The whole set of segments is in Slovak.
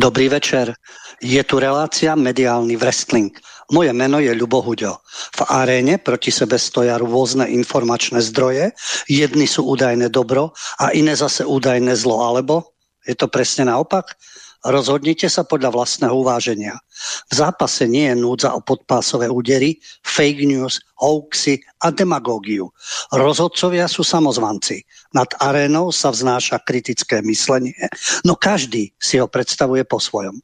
Dobrý večer. Je tu relácia Mediálny wrestling. Moje meno je Ľubo Huďo. V aréne proti sebe stoja rôzne informačné zdroje. Jedni sú údajné dobro a iné zase údajné zlo. Alebo je to presne naopak? Rozhodnite sa podľa vlastného uváženia. V zápase nie je núdza o podpásové údery, fake news, hoaxy a demagógiu. Rozhodcovia sú samozvanci. Nad arénou sa vznáša kritické myslenie, no každý si ho predstavuje po svojom.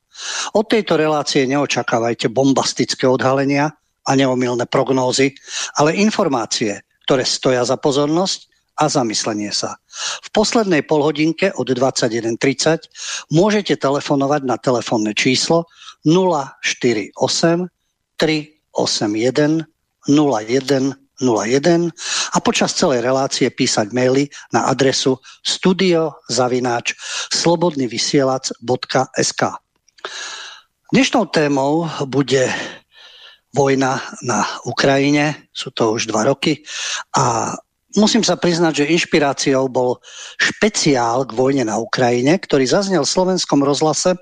Od tejto relácie neočakávajte bombastické odhalenia a neomilné prognózy, ale informácie, ktoré stoja za pozornosť a zamyslenie sa. V poslednej polhodinke od 21.30 môžete telefonovať na telefónne číslo 048 381 01 01 a počas celej relácie písať maily na adresu studiozavináč slobodnyvysielac.sk Dnešnou témou bude vojna na Ukrajine, sú to už dva roky a musím sa priznať, že inšpiráciou bol špeciál k vojne na Ukrajine, ktorý zaznel v slovenskom rozhlase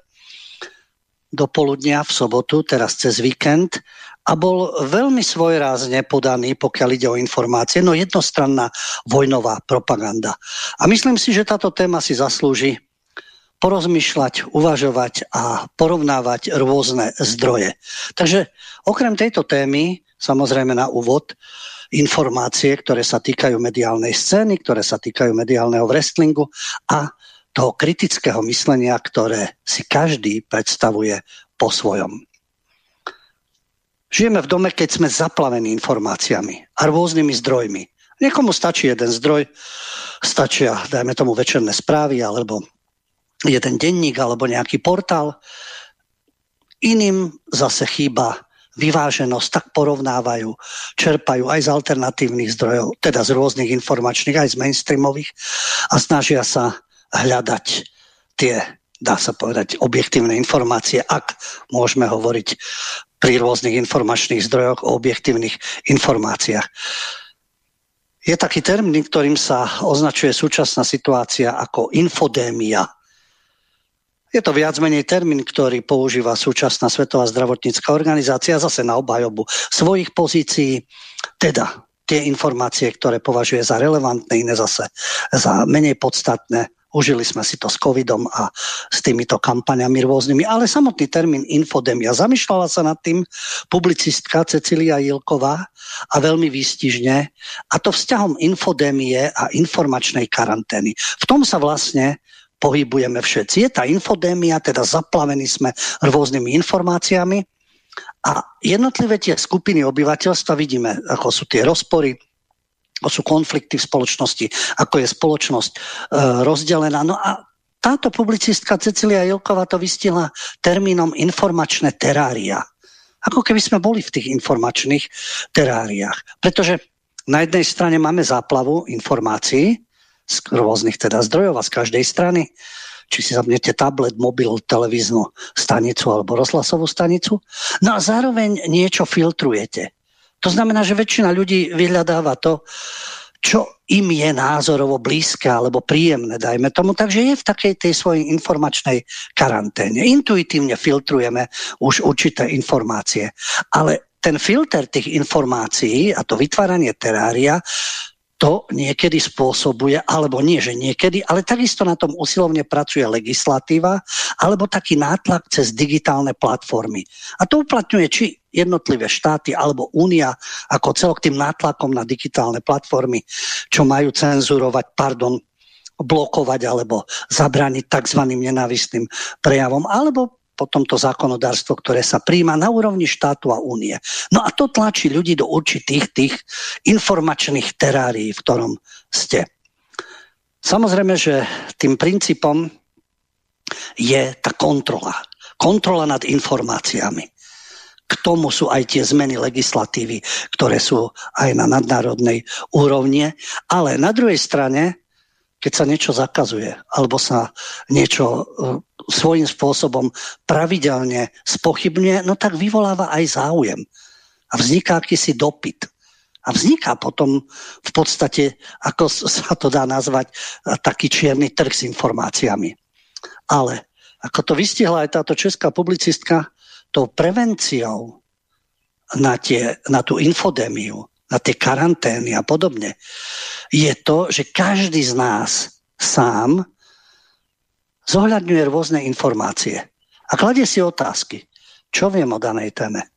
do poludnia v sobotu, teraz cez víkend a bol veľmi svojrázne podaný, pokiaľ ide o informácie, no jednostranná vojnová propaganda. A myslím si, že táto téma si zaslúži porozmýšľať, uvažovať a porovnávať rôzne zdroje. Takže okrem tejto témy, samozrejme na úvod, informácie, ktoré sa týkajú mediálnej scény, ktoré sa týkajú mediálneho wrestlingu a toho kritického myslenia, ktoré si každý predstavuje po svojom. Žijeme v dome, keď sme zaplavení informáciami a rôznymi zdrojmi. Niekomu stačí jeden zdroj, stačia, dajme tomu, večerné správy alebo jeden denník alebo nejaký portál. Iným zase chýba vyváženosť, tak porovnávajú, čerpajú aj z alternatívnych zdrojov, teda z rôznych informačných, aj z mainstreamových a snažia sa hľadať tie, dá sa povedať, objektívne informácie, ak môžeme hovoriť pri rôznych informačných zdrojoch o objektívnych informáciách. Je taký termín, ktorým sa označuje súčasná situácia ako infodémia. Je to viac menej termín, ktorý používa súčasná Svetová zdravotnícká organizácia zase na obhajobu svojich pozícií, teda tie informácie, ktoré považuje za relevantné, iné zase za menej podstatné. Užili sme si to s covidom a s týmito kampaňami rôznymi, ale samotný termín infodemia. Zamýšľala sa nad tým publicistka Cecilia Jilková a veľmi výstižne a to vzťahom infodémie a informačnej karantény. V tom sa vlastne pohybujeme všetci. Je tá infodémia, teda zaplavení sme rôznymi informáciami a jednotlivé tie skupiny obyvateľstva vidíme, ako sú tie rozpory, ako sú konflikty v spoločnosti, ako je spoločnosť e, rozdelená. No a táto publicistka Cecilia Jilková to vystihla termínom informačné terária. Ako keby sme boli v tých informačných teráriách. Pretože na jednej strane máme záplavu informácií, z rôznych teda zdrojov a z každej strany. Či si zapnete tablet, mobil, televíznu stanicu alebo rozhlasovú stanicu. No a zároveň niečo filtrujete. To znamená, že väčšina ľudí vyhľadáva to, čo im je názorovo blízke alebo príjemné, dajme tomu. Takže je v takej tej svojej informačnej karanténe. Intuitívne filtrujeme už určité informácie. Ale ten filter tých informácií a to vytváranie terária to niekedy spôsobuje, alebo nie, že niekedy, ale takisto na tom usilovne pracuje legislatíva, alebo taký nátlak cez digitálne platformy. A to uplatňuje či jednotlivé štáty alebo únia ako celok tým nátlakom na digitálne platformy, čo majú cenzurovať, pardon, blokovať alebo zabraniť tzv. nenávistným prejavom, alebo potom to zákonodárstvo, ktoré sa príjma na úrovni štátu a únie. No a to tlačí ľudí do určitých tých informačných terárií, v ktorom ste. Samozrejme, že tým princípom je tá kontrola. Kontrola nad informáciami. K tomu sú aj tie zmeny legislatívy, ktoré sú aj na nadnárodnej úrovni. Ale na druhej strane keď sa niečo zakazuje alebo sa niečo e, svojím spôsobom pravidelne spochybňuje, no tak vyvoláva aj záujem. A vzniká akýsi dopyt. A vzniká potom v podstate, ako sa to dá nazvať, taký čierny trh s informáciami. Ale ako to vystihla aj táto česká publicistka, tou prevenciou na, tie, na tú infodémiu, na tie karantény a podobne, je to, že každý z nás sám zohľadňuje rôzne informácie a kladie si otázky. Čo viem o danej téme?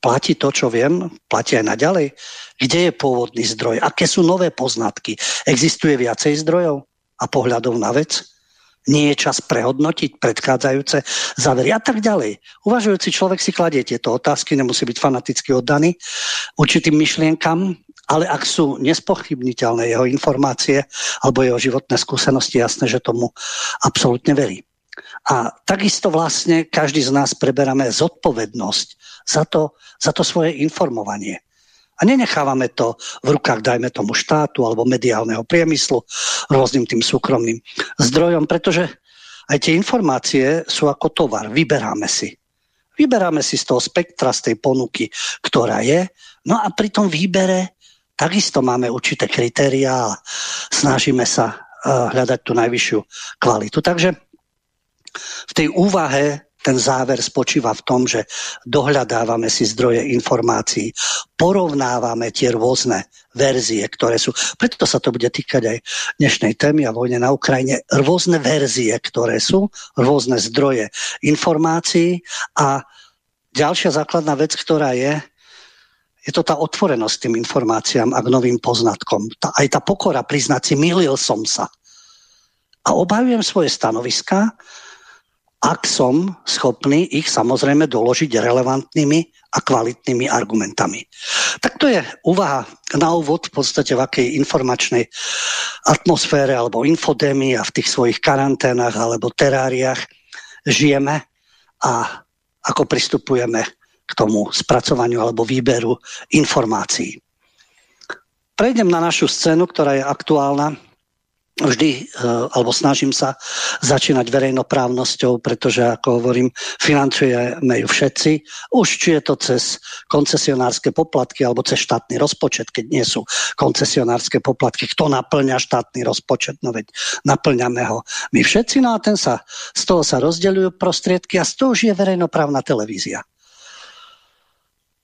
Platí to, čo viem? Platí aj naďalej? Kde je pôvodný zdroj? Aké sú nové poznatky? Existuje viacej zdrojov a pohľadov na vec? Nie je čas prehodnotiť predchádzajúce závery a tak ďalej. Uvažujúci človek si kladie tieto otázky, nemusí byť fanaticky oddaný určitým myšlienkam, ale ak sú nespochybniteľné jeho informácie alebo jeho životné skúsenosti, jasné, že tomu absolútne verí. A takisto vlastne každý z nás preberáme zodpovednosť za to, za to svoje informovanie. A nenechávame to v rukách, dajme tomu, štátu alebo mediálneho priemyslu, rôznym tým súkromným zdrojom, pretože aj tie informácie sú ako tovar, vyberáme si. Vyberáme si z toho spektra, z tej ponuky, ktorá je. No a pri tom výbere takisto máme určité kritériá a snažíme sa uh, hľadať tú najvyššiu kvalitu. Takže v tej úvahe ten záver spočíva v tom, že dohľadávame si zdroje informácií, porovnávame tie rôzne verzie, ktoré sú. Preto sa to bude týkať aj dnešnej témy a vojne na Ukrajine. Rôzne verzie, ktoré sú, rôzne zdroje informácií a ďalšia základná vec, ktorá je, je to tá otvorenosť tým informáciám a k novým poznatkom. Tá, aj tá pokora priznať si, milil som sa. A obhajujem svoje stanoviska, ak som schopný ich samozrejme doložiť relevantnými a kvalitnými argumentami. Tak to je úvaha na úvod v podstate v akej informačnej atmosfére alebo infodémii a v tých svojich karanténach alebo teráriách žijeme a ako pristupujeme k tomu spracovaniu alebo výberu informácií. Prejdem na našu scénu, ktorá je aktuálna vždy, e, alebo snažím sa začínať verejnoprávnosťou, pretože, ako hovorím, financujeme ju všetci. Už či je to cez koncesionárske poplatky alebo cez štátny rozpočet, keď nie sú koncesionárske poplatky. Kto naplňa štátny rozpočet? No veď naplňame ho my všetci, no a ten sa, z toho sa rozdeľujú prostriedky a z toho už je verejnoprávna televízia.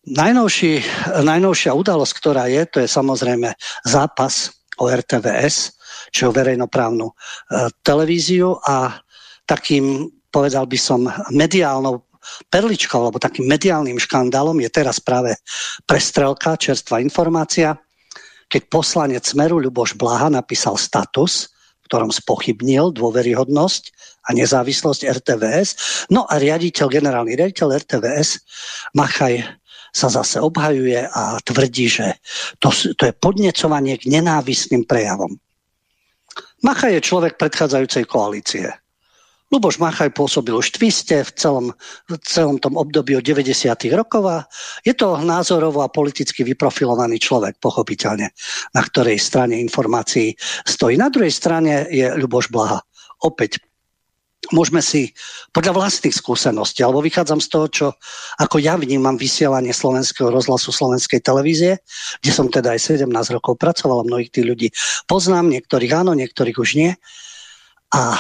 Najnovší, najnovšia udalosť, ktorá je, to je samozrejme zápas o RTVS, čo verejnoprávnu e, televíziu a takým, povedal by som, mediálnou perličkou alebo takým mediálnym škandálom je teraz práve prestrelka, čerstvá informácia, keď poslanec Smeru Ľuboš Blaha napísal status, v ktorom spochybnil dôveryhodnosť a nezávislosť RTVS. No a riaditeľ, generálny riaditeľ RTVS Machaj sa zase obhajuje a tvrdí, že to, to je podnecovanie k nenávisným prejavom. Machaj je človek predchádzajúcej koalície. Luboš Machaj pôsobil už v Twiste v celom, v celom tom období od 90. rokov a je to názorovo a politicky vyprofilovaný človek, pochopiteľne, na ktorej strane informácií stojí. Na druhej strane je Luboš Blaha. Opäť môžeme si podľa vlastných skúseností, alebo vychádzam z toho, čo ako ja vnímam vysielanie slovenského rozhlasu slovenskej televízie, kde som teda aj 17 rokov pracoval mnohých tých ľudí poznám, niektorých áno, niektorých už nie. A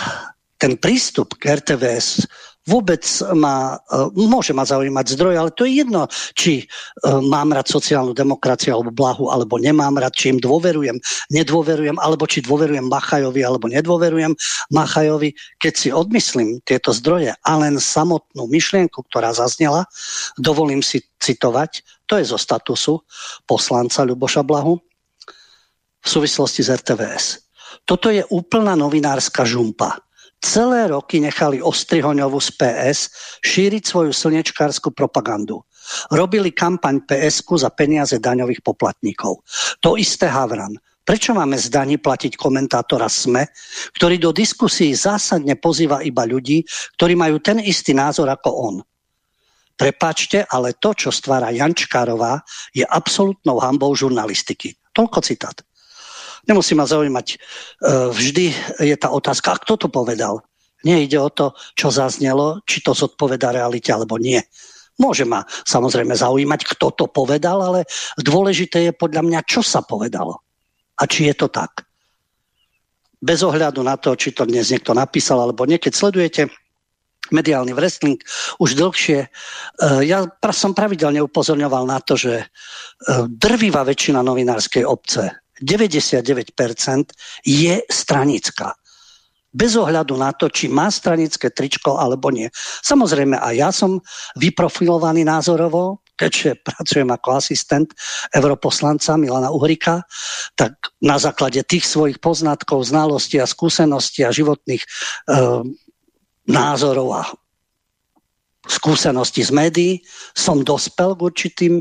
ten prístup k RTVS vôbec ma, e, môže ma zaujímať zdroj, ale to je jedno, či e, mám rád sociálnu demokraciu alebo blahu, alebo nemám rád, či im dôverujem, nedôverujem, alebo či dôverujem Machajovi, alebo nedôverujem Machajovi. Keď si odmyslím tieto zdroje a len samotnú myšlienku, ktorá zaznela, dovolím si citovať, to je zo statusu poslanca Ľuboša Blahu v súvislosti s RTVS. Toto je úplná novinárska žumpa celé roky nechali Ostrihoňovu z PS šíriť svoju slnečkárskú propagandu. Robili kampaň PSK za peniaze daňových poplatníkov. To isté Havran. Prečo máme z platiť komentátora SME, ktorý do diskusí zásadne pozýva iba ľudí, ktorí majú ten istý názor ako on? Prepačte, ale to, čo stvára Jančkárová, je absolútnou hambou žurnalistiky. Toľko citát. Nemusí ma zaujímať. E, vždy je tá otázka, a kto to povedal. Nie ide o to, čo zaznelo, či to zodpoveda realite alebo nie. Môže ma samozrejme zaujímať, kto to povedal, ale dôležité je podľa mňa, čo sa povedalo. A či je to tak. Bez ohľadu na to, či to dnes niekto napísal alebo nie, keď sledujete mediálny wrestling už dlhšie. Ja som pravidelne upozorňoval na to, že drvivá väčšina novinárskej obce, 99% je stranická bez ohľadu na to, či má stranické tričko alebo nie. Samozrejme, aj ja som vyprofilovaný názorovo, keďže pracujem ako asistent europoslanca Milana Uhrika, tak na základe tých svojich poznatkov, znalostí a skúseností a životných e, názorov a skúseností z médií som dospel k určitým,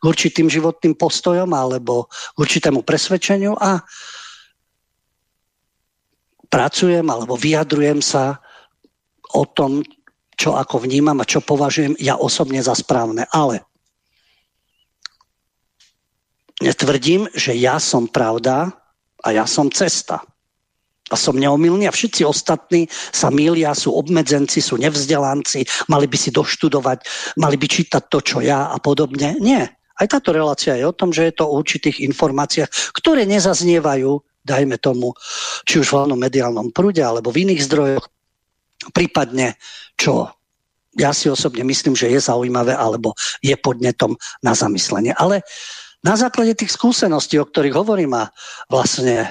k určitým životným postojom alebo k určitému presvedčeniu a pracujem alebo vyjadrujem sa o tom, čo ako vnímam a čo považujem ja osobne za správne. Ale netvrdím, že ja som pravda a ja som cesta. A som neomilný a všetci ostatní sa mília, sú obmedzenci, sú nevzdelanci, mali by si doštudovať, mali by čítať to, čo ja a podobne. Nie. Aj táto relácia je o tom, že je to o určitých informáciách, ktoré nezaznievajú dajme tomu, či už v hlavnom mediálnom prúde alebo v iných zdrojoch, prípadne čo ja si osobne myslím, že je zaujímavé alebo je podnetom na zamyslenie. Ale na základe tých skúseností, o ktorých hovorím a vlastne e,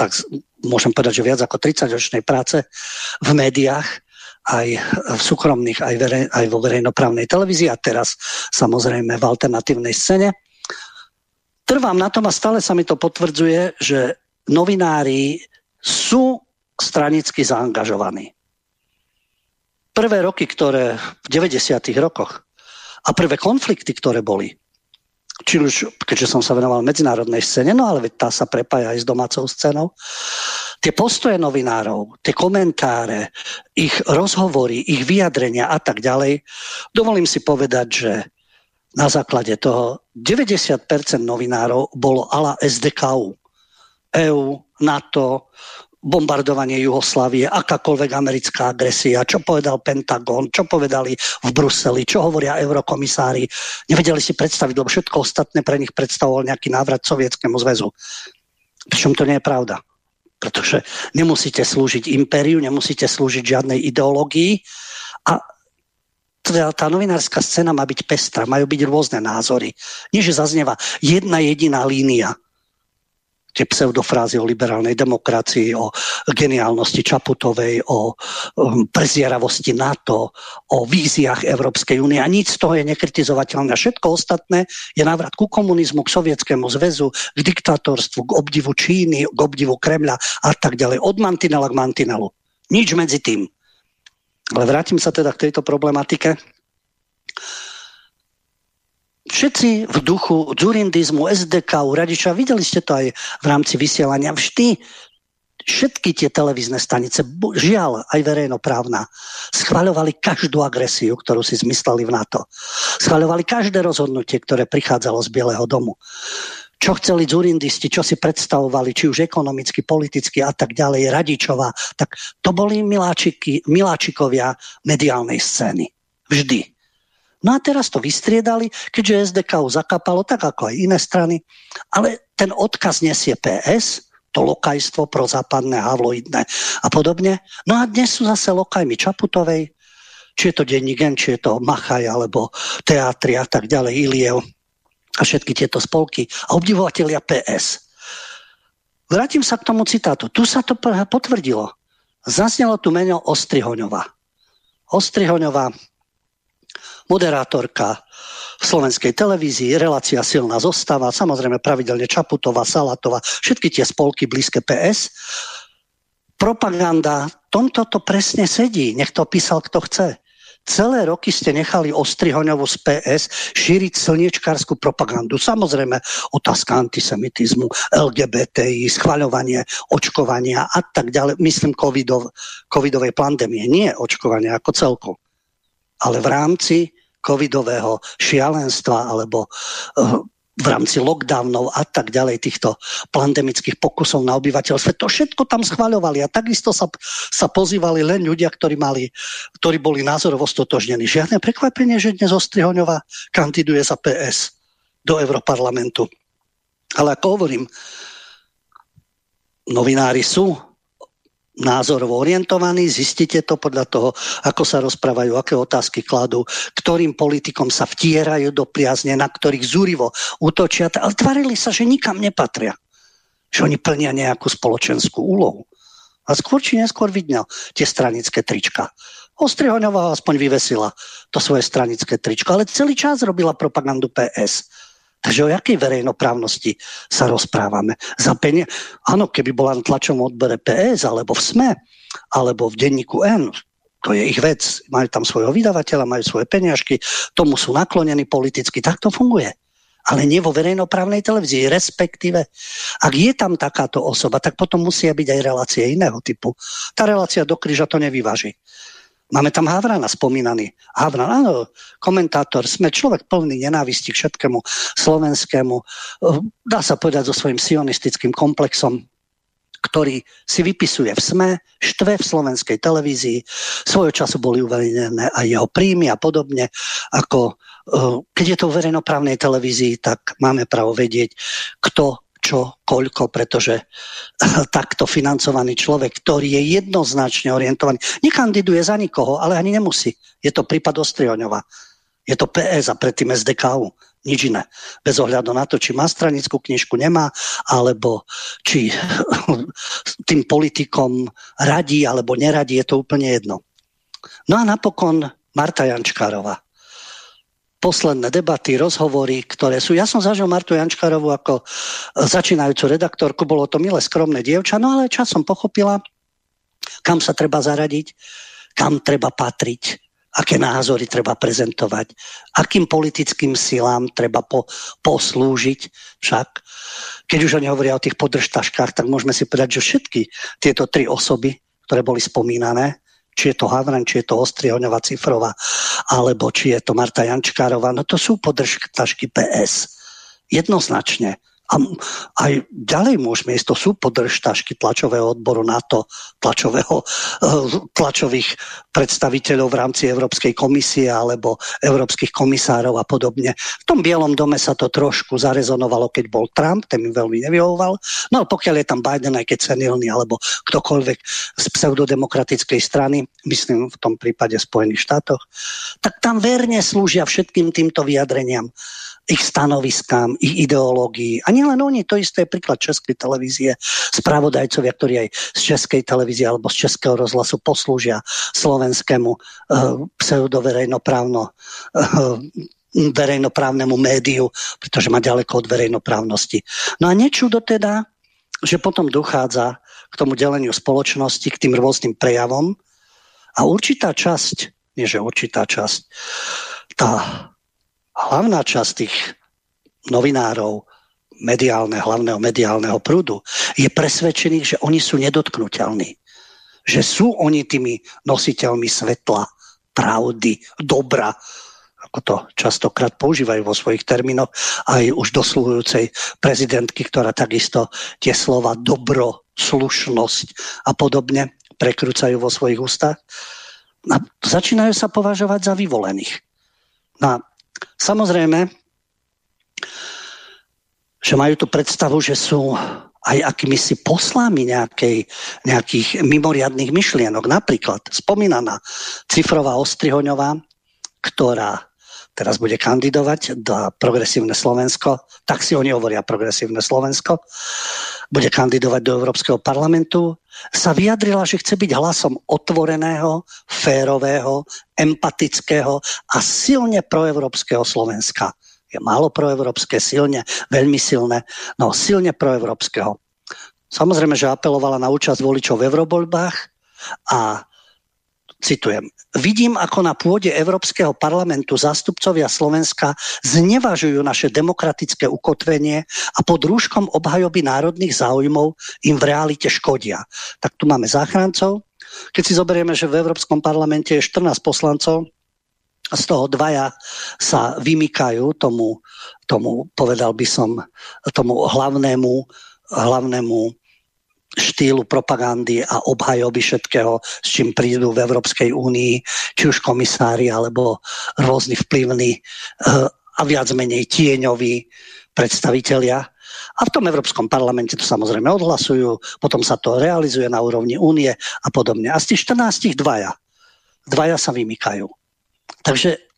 tak môžem povedať, že viac ako 30 ročnej práce v médiách, aj v súkromných, aj, verej, aj vo verejnoprávnej televízii a teraz samozrejme v alternatívnej scéne, trvám na tom a stále sa mi to potvrdzuje, že novinári sú stranicky zaangažovaní. Prvé roky, ktoré v 90. rokoch a prvé konflikty, ktoré boli, či už, keďže som sa venoval medzinárodnej scéne, no ale tá sa prepája aj s domácou scénou, tie postoje novinárov, tie komentáre, ich rozhovory, ich vyjadrenia a tak ďalej, dovolím si povedať, že na základe toho 90% novinárov bolo ala SDKU. EU, NATO, bombardovanie Juhoslávie, akákoľvek americká agresia, čo povedal Pentagon, čo povedali v Bruseli, čo hovoria eurokomisári. Nevedeli si predstaviť, lebo všetko ostatné pre nich predstavoval nejaký návrat Sovietskému zväzu. Pričom to nie je pravda. Pretože nemusíte slúžiť impériu, nemusíte slúžiť žiadnej ideológii a teda tá novinárska scéna má byť pestrá, majú byť rôzne názory. Nie, že zaznieva jedna jediná línia tie pseudofrázy o liberálnej demokracii, o geniálnosti Čaputovej, o um, prezieravosti NATO, o víziách Európskej únie a nič z toho je nekritizovateľné. Všetko ostatné je návrat ku komunizmu, k Sovietskému zväzu, k diktátorstvu, k obdivu Číny, k obdivu Kremľa a tak ďalej. Od mantinela k mantinelu. Nič medzi tým. Ale vrátim sa teda k tejto problematike. Všetci v duchu dzurindizmu, SDK, Radiča, videli ste to aj v rámci vysielania, vždy všetky tie televízne stanice, žiaľ aj verejnoprávna, schvaľovali každú agresiu, ktorú si zmysleli v NATO. Schvaľovali každé rozhodnutie, ktoré prichádzalo z Bieleho domu čo chceli zurindisti, čo si predstavovali, či už ekonomicky, politicky a tak ďalej, Radičová, tak to boli miláčiky, miláčikovia mediálnej scény. Vždy. No a teraz to vystriedali, keďže SDK zakapalo, tak ako aj iné strany, ale ten odkaz nesie PS, to lokajstvo prozápadné, havloidné a podobne. No a dnes sú zase lokajmi Čaputovej, či je to denní gen, či je to Machaj, alebo teatri a tak ďalej, Iliev a všetky tieto spolky a obdivovatelia PS. Vrátim sa k tomu citátu. Tu sa to potvrdilo. Zaznelo tu meno Ostrihoňová. Ostrihoňová, moderátorka v slovenskej televízii, relácia silná zostava, samozrejme pravidelne Čaputová, Salatová, všetky tie spolky blízke PS. Propaganda, tomto to presne sedí. Nech to písal, kto chce. Celé roky ste nechali Ostrihoňovu z PS šíriť slniečkárskú propagandu. Samozrejme, otázka antisemitizmu, LGBTI, schvaľovanie očkovania a tak ďalej. Myslím covidov, covidovej pandémie, nie očkovania ako celko. Ale v rámci covidového šialenstva alebo uh, v rámci lockdownov a tak ďalej, týchto pandemických pokusov na obyvateľstve. To všetko tam schvaľovali a takisto sa, sa pozývali len ľudia, ktorí, mali, ktorí boli názorovo stotožnení. Žiadne prekvapenie, že dnes Ostrihoňová kandiduje za PS do Europarlamentu. Ale ako hovorím, novinári sú názorovo orientovaní, zistite to podľa toho, ako sa rozprávajú, aké otázky kladú, ktorým politikom sa vtierajú do priazne, na ktorých zúrivo útočia, ale tvarili sa, že nikam nepatria. Že oni plnia nejakú spoločenskú úlohu. A skôr či neskôr videl tie stranické trička. Ostrihoňová aspoň vyvesila to svoje stranické tričko, ale celý čas robila propagandu PS. Takže o jakej verejnoprávnosti sa rozprávame? Za penie... Áno, keby bola na tlačovom odbere PS, alebo v SME, alebo v denníku N, to je ich vec. Majú tam svojho vydavateľa, majú svoje peniažky, tomu sú naklonení politicky, tak to funguje. Ale nie vo verejnoprávnej televízii, respektíve. Ak je tam takáto osoba, tak potom musia byť aj relácie iného typu. Tá relácia do kríža to nevyváži. Máme tam Havrana spomínaný. Havran, áno, komentátor, sme človek plný nenávisti k všetkému slovenskému. Dá sa povedať so svojím sionistickým komplexom, ktorý si vypisuje v SME, štve v slovenskej televízii. Svojho času boli uverejnené aj jeho príjmy a podobne. Ako, eh, keď je to v verejnoprávnej televízii, tak máme právo vedieť, kto čo, koľko, pretože takto financovaný človek, ktorý je jednoznačne orientovaný, nekandiduje za nikoho, ale ani nemusí. Je to prípad Ostrioňova. Je to PS a predtým SDKU. Nič iné. Bez ohľadu na to, či má stranickú knižku, nemá, alebo či tým politikom radí alebo neradí, je to úplne jedno. No a napokon Marta Jančkárová posledné debaty, rozhovory, ktoré sú... Ja som zažil Martu Jančkarovu ako začínajúcu redaktorku, bolo to milé, skromné dievča, no ale časom pochopila, kam sa treba zaradiť, kam treba patriť, aké názory treba prezentovať, akým politickým silám treba po, poslúžiť však. Keď už oni hovoria o tých podržtaškách, tak môžeme si povedať, že všetky tieto tri osoby, ktoré boli spomínané, či je to Havran, či je to Ostrioňová Cifrová, alebo či je to Marta Jančkárová, no to sú podržtašky PS. Jednoznačne. A aj ďalej môžeme ísť, to sú podržtašky tlačového odboru NATO, tlačového, eh, tlačových predstaviteľov v rámci Európskej komisie alebo európskych komisárov a podobne. V tom Bielom dome sa to trošku zarezonovalo, keď bol Trump, ten mi veľmi nevyhovoval. No ale pokiaľ je tam Biden, aj keď senilný, alebo ktokoľvek z pseudodemokratickej strany, myslím v tom prípade Spojených štátoch, tak tam verne slúžia všetkým týmto vyjadreniam ich stanoviskám, ich ideológií. A nielen oni, to isté je príklad Českej televízie, spravodajcovia, ktorí aj z Českej televízie alebo z Českého rozhlasu poslúžia slovenskému uh, pseudoverejnoprávno uh, verejnoprávnemu médiu, pretože má ďaleko od verejnoprávnosti. No a nečudo teda, že potom dochádza k tomu deleniu spoločnosti, k tým rôznym prejavom a určitá časť, nie že určitá časť, tá hlavná časť tých novinárov, mediálne, hlavného mediálneho prúdu, je presvedčených, že oni sú nedotknutelní. Že sú oni tými nositeľmi svetla, pravdy, dobra, ako to častokrát používajú vo svojich termínoch, aj už dosluhujúcej prezidentky, ktorá takisto tie slova dobro, slušnosť a podobne prekrúcajú vo svojich ústach. A začínajú sa považovať za vyvolených. A Samozrejme, že majú tú predstavu, že sú aj akými si poslami nejakej, nejakých mimoriadných myšlienok. Napríklad spomínaná Cifrová Ostrihoňová, ktorá teraz bude kandidovať do Progresívne Slovensko, tak si oni hovoria Progresívne Slovensko, bude kandidovať do Európskeho parlamentu, sa vyjadrila, že chce byť hlasom otvoreného, férového, empatického a silne proevropského Slovenska. Je málo proevropské, silne, veľmi silné, no silne proevropského. Samozrejme, že apelovala na účasť voličov v eurovoľbách a citujem, vidím, ako na pôde Európskeho parlamentu zástupcovia Slovenska znevažujú naše demokratické ukotvenie a pod rúškom obhajoby národných záujmov im v realite škodia. Tak tu máme záchrancov. Keď si zoberieme, že v Európskom parlamente je 14 poslancov, z toho dvaja sa vymykajú tomu, tomu povedal by som, tomu hlavnému, hlavnému štýlu propagandy a obhajoby všetkého, s čím prídu v Európskej únii, či už komisári alebo rôzni vplyvní eh, a viac menej tieňoví predstavitelia. A v tom Európskom parlamente to samozrejme odhlasujú, potom sa to realizuje na úrovni únie a podobne. A z tých 14 dvaja. Dvaja sa vymykajú. Takže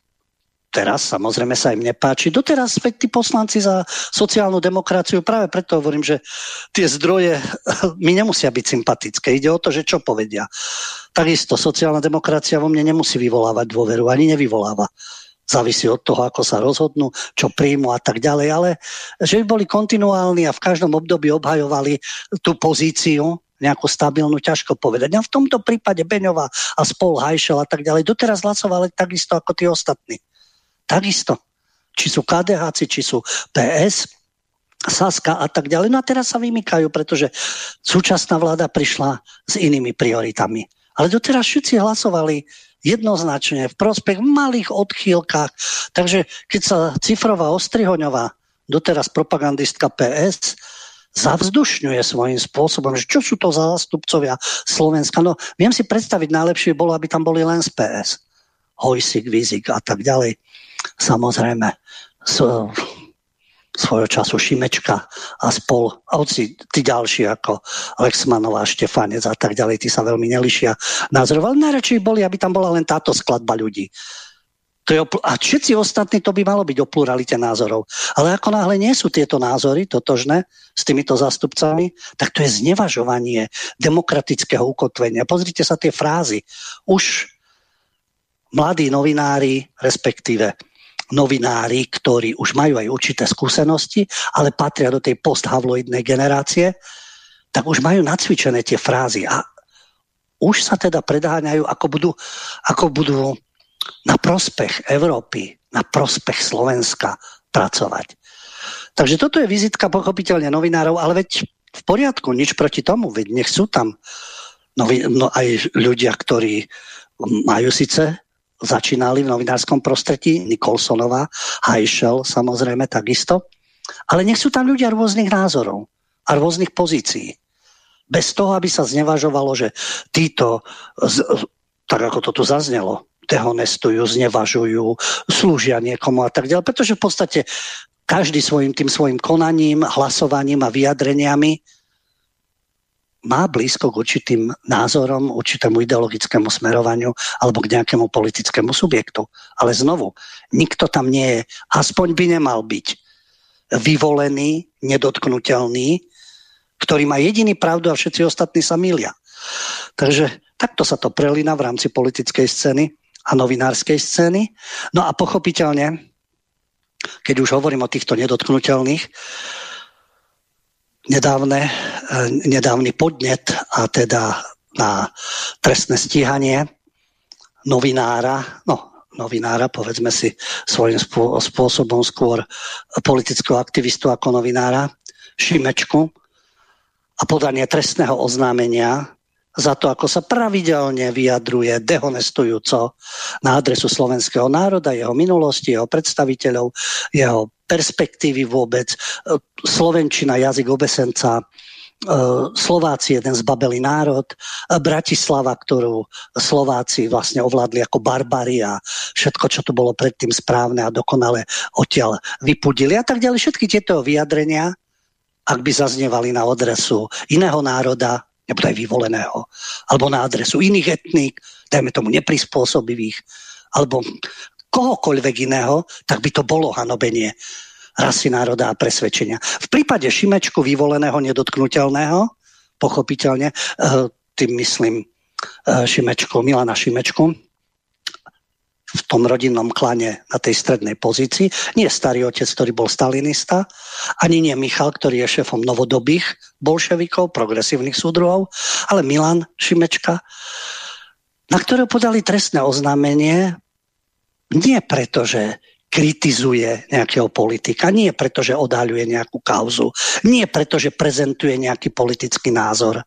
teraz samozrejme sa im nepáči. Doteraz tí poslanci za sociálnu demokraciu, práve preto hovorím, že tie zdroje mi nemusia byť sympatické. Ide o to, že čo povedia. Takisto sociálna demokracia vo mne nemusí vyvolávať dôveru, ani nevyvoláva. Závisí od toho, ako sa rozhodnú, čo príjmu a tak ďalej, ale že by boli kontinuálni a v každom období obhajovali tú pozíciu, nejakú stabilnú, ťažko povedať. A v tomto prípade Beňová a spol Hajšel a tak ďalej doteraz hlasovali takisto ako tí ostatní. Takisto. Či sú KDH, či sú PS, Saska a tak ďalej. No a teraz sa vymykajú, pretože súčasná vláda prišla s inými prioritami. Ale doteraz všetci hlasovali jednoznačne v prospech malých odchýlkach. Takže keď sa Cifrová Ostrihoňová, doteraz propagandistka PS, zavzdušňuje svojím spôsobom, že čo sú to za zástupcovia Slovenska. No, viem si predstaviť, najlepšie bolo, aby tam boli len z PS. Hojsik, Vizik a tak ďalej samozrejme svojho času Šimečka a spol, a hoci tí ďalší ako Lexmanová, Štefanec a tak ďalej, tí sa veľmi nelišia názorov, ale najradšej boli, aby tam bola len táto skladba ľudí. To je a všetci ostatní to by malo byť o pluralite názorov. Ale ako náhle nie sú tieto názory totožné s týmito zástupcami, tak to je znevažovanie demokratického ukotvenia. Pozrite sa tie frázy. Už mladí novinári, respektíve novinári, ktorí už majú aj určité skúsenosti, ale patria do tej posthavloidnej generácie, tak už majú nacvičené tie frázy a už sa teda predháňajú, ako budú, ako budú na prospech Európy, na prospech Slovenska pracovať. Takže toto je vizitka pochopiteľne novinárov, ale veď v poriadku, nič proti tomu, veď nech sú tam novi, no, aj ľudia, ktorí majú síce začínali v novinárskom prostredí, Nikolsonová, Hajšel samozrejme takisto, ale nech sú tam ľudia rôznych názorov a rôznych pozícií. Bez toho, aby sa znevažovalo, že títo, tak ako to tu zaznelo, dehonestujú, znevažujú, slúžia niekomu a tak ďalej. Pretože v podstate každý svojim tým svojim konaním, hlasovaním a vyjadreniami má blízko k určitým názorom, určitému ideologickému smerovaniu alebo k nejakému politickému subjektu. Ale znovu, nikto tam nie je, aspoň by nemal byť vyvolený, nedotknutelný, ktorý má jediný pravdu a všetci ostatní sa milia. Takže takto sa to prelína v rámci politickej scény a novinárskej scény. No a pochopiteľne, keď už hovorím o týchto nedotknutelných, nedávne, e, nedávny podnet a teda na trestné stíhanie novinára, no novinára, povedzme si svojím spôsobom skôr politického aktivistu ako novinára, Šimečku. A podanie trestného oznámenia za to, ako sa pravidelne vyjadruje dehonestujúco na adresu slovenského národa, jeho minulosti, jeho predstaviteľov, jeho perspektívy vôbec. Slovenčina, jazyk obesenca, e, Slováci, jeden zbabelý národ, Bratislava, ktorú Slováci vlastne ovládli ako barbari a všetko, čo tu bolo predtým správne a dokonale odtiaľ vypudili a tak ďalej. Všetky tieto vyjadrenia, ak by zaznievali na adresu iného národa, nebo aj vyvoleného, alebo na adresu iných etník, dajme tomu neprispôsobivých, alebo kohokoľvek iného, tak by to bolo hanobenie rasy národa a presvedčenia. V prípade Šimečku vyvoleného nedotknutelného, pochopiteľne, eh, tým myslím eh, Šimečku, Milana Šimečku, v tom rodinnom klane na tej strednej pozícii. Nie starý otec, ktorý bol stalinista, ani nie Michal, ktorý je šéfom novodobých bolševikov, progresívnych súdruhov, ale Milan Šimečka, na ktorého podali trestné oznámenie nie preto, že kritizuje nejakého politika, nie preto, že odhaľuje nejakú kauzu, nie preto, že prezentuje nejaký politický názor,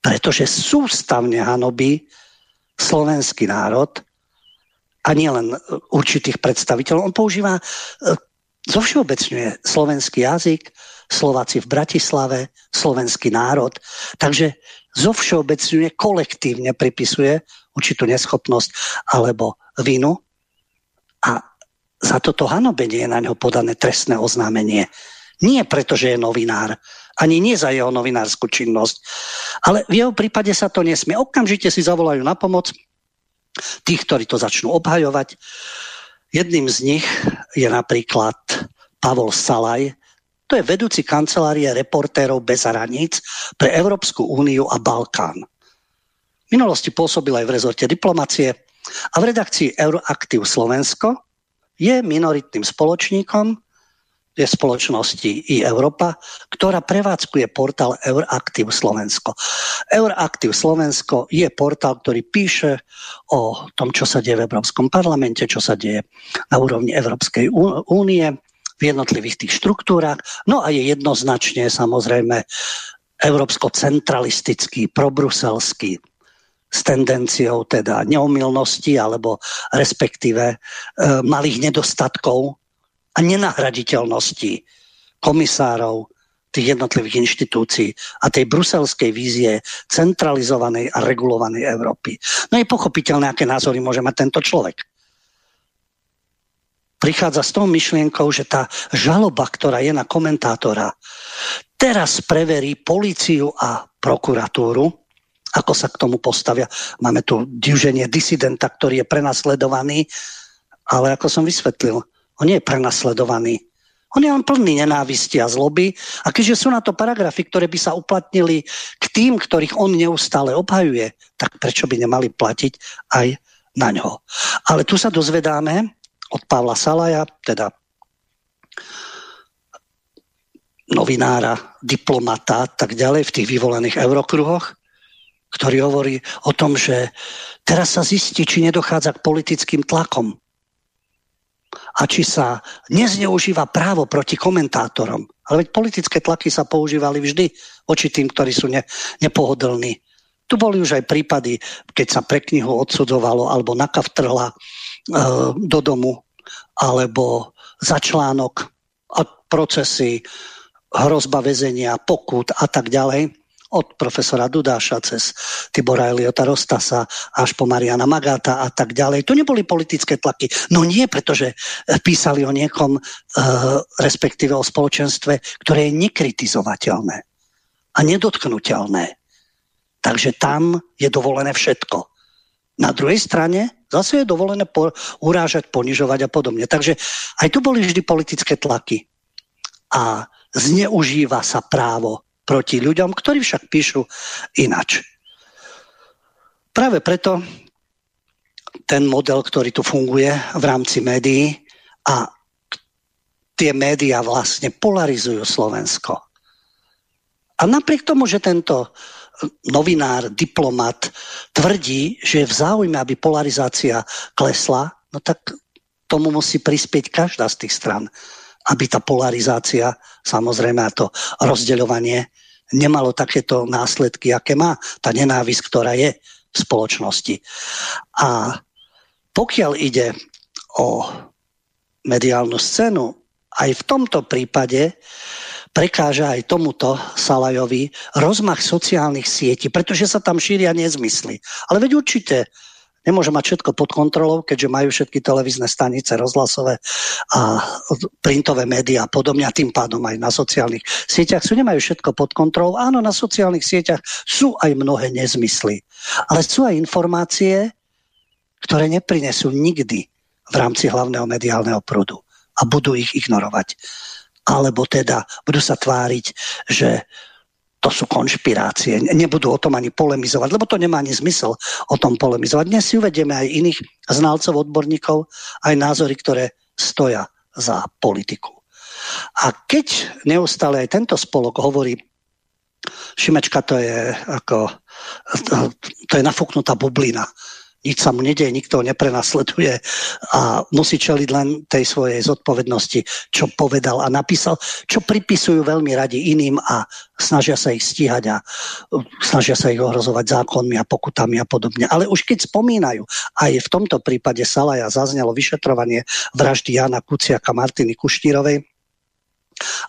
pretože sústavne hanobí slovenský národ a nielen určitých predstaviteľov. On používa, e, zovšeobecňuje slovenský jazyk, Slováci v Bratislave, slovenský národ. Takže zovšeobecňuje, kolektívne pripisuje určitú neschopnosť alebo vinu a za toto hanobenie je na ňo podané trestné oznámenie. Nie preto, že je novinár, ani nie za jeho novinárskú činnosť, ale v jeho prípade sa to nesmie. Okamžite si zavolajú na pomoc tých, ktorí to začnú obhajovať. Jedným z nich je napríklad Pavol Salaj, to je vedúci kancelárie reportérov bez hraníc pre Európsku úniu a Balkán. V minulosti pôsobil aj v rezorte diplomacie a v redakcii Euroaktiv Slovensko je minoritným spoločníkom je spoločnosti i Európa, ktorá prevádzkuje portál Euraktiv Slovensko. Euraktiv Slovensko je portál, ktorý píše o tom, čo sa deje v Európskom parlamente, čo sa deje na úrovni Európskej únie, v jednotlivých tých štruktúrach. No a je jednoznačne samozrejme európsko-centralistický, probruselský s tendenciou teda neomilnosti alebo respektíve e, malých nedostatkov a nenahraditeľnosti komisárov tých jednotlivých inštitúcií a tej bruselskej vízie centralizovanej a regulovanej Európy. No je pochopiteľné, aké názory môže mať tento človek. Prichádza s tou myšlienkou, že tá žaloba, ktorá je na komentátora, teraz preverí políciu a prokuratúru, ako sa k tomu postavia. Máme tu diženie disidenta, ktorý je prenasledovaný, ale ako som vysvetlil, on nie je prenasledovaný. On je len plný nenávisti a zloby. A keďže sú na to paragrafy, ktoré by sa uplatnili k tým, ktorých on neustále obhajuje, tak prečo by nemali platiť aj na ňo. Ale tu sa dozvedáme od Pavla Salaja, teda novinára, diplomata tak ďalej v tých vyvolených eurokruhoch, ktorý hovorí o tom, že teraz sa zistí, či nedochádza k politickým tlakom a či sa nezneužíva právo proti komentátorom. Ale veď politické tlaky sa používali vždy voči tým, ktorí sú ne, nepohodlní. Tu boli už aj prípady, keď sa pre knihu odsudzovalo alebo NAKA vtrhla e, do domu alebo za článok a procesy, hrozba väzenia, pokut a tak ďalej od profesora Dudáša cez Tibora Eliota Rostasa až po Mariana Magáta a tak ďalej. To neboli politické tlaky. No nie, pretože eh, písali o niekom, e, respektíve o spoločenstve, ktoré je nekritizovateľné a nedotknutelné. Takže tam je dovolené všetko. Na druhej strane zase je dovolené po, urážať, ponižovať a podobne. Takže aj tu boli vždy politické tlaky. A zneužíva sa právo proti ľuďom, ktorí však píšu inač. Práve preto ten model, ktorý tu funguje v rámci médií a tie médiá vlastne polarizujú Slovensko. A napriek tomu, že tento novinár, diplomat tvrdí, že je v záujme, aby polarizácia klesla, no tak tomu musí prispieť každá z tých stran aby tá polarizácia, samozrejme a to rozdeľovanie, nemalo takéto následky, aké má tá nenávisť, ktorá je v spoločnosti. A pokiaľ ide o mediálnu scénu, aj v tomto prípade prekáža aj tomuto Salajovi rozmach sociálnych sietí, pretože sa tam šíria nezmysly. Ale veď určite nemôže mať všetko pod kontrolou, keďže majú všetky televízne stanice, rozhlasové a printové médiá a podobne a tým pádom aj na sociálnych sieťach sú, nemajú všetko pod kontrolou. Áno, na sociálnych sieťach sú aj mnohé nezmysly, ale sú aj informácie, ktoré neprinesú nikdy v rámci hlavného mediálneho prúdu a budú ich ignorovať. Alebo teda budú sa tváriť, že to sú konšpirácie. Nebudú o tom ani polemizovať, lebo to nemá ani zmysel o tom polemizovať. Dnes si uvedieme aj iných znalcov, odborníkov, aj názory, ktoré stoja za politiku. A keď neustále aj tento spolok hovorí, Šimečka to je ako, to je nafúknutá bublina nič sa mu nedieje, nikto ho neprenasleduje a musí čeliť len tej svojej zodpovednosti, čo povedal a napísal, čo pripisujú veľmi radi iným a snažia sa ich stíhať a snažia sa ich ohrozovať zákonmi a pokutami a podobne. Ale už keď spomínajú, aj v tomto prípade Salaja zaznelo vyšetrovanie vraždy Jana Kuciaka Martiny Kuštírovej,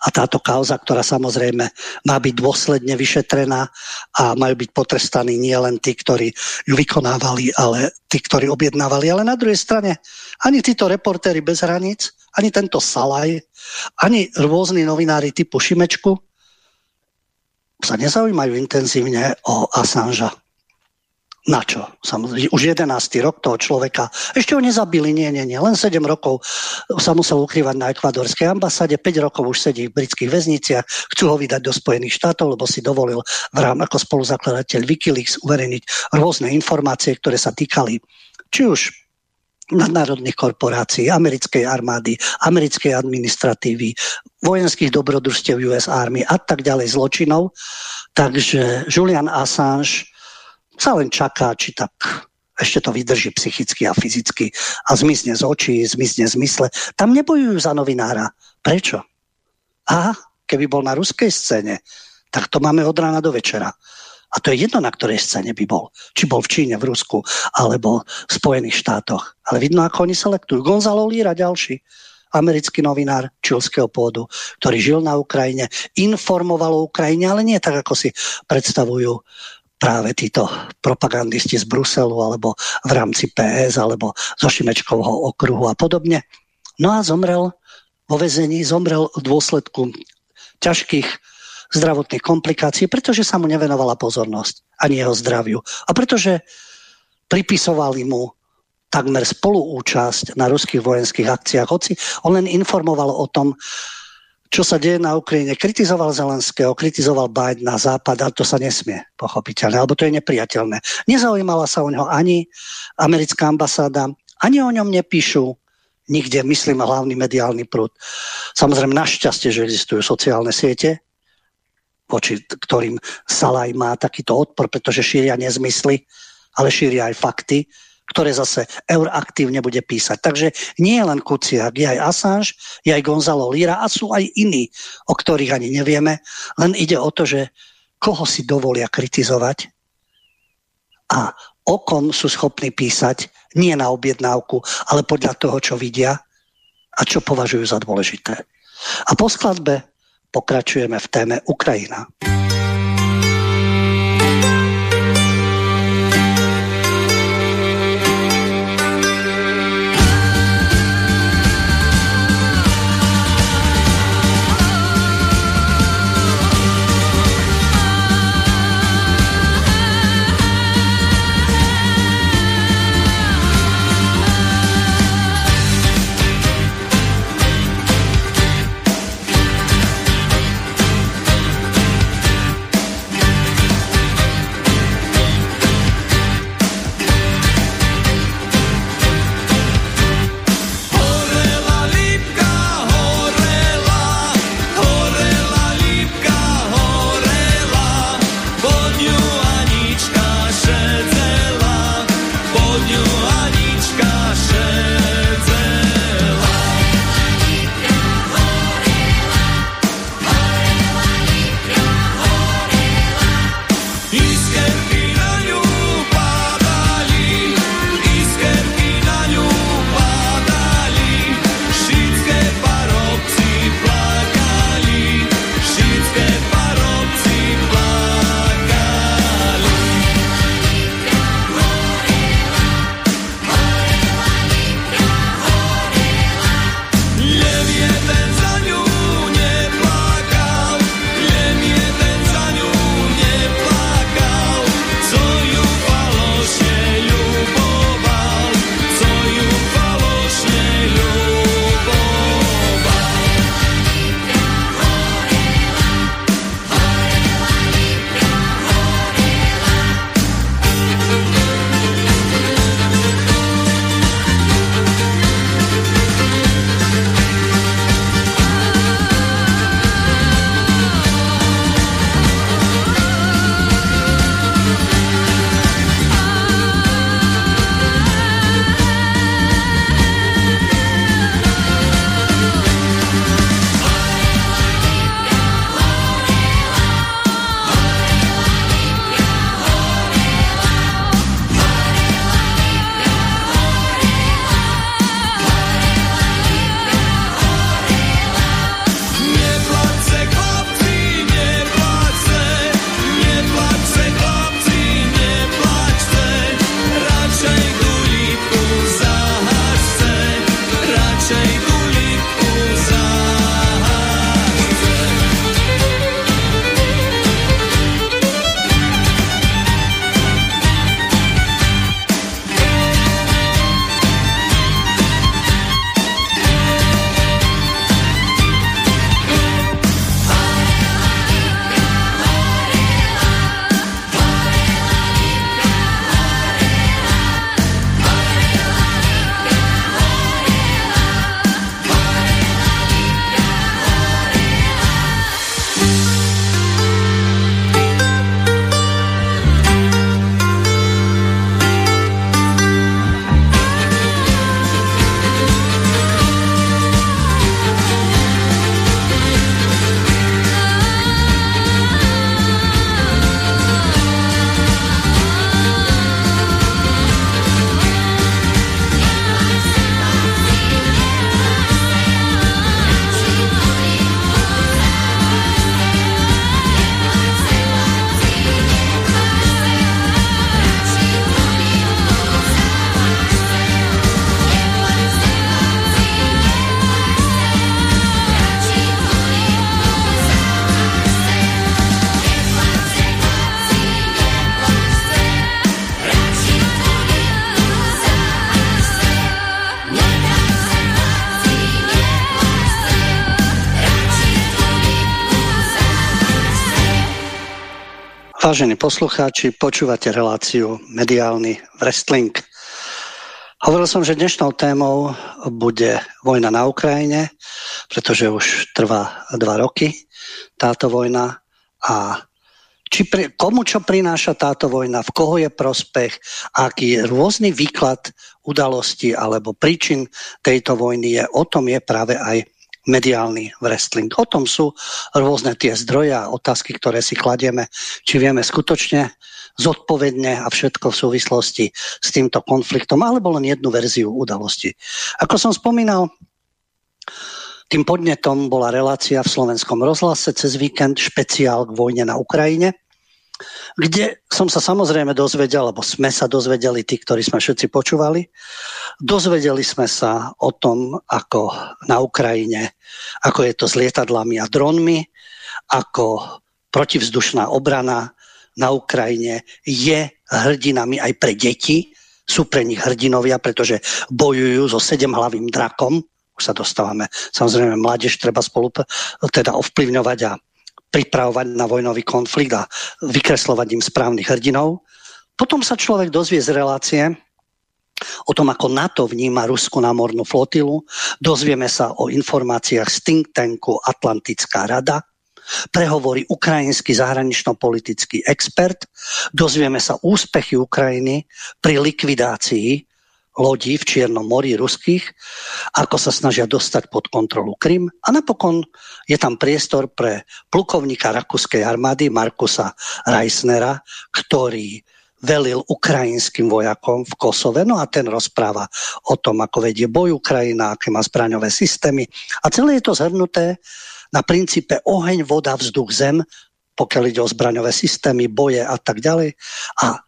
A táto kauza, ktorá samozrejme má byť dôsledne vyšetrená a majú byť potrestaní nie len tí, ktorí ju vykonávali, ale tí, ktorí objednávali. Ale na druhej strane ani títo reportéry bez hraníc, ani tento Salaj, ani rôzni novinári typu Šimečku sa nezaujímajú intenzívne o Assangea. Na čo? Samozrejme, už 11. rok toho človeka. Ešte ho nezabili, nie, nie, nie. Len 7 rokov sa musel ukrývať na ekvadorskej ambasáde, 5 rokov už sedí v britských väzniciach, chcú ho vydať do Spojených štátov, lebo si dovolil v rám ako spoluzakladateľ Wikileaks uverejniť rôzne informácie, ktoré sa týkali či už nadnárodných korporácií, americkej armády, americkej administratívy, vojenských dobrodružstiev US Army a tak ďalej zločinov. Takže Julian Assange sa len čaká, či tak ešte to vydrží psychicky a fyzicky a zmizne z očí, zmizne z mysle. Tam nebojujú za novinára. Prečo? A keby bol na ruskej scéne, tak to máme od rána do večera. A to je jedno, na ktorej scéne by bol. Či bol v Číne, v Rusku, alebo v Spojených štátoch. Ale vidno, ako oni selektujú. Gonzalo Líra, ďalší americký novinár čilského pôdu, ktorý žil na Ukrajine, informoval o Ukrajine, ale nie tak, ako si predstavujú práve títo propagandisti z Bruselu alebo v rámci PS alebo zo Šimečkovho okruhu a podobne. No a zomrel vo vezení, zomrel v dôsledku ťažkých zdravotných komplikácií, pretože sa mu nevenovala pozornosť ani jeho zdraviu. A pretože pripisovali mu takmer spoluúčasť na ruských vojenských akciách, hoci on len informoval o tom, čo sa deje na Ukrajine. Kritizoval Zelenského, kritizoval Biden na západ, ale to sa nesmie, pochopiteľne, alebo to je nepriateľné. Nezaujímala sa o ňo ani americká ambasáda, ani o ňom nepíšu nikde, myslím, hlavný mediálny prúd. Samozrejme, našťastie, že existujú sociálne siete, voči ktorým Salaj má takýto odpor, pretože šíria nezmysly, ale šíria aj fakty ktoré zase Eur aktívne bude písať. Takže nie je len Kuciak, je aj Assange, je aj Gonzalo Lira a sú aj iní, o ktorých ani nevieme. Len ide o to, že koho si dovolia kritizovať a o kom sú schopní písať nie na objednávku, ale podľa toho, čo vidia a čo považujú za dôležité. A po skladbe pokračujeme v téme Ukrajina. Vážení poslucháči, počúvate reláciu Mediálny wrestling. Hovoril som, že dnešnou témou bude vojna na Ukrajine, pretože už trvá dva roky táto vojna a či pri, komu čo prináša táto vojna, v koho je prospech, aký je rôzny výklad udalosti alebo príčin tejto vojny je, o tom je práve aj mediálny wrestling. O tom sú rôzne tie zdroje a otázky, ktoré si kladieme, či vieme skutočne zodpovedne a všetko v súvislosti s týmto konfliktom, alebo len jednu verziu udalosti. Ako som spomínal, tým podnetom bola relácia v slovenskom rozhlase cez víkend špeciál k vojne na Ukrajine kde som sa samozrejme dozvedel, alebo sme sa dozvedeli, tí, ktorí sme všetci počúvali, dozvedeli sme sa o tom, ako na Ukrajine, ako je to s lietadlami a dronmi, ako protivzdušná obrana na Ukrajine je hrdinami aj pre deti, sú pre nich hrdinovia, pretože bojujú so sedemhlavým drakom, už sa dostávame, samozrejme mládež treba spolu teda ovplyvňovať a pripravovať na vojnový konflikt a vykreslovať im správnych hrdinov. Potom sa človek dozvie z relácie o tom, ako NATO vníma Rusku námornú flotilu. Dozvieme sa o informáciách z think tanku Atlantická rada, prehovorí ukrajinský zahranično-politický expert, dozvieme sa úspechy Ukrajiny pri likvidácii lodí v Čiernom mori ruských, ako sa snažia dostať pod kontrolu Krym. A napokon je tam priestor pre plukovníka rakúskej armády Markusa Reisnera, ktorý velil ukrajinským vojakom v Kosove. No a ten rozpráva o tom, ako vedie boj Ukrajina, aké má zbraňové systémy. A celé je to zhrnuté na princípe oheň, voda, vzduch, zem, pokiaľ ide o zbraňové systémy, boje a tak ďalej. A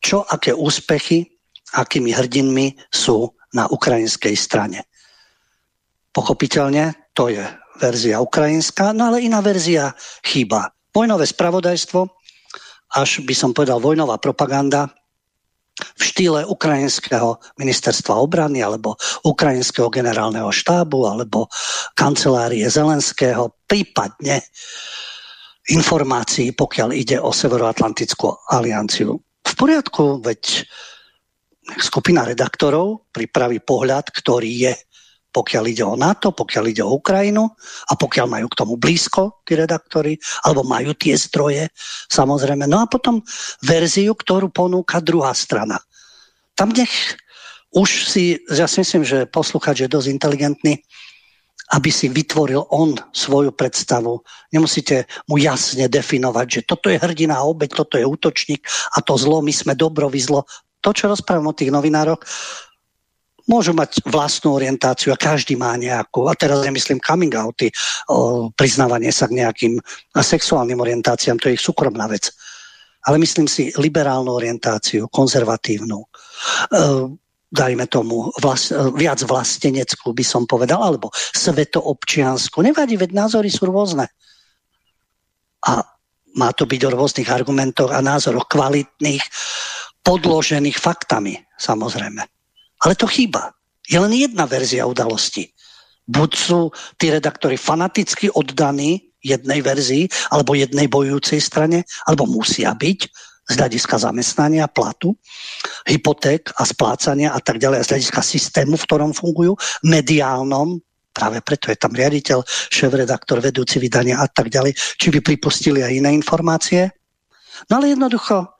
čo, aké úspechy akými hrdinmi sú na ukrajinskej strane. Pochopiteľne to je verzia ukrajinská, no ale iná verzia chýba. Vojnové spravodajstvo, až by som povedal vojnová propaganda v štýle ukrajinského ministerstva obrany alebo ukrajinského generálneho štábu alebo kancelárie Zelenského, prípadne informácií, pokiaľ ide o Severoatlantickú alianciu. V poriadku, veď skupina redaktorov pripraví pohľad, ktorý je, pokiaľ ide o NATO, pokiaľ ide o Ukrajinu a pokiaľ majú k tomu blízko tí redaktori, alebo majú tie zdroje, samozrejme. No a potom verziu, ktorú ponúka druhá strana. Tam nech už si, ja si myslím, že posluchač je dosť inteligentný, aby si vytvoril on svoju predstavu. Nemusíte mu jasne definovať, že toto je hrdina a obeď, toto je útočník a to zlo, my sme dobro, vy zlo to, čo rozprávam o tých novinároch, môžu mať vlastnú orientáciu a každý má nejakú, a teraz nemyslím coming outy, o, priznávanie sa k nejakým sexuálnym orientáciám, to je ich súkromná vec. Ale myslím si liberálnu orientáciu, konzervatívnu, e, dajme tomu vlast, viac vlasteneckú by som povedal, alebo svetoobčiansku. Nevadí, veď názory sú rôzne. A má to byť o rôznych argumentoch a názoroch kvalitných, podložených faktami, samozrejme. Ale to chýba. Je len jedna verzia udalosti. Buď sú tí redaktori fanaticky oddaní jednej verzii alebo jednej bojujúcej strane, alebo musia byť z hľadiska zamestnania, platu, hypoték a splácania a tak ďalej, a z hľadiska systému, v ktorom fungujú, mediálnom, práve preto je tam riaditeľ, šéf-redaktor, vedúci vydania a tak ďalej, či by pripustili aj iné informácie. No ale jednoducho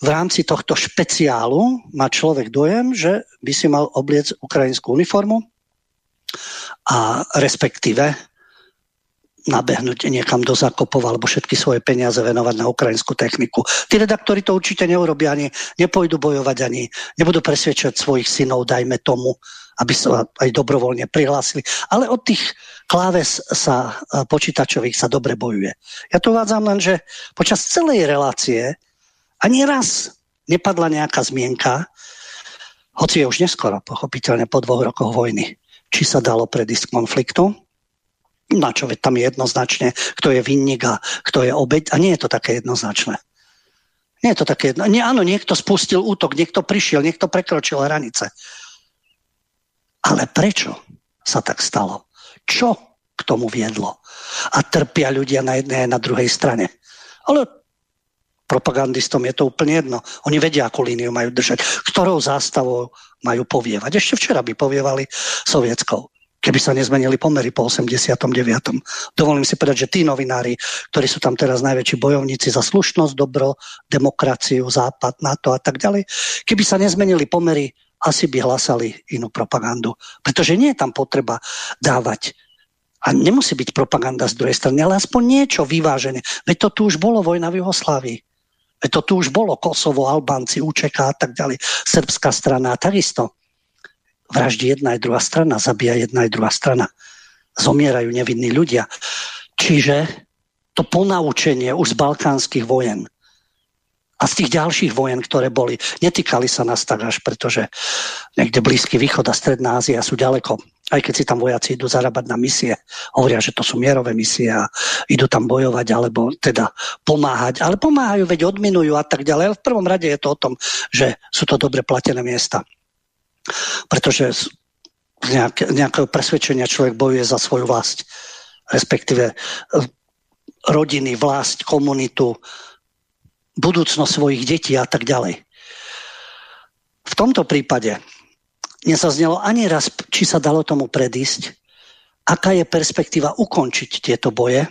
v rámci tohto špeciálu má človek dojem, že by si mal obliec ukrajinskú uniformu a respektíve nabehnúť niekam do zakopov alebo všetky svoje peniaze venovať na ukrajinskú techniku. Tí redaktori to určite neurobia ani, nepôjdu bojovať ani, nebudú presvedčať svojich synov, dajme tomu, aby sa aj dobrovoľne prihlásili. Ale od tých kláves sa počítačových sa dobre bojuje. Ja to uvádzam len, že počas celej relácie ani raz nepadla nejaká zmienka, hoci je už neskoro, pochopiteľne po dvoch rokoch vojny, či sa dalo predísť konfliktu, na čo veď tam je jednoznačne, kto je vinník a kto je obeď. A nie je to také jednoznačné. Nie je to také jedno. Nie, áno, niekto spustil útok, niekto prišiel, niekto prekročil hranice. Ale prečo sa tak stalo? Čo k tomu viedlo? A trpia ľudia na jednej a na druhej strane. Ale Propagandistom je to úplne jedno. Oni vedia, akú líniu majú držať, ktorou zástavou majú povievať. Ešte včera by povievali sovietskou keby sa nezmenili pomery po 89. Dovolím si povedať, že tí novinári, ktorí sú tam teraz najväčší bojovníci za slušnosť, dobro, demokraciu, západ, NATO a tak ďalej, keby sa nezmenili pomery, asi by hlasali inú propagandu. Pretože nie je tam potreba dávať a nemusí byť propaganda z druhej strany, ale aspoň niečo vyvážené. Veď to tu už bolo vojna v Jugoslávii. To tu už bolo Kosovo, Albánci, UČK a tak ďalej. Srbská strana takisto. Vraždí jedna aj druhá strana, zabíja jedna aj druhá strana. Zomierajú nevinní ľudia. Čiže to ponaučenie už z balkánskych vojen a z tých ďalších vojen, ktoré boli, netýkali sa nás tak až, pretože niekde Blízky východ a Stredná Ázia sú ďaleko. Aj keď si tam vojaci idú zarábať na misie, hovoria, že to sú mierové misie a idú tam bojovať alebo teda pomáhať. Ale pomáhajú, veď odminujú a tak ďalej. Ale v prvom rade je to o tom, že sú to dobre platené miesta. Pretože z nejakého presvedčenia človek bojuje za svoju vlast, respektíve eh, rodiny, vlast, komunitu, budúcnosť svojich detí a tak ďalej. V tomto prípade nezaznelo ani raz, či sa dalo tomu predísť, aká je perspektíva ukončiť tieto boje,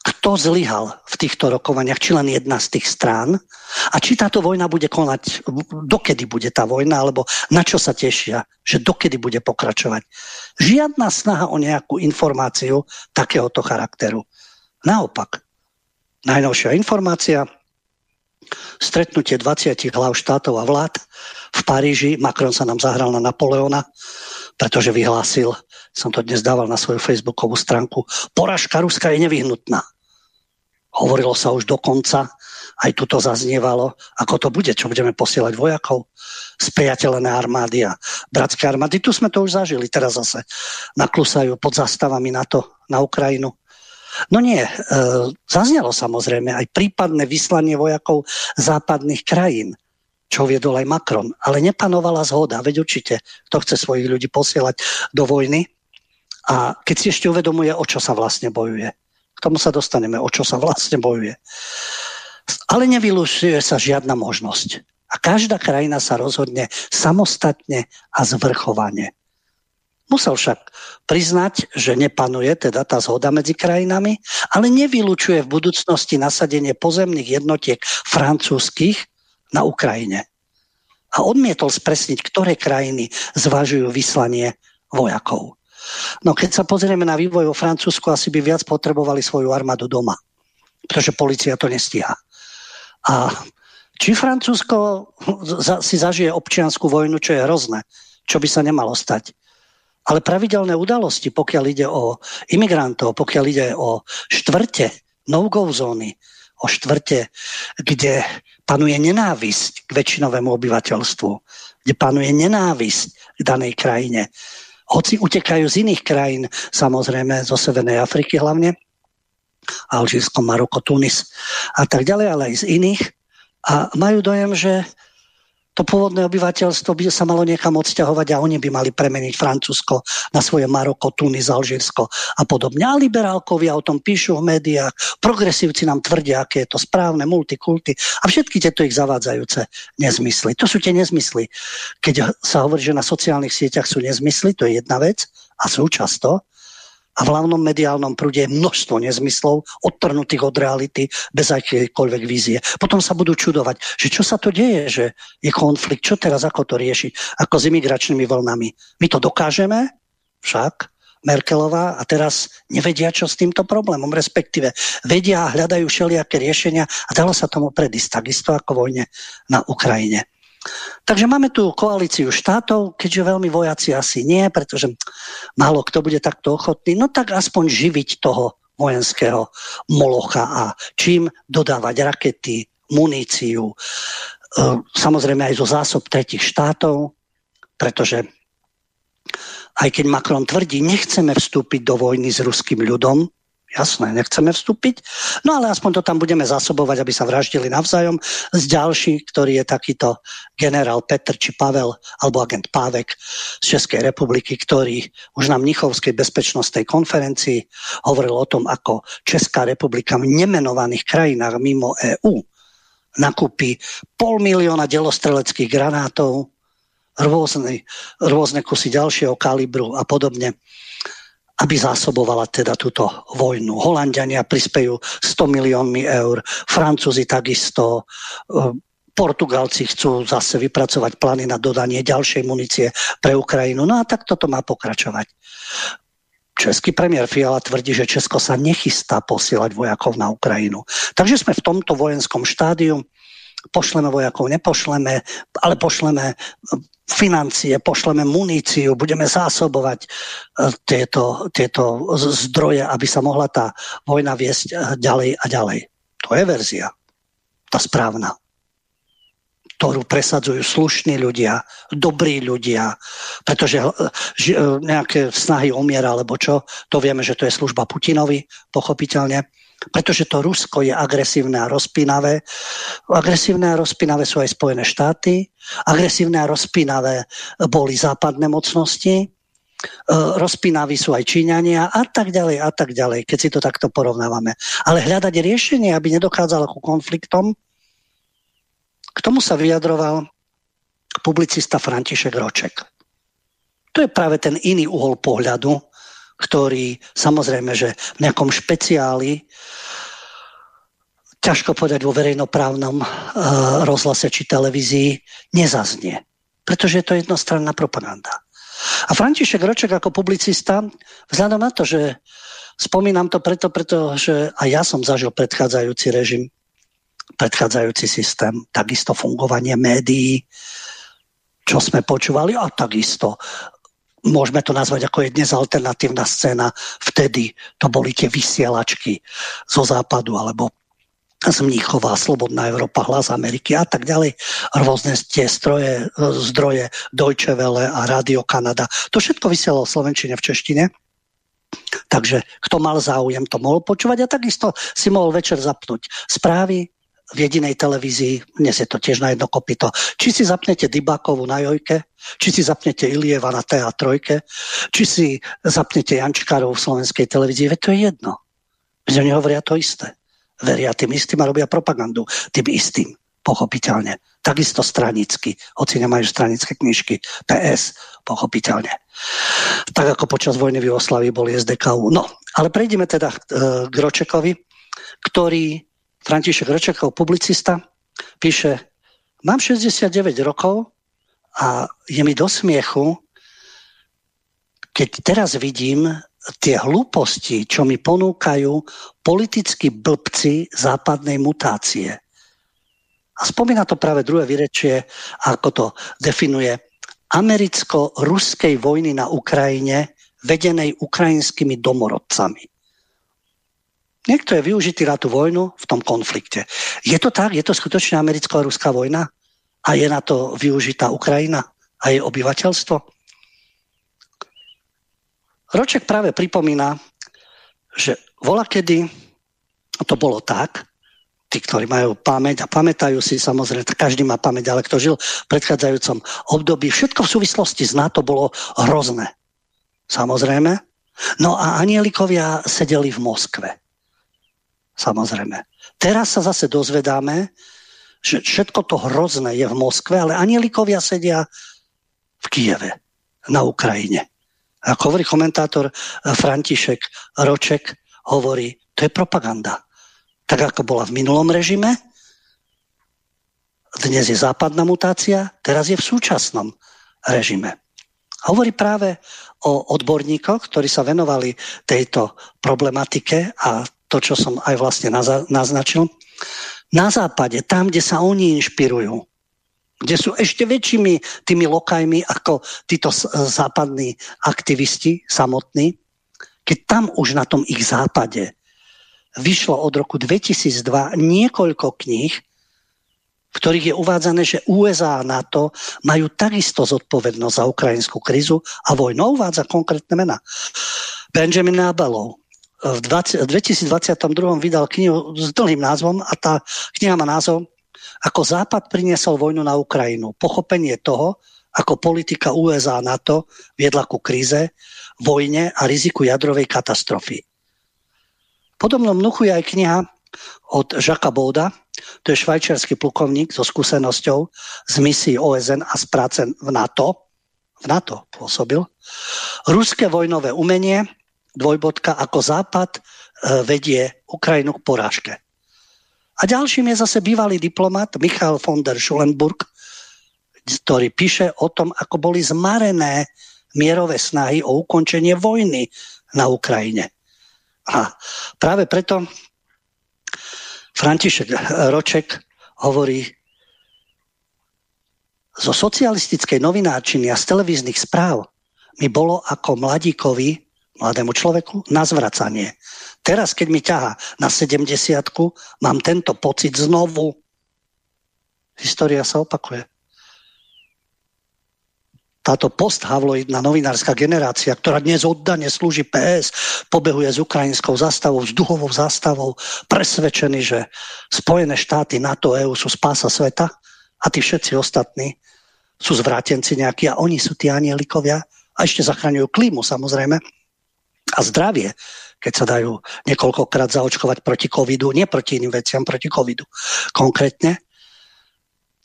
kto zlyhal v týchto rokovaniach, či len jedna z tých strán a či táto vojna bude konať, dokedy bude tá vojna, alebo na čo sa tešia, že dokedy bude pokračovať. Žiadna snaha o nejakú informáciu takéhoto charakteru. Naopak, Najnovšia informácia, stretnutie 20 hlav štátov a vlád Paríži. Macron sa nám zahral na Napoleona, pretože vyhlásil, som to dnes dával na svoju facebookovú stránku, poražka Ruska je nevyhnutná. Hovorilo sa už dokonca, aj tu to zaznievalo, ako to bude, čo budeme posielať vojakov, spriateľené armády a bratské armády. Tu sme to už zažili, teraz zase naklusajú pod zastavami NATO na Ukrajinu. No nie, e, zaznelo samozrejme aj prípadné vyslanie vojakov západných krajín, čo viedol aj Macron, ale nepanovala zhoda, veď určite, kto chce svojich ľudí posielať do vojny a keď si ešte uvedomuje, o čo sa vlastne bojuje. K tomu sa dostaneme, o čo sa vlastne bojuje. Ale nevylučuje sa žiadna možnosť. A každá krajina sa rozhodne samostatne a zvrchovane. Musel však priznať, že nepanuje teda tá zhoda medzi krajinami, ale nevylučuje v budúcnosti nasadenie pozemných jednotiek francúzskych na Ukrajine. A odmietol spresniť, ktoré krajiny zvažujú vyslanie vojakov. No keď sa pozrieme na vývoj vo Francúzsku, asi by viac potrebovali svoju armádu doma, pretože policia to nestíha. A či Francúzsko si zažije občianskú vojnu, čo je hrozné, čo by sa nemalo stať. Ale pravidelné udalosti, pokiaľ ide o imigrantov, pokiaľ ide o štvrte, no-go zóny, o štvrte, kde panuje nenávisť k väčšinovému obyvateľstvu, kde panuje nenávisť k danej krajine. Hoci utekajú z iných krajín, samozrejme zo Severnej Afriky hlavne, Alžírsko, Maroko, Tunis a tak ďalej, ale aj z iných. A majú dojem, že to pôvodné obyvateľstvo by sa malo niekam odsťahovať a oni by mali premeniť Francúzsko na svoje Maroko, Tunis, Alžírsko a podobne. A liberálkovia o tom píšu v médiách, progresívci nám tvrdia, aké je to správne, multikulty a všetky tieto ich zavádzajúce nezmysly. To sú tie nezmysly. Keď sa hovorí, že na sociálnych sieťach sú nezmysly, to je jedna vec a sú často, a v hlavnom mediálnom prúde je množstvo nezmyslov, odtrhnutých od reality, bez akýkoľvek vízie. Potom sa budú čudovať, že čo sa to deje, že je konflikt, čo teraz, ako to rieši, ako s imigračnými vlnami. My to dokážeme, však, Merkelová a teraz nevedia, čo s týmto problémom, respektíve vedia a hľadajú všelijaké riešenia a dalo sa tomu predísť, takisto ako vojne na Ukrajine. Takže máme tu koalíciu štátov, keďže veľmi vojaci asi nie, pretože málo kto bude takto ochotný, no tak aspoň živiť toho vojenského molocha a čím dodávať rakety, muníciu, e, samozrejme aj zo zásob tretich štátov, pretože aj keď Macron tvrdí, nechceme vstúpiť do vojny s ruským ľudom, Jasné, nechceme vstúpiť. No ale aspoň to tam budeme zasobovať, aby sa vraždili navzájom. Z ďalší, ktorý je takýto generál Petr či Pavel, alebo agent Pávek z Českej republiky, ktorý už na Mnichovskej bezpečnostnej konferencii hovoril o tom, ako Česká republika v nemenovaných krajinách mimo EÚ nakúpi pol milióna delostreleckých granátov, rôzne, rôzne kusy ďalšieho kalibru a podobne aby zásobovala teda túto vojnu. Holandiania prispejú 100 miliónmi eur, Francúzi takisto, e, Portugalci chcú zase vypracovať plány na dodanie ďalšej munície pre Ukrajinu. No a tak toto má pokračovať. Český premiér Fiala tvrdí, že Česko sa nechystá posielať vojakov na Ukrajinu. Takže sme v tomto vojenskom štádiu. Pošleme vojakov, nepošleme, ale pošleme financie, pošleme muníciu, budeme zásobovať e, tieto, tieto zdroje, aby sa mohla tá vojna viesť e, ďalej a ďalej. To je verzia. Tá správna ktorú presadzujú slušní ľudia, dobrí ľudia, pretože e, nejaké snahy omiera alebo čo, to vieme, že to je služba Putinovi, pochopiteľne pretože to Rusko je agresívne a rozpínavé. Agresívne a rozpínavé sú aj Spojené štáty, agresívne a rozpínavé boli západné mocnosti, e, rozpínaví sú aj Číňania a tak ďalej a tak ďalej, keď si to takto porovnávame. Ale hľadať riešenie, aby nedochádzalo ku konfliktom, k tomu sa vyjadroval publicista František Roček. To je práve ten iný uhol pohľadu, ktorý samozrejme, že v nejakom špeciáli ťažko povedať vo verejnoprávnom uh, rozhlase či televízii, nezaznie. Pretože je to jednostranná propaganda. A František Roček ako publicista, vzhľadom na to, že spomínam to preto, pretože aj ja som zažil predchádzajúci režim, predchádzajúci systém, takisto fungovanie médií, čo sme počúvali, a takisto môžeme to nazvať ako je dnes alternatívna scéna. Vtedy to boli tie vysielačky zo západu alebo z Mníchova, Slobodná Európa, Hlas Ameriky a tak ďalej. Rôzne tie stroje, zdroje Deutsche Welle a Radio Kanada. To všetko vysielalo v Slovenčine, v Češtine. Takže kto mal záujem, to mohol počúvať a takisto si mohol večer zapnúť správy, v jedinej televízii, dnes je to tiež na jedno kopito. Či si zapnete Dybákovu na Jojke, či si zapnete Ilieva na TA3, či si zapnete Jančkárov v slovenskej televízii, veď to je jedno. Veď oni hovoria to isté. Veria tým istým a robia propagandu tým istým, pochopiteľne. Takisto stranicky, hoci nemajú stranické knižky, PS, pochopiteľne. Tak ako počas vojny v Jugoslavii boli SDKU. No, ale prejdeme teda k Ročekovi, ktorý František Ročekov, publicista, píše, mám 69 rokov a je mi do smiechu, keď teraz vidím tie hlúposti, čo mi ponúkajú politickí blbci západnej mutácie. A spomína to práve druhé vyrečie, ako to definuje americko-ruskej vojny na Ukrajine, vedenej ukrajinskými domorodcami. Niekto je využitý na tú vojnu v tom konflikte. Je to tak? Je to skutočne americko ruská vojna? A je na to využitá Ukrajina a jej obyvateľstvo? Roček práve pripomína, že vola kedy to bolo tak, tí, ktorí majú pamäť a pamätajú si, samozrejme, každý má pamäť, ale kto žil v predchádzajúcom období, všetko v súvislosti s NATO bolo hrozné. Samozrejme. No a anielikovia sedeli v Moskve samozrejme. Teraz sa zase dozvedáme, že všetko to hrozné je v Moskve, ale anielikovia sedia v Kieve, na Ukrajine. Ako hovorí komentátor eh, František Roček, hovorí, to je propaganda. Tak ako bola v minulom režime, dnes je západná mutácia, teraz je v súčasnom režime. Hovorí práve o odborníkoch, ktorí sa venovali tejto problematike a to, čo som aj vlastne naznačil. Na západe, tam, kde sa oni inšpirujú, kde sú ešte väčšími tými lokajmi ako títo západní aktivisti samotní, keď tam už na tom ich západe vyšlo od roku 2002 niekoľko kníh, v ktorých je uvádzané, že USA a NATO majú takisto zodpovednosť za ukrajinskú krizu a vojnu. Uvádza konkrétne mena. Benjamin Abelov, v 20, 2022 vydal knihu s dlhým názvom a tá kniha má názov Ako Západ priniesol vojnu na Ukrajinu. Pochopenie toho, ako politika USA a NATO viedla ku kríze, vojne a riziku jadrovej katastrofy. Podobnom nuchu je aj kniha od Žaka Bouda, to je švajčiarsky plukovník so skúsenosťou z misií OSN a z práce v NATO. V NATO pôsobil. Ruské vojnové umenie, dvojbodka, ako Západ e, vedie Ukrajinu k porážke. A ďalším je zase bývalý diplomat Michal von der Schulenburg, ktorý píše o tom, ako boli zmarené mierové snahy o ukončenie vojny na Ukrajine. A práve preto František Roček hovorí, zo socialistickej novináčiny a z televíznych správ mi bolo ako mladíkovi, mladému človeku, na zvracanie. Teraz, keď mi ťaha na 70 mám tento pocit znovu. História sa opakuje táto posthavloidná novinárska generácia, ktorá dnes oddane slúži PS, pobehuje s ukrajinskou zastavou, s duhovou zastavou, presvedčený, že Spojené štáty NATO, EU sú spása sveta a tí všetci ostatní sú zvrátenci nejakí a oni sú tí anielikovia a ešte zachraňujú klímu samozrejme a zdravie, keď sa dajú niekoľkokrát zaočkovať proti covidu, nie proti iným veciam, proti covidu konkrétne,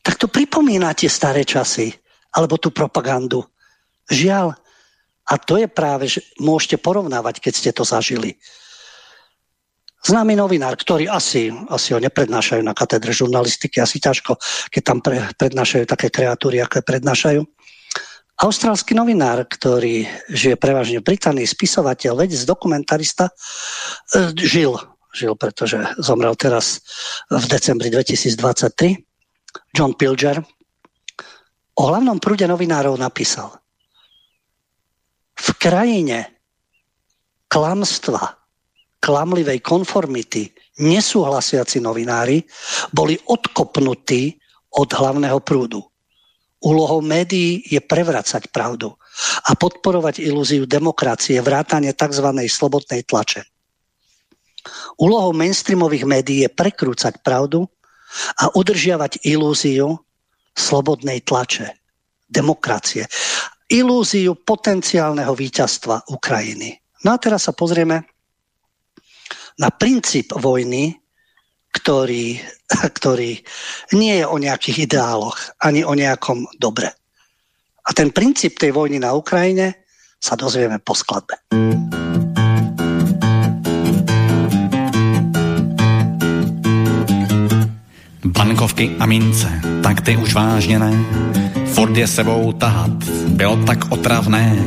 tak to pripomína tie staré časy, alebo tú propagandu. Žiaľ. A to je práve, že môžete porovnávať, keď ste to zažili. Známy novinár, ktorý asi, asi ho neprednášajú na katedre žurnalistiky, asi ťažko, keď tam pre, prednášajú také kreatúry, ako prednášajú. Austrálsky novinár, ktorý žije prevažne v Británii, spisovateľ, vedec, dokumentarista, e, žil, žil, pretože zomrel teraz v decembri 2023, John Pilger, o hlavnom prúde novinárov napísal. V krajine klamstva, klamlivej konformity, nesúhlasiaci novinári boli odkopnutí od hlavného prúdu. Úlohou médií je prevracať pravdu a podporovať ilúziu demokracie, vrátanie tzv. slobodnej tlače. Úlohou mainstreamových médií je prekrúcať pravdu a udržiavať ilúziu, slobodnej tlače, demokracie, ilúziu potenciálneho víťazstva Ukrajiny. No a teraz sa pozrieme na princíp vojny, ktorý, ktorý nie je o nejakých ideáloch, ani o nejakom dobre. A ten princíp tej vojny na Ukrajine sa dozvieme po skladbe. Bankovky a mince, tak ty už vážně ne. Ford je sebou tahat, bylo tak otravné.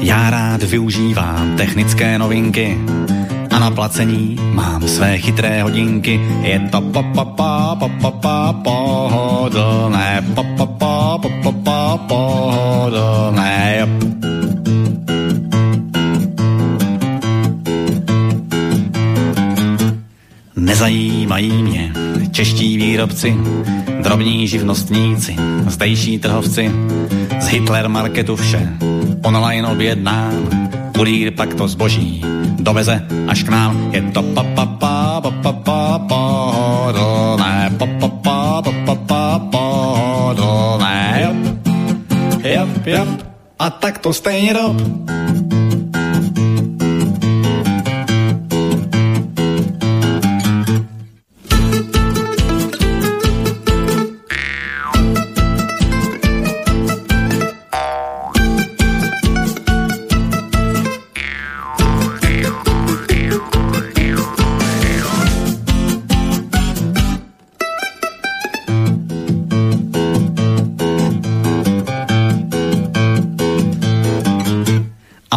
Já rád využívám technické novinky a na placení mám své chytré hodinky. Je to pa pa pa pa pa pa pohodlné, pa pa pa pa pa pa pohodlné. Nezajímají mě čeští výrobci, drobní živnostníci, zdejší trhovci, z Hitler marketu vše, online objednám, kurýr pak to zboží doveze až k nám. Je to pa pa pa pa pa pa pohodlné, pa pa pa pa pa pa pohodlné, jop, jop, jop, a tak to stejně rob.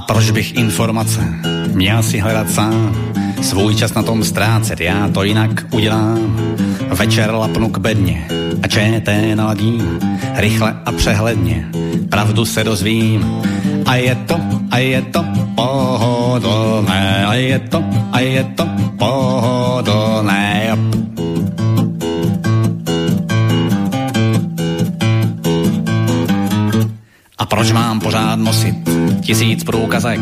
Proč bych informace měl si hledat sám? Svůj čas na tom ztrácet, já to jinak udělám. Večer lapnu k bedně a ČT naladím. Rychle a přehledně, pravdu se dozvím. A je to, a je to pohodlné, a je to, a je to pohodlné. A proč mám pořád nosit tisíc průkazek,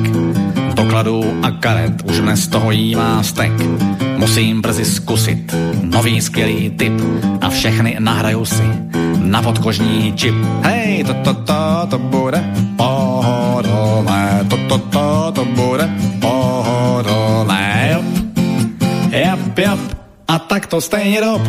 dokladů a karet, už dnes toho jí stek. Musím brzy zkusit nový skvělý typ a všechny nahraju si na podkožní čip. Hej, to, to, to, to bude pohodlné, to, to, to, to bude pohodlné, jop, jop, jop, a tak to stejně dob.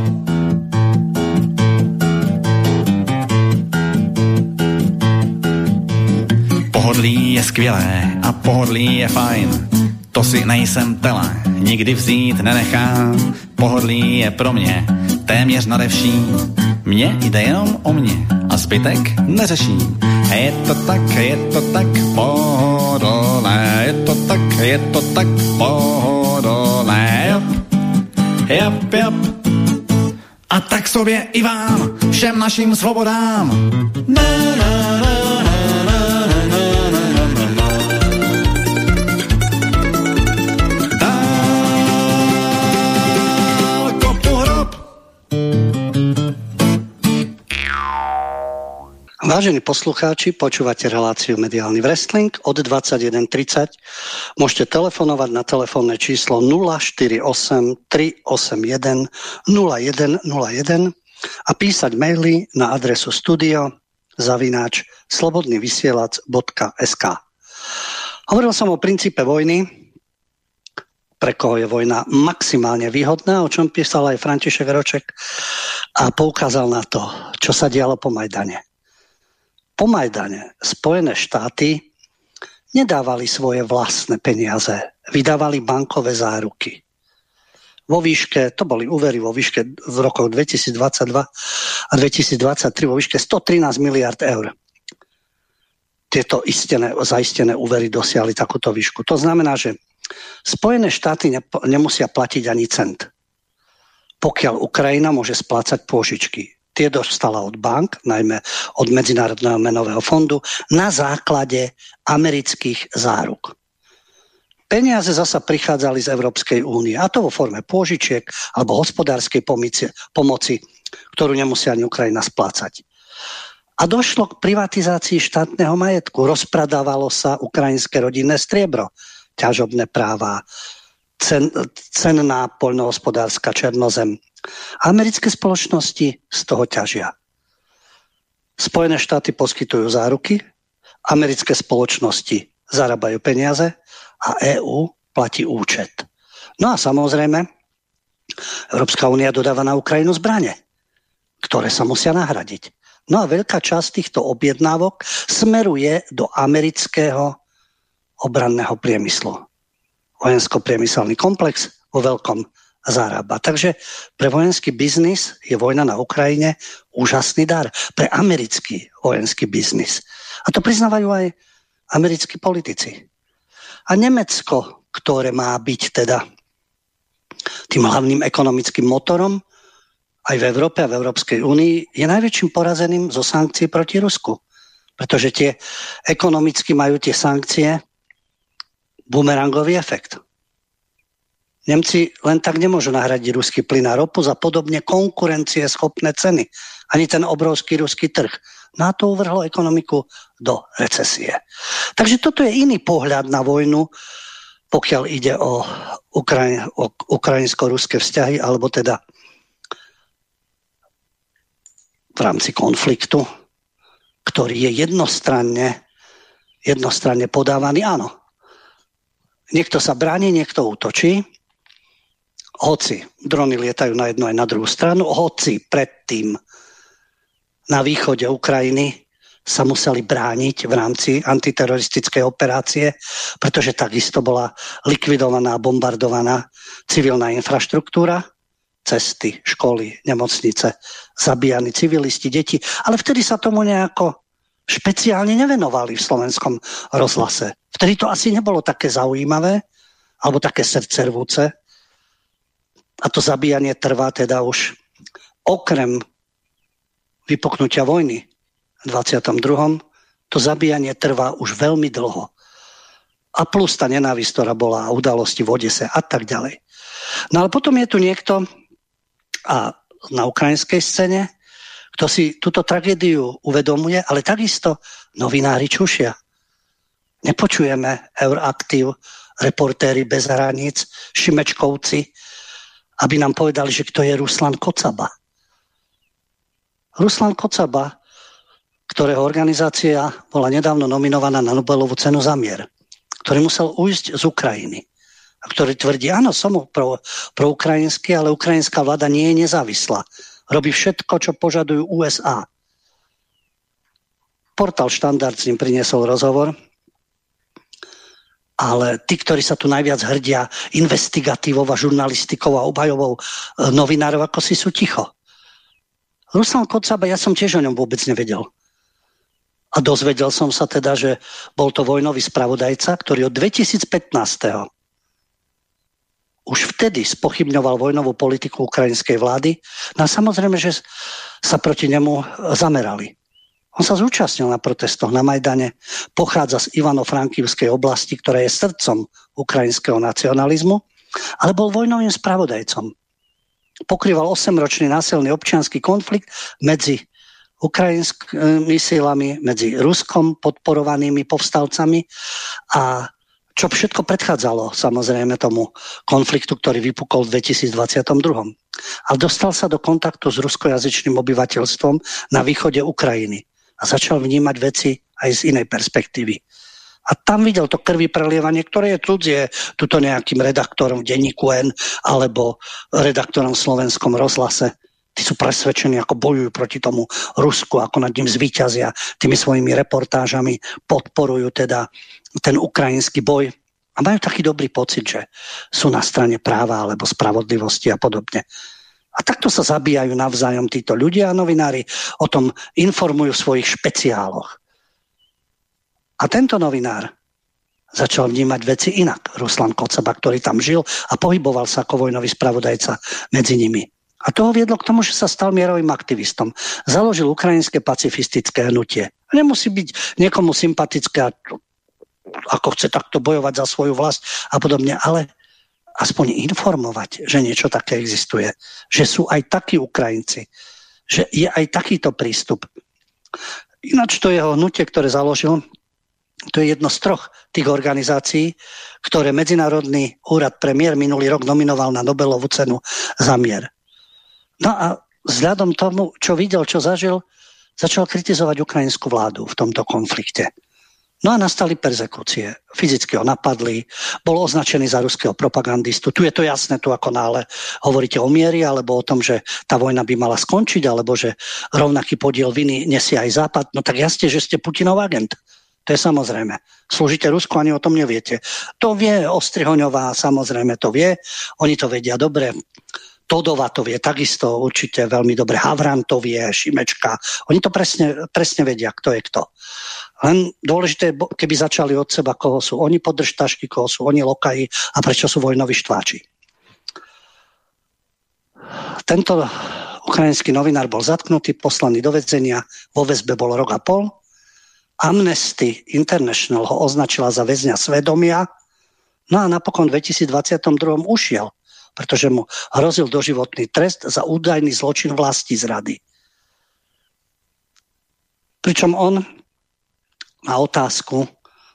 Pohodlí je skvělé a pohodlí je fajn. To si nejsem tele, nikdy vzít nenechám. Pohodlí je pro mě téměř nade vším. Mně jde jenom o mě a zbytek neřeším. Je to tak, je to tak pohodlné, je to tak, je to tak pohodlné. Jop, jop, jop. A tak sobě i vám, všem našim svobodám. Na, na, na. Vážení poslucháči, počúvate reláciu Mediálny wrestling od 21.30. Môžete telefonovať na telefónne číslo 048 381 0101 a písať maily na adresu studio zavináč slobodnyvysielac.sk Hovoril som o princípe vojny, pre koho je vojna maximálne výhodná, o čom písal aj František Roček a poukázal na to, čo sa dialo po Majdane po Majdane Spojené štáty nedávali svoje vlastné peniaze, vydávali bankové záruky. Vo výške, to boli úvery vo výške v rokoch 2022 a 2023 vo výške 113 miliard eur. Tieto istené, zaistené úvery dosiahli takúto výšku. To znamená, že Spojené štáty nemusia platiť ani cent, pokiaľ Ukrajina môže splácať pôžičky. Tie dostala od bank, najmä od Medzinárodného menového fondu, na základe amerických záruk. Peniaze zasa prichádzali z Európskej únie, a to vo forme pôžičiek alebo hospodárskej pomoci, ktorú nemusia ani Ukrajina splácať. A došlo k privatizácii štátneho majetku. Rozpradávalo sa ukrajinské rodinné striebro, ťažobné práva, cen, cenná poľnohospodárska černozem. Americké spoločnosti z toho ťažia. Spojené štáty poskytujú záruky, americké spoločnosti zarábajú peniaze a EÚ platí účet. No a samozrejme, Európska únia dodáva na Ukrajinu zbranie, ktoré sa musia nahradiť. No a veľká časť týchto objednávok smeruje do amerického obranného priemyslu vojensko-priemyselný komplex vo veľkom zarába. Takže pre vojenský biznis je vojna na Ukrajine úžasný dar. Pre americký vojenský biznis. A to priznávajú aj americkí politici. A Nemecko, ktoré má byť teda tým hlavným ekonomickým motorom aj v Európe a v Európskej únii, je najväčším porazeným zo sankcií proti Rusku. Pretože tie ekonomicky majú tie sankcie bumerangový efekt. Nemci len tak nemôžu nahradiť ruský plyn a ropu za podobne konkurencie schopné ceny. Ani ten obrovský ruský trh. Na to uvrhlo ekonomiku do recesie. Takže toto je iný pohľad na vojnu, pokiaľ ide o, Ukraj- o ukrajinsko-ruské vzťahy, alebo teda v rámci konfliktu, ktorý je jednostranne, jednostranne podávaný. Áno, Niekto sa bráni, niekto útočí. Hoci drony lietajú na jednu aj na druhú stranu, hoci predtým na východe Ukrajiny sa museli brániť v rámci antiteroristickej operácie, pretože takisto bola likvidovaná, bombardovaná civilná infraštruktúra, cesty, školy, nemocnice, zabíjani civilisti, deti. Ale vtedy sa tomu nejako špeciálne nevenovali v slovenskom rozhlase. Vtedy to asi nebolo také zaujímavé, alebo také srdcervúce. A to zabíjanie trvá teda už okrem vypoknutia vojny v 22. To zabíjanie trvá už veľmi dlho. A plus tá nenávisť, ktorá bola a udalosti v Odese a tak ďalej. No ale potom je tu niekto a na ukrajinskej scéne, kto si túto tragédiu uvedomuje, ale takisto novinári čušia. Nepočujeme Euraktiv, reportéry bez hraníc, Šimečkovci, aby nám povedali, že kto je Ruslan Kocaba. Ruslan Kocaba, ktorého organizácia bola nedávno nominovaná na Nobelovú cenu za mier, ktorý musel ujsť z Ukrajiny a ktorý tvrdí, áno, som pro, pro ukrajinský, ale ukrajinská vláda nie je nezávislá. Robí všetko, čo požadujú USA. Portál Štandard s ním priniesol rozhovor, ale tí, ktorí sa tu najviac hrdia investigatívou a žurnalistikou a obhajovou e, novinárov, ako si sú ticho. Ruslan Kocaba, ja som tiež o ňom vôbec nevedel. A dozvedel som sa teda, že bol to vojnový spravodajca, ktorý od 2015 už vtedy spochybňoval vojnovú politiku ukrajinskej vlády. No a samozrejme, že sa proti nemu zamerali. On sa zúčastnil na protestoch na Majdane, pochádza z Ivano-Frankivskej oblasti, ktorá je srdcom ukrajinského nacionalizmu, ale bol vojnovým spravodajcom. Pokrýval 8-ročný násilný občianský konflikt medzi ukrajinskými silami, medzi Ruskom podporovanými povstalcami a čo všetko predchádzalo samozrejme tomu konfliktu, ktorý vypukol v 2022. Ale dostal sa do kontaktu s ruskojazyčným obyvateľstvom na východe Ukrajiny a začal vnímať veci aj z inej perspektívy. A tam videl to krvi prelievanie, ktoré je cudzie tuto nejakým redaktorom v denníku N alebo redaktorom v slovenskom rozhlase. Tí sú presvedčení, ako bojujú proti tomu Rusku, ako nad ním zvíťazia tými svojimi reportážami, podporujú teda ten ukrajinský boj a majú taký dobrý pocit, že sú na strane práva alebo spravodlivosti a podobne. A takto sa zabíjajú navzájom títo ľudia a novinári o tom informujú v svojich špeciáloch. A tento novinár začal vnímať veci inak. Ruslan Kocaba, ktorý tam žil a pohyboval sa ako vojnový spravodajca medzi nimi. A to ho viedlo k tomu, že sa stal mierovým aktivistom. Založil ukrajinské pacifistické hnutie. Nemusí byť niekomu sympatické, ako chce takto bojovať za svoju vlast a podobne, ale aspoň informovať, že niečo také existuje. Že sú aj takí Ukrajinci. Že je aj takýto prístup. Ináč to jeho hnutie, ktoré založil, to je jedno z troch tých organizácií, ktoré Medzinárodný úrad premiér minulý rok nominoval na Nobelovú cenu za mier. No a vzhľadom tomu, čo videl, čo zažil, začal kritizovať ukrajinskú vládu v tomto konflikte. No a nastali perzekúcie. Fyzicky ho napadli, bol označený za ruského propagandistu. Tu je to jasné, tu ako nále hovoríte o miery, alebo o tom, že tá vojna by mala skončiť, alebo že rovnaký podiel viny nesie aj Západ. No tak jasne, že ste Putinov agent. To je samozrejme. Slúžite Rusku, ani o tom neviete. To vie Ostrihoňová, samozrejme to vie. Oni to vedia dobre. Todova to vie takisto určite veľmi dobre. Havran to vie, Šimečka. Oni to presne, presne vedia, kto je kto. Len dôležité, keby začali od seba, koho sú oni podržtašky, koho sú oni lokaji a prečo sú vojnoví štváči. Tento ukrajinský novinár bol zatknutý, poslaný do vedzenia, vo väzbe bol rok a pol. Amnesty International ho označila za väzňa svedomia, no a napokon v 2022 ušiel, pretože mu hrozil doživotný trest za údajný zločin vlasti zrady. Pričom on na otázku,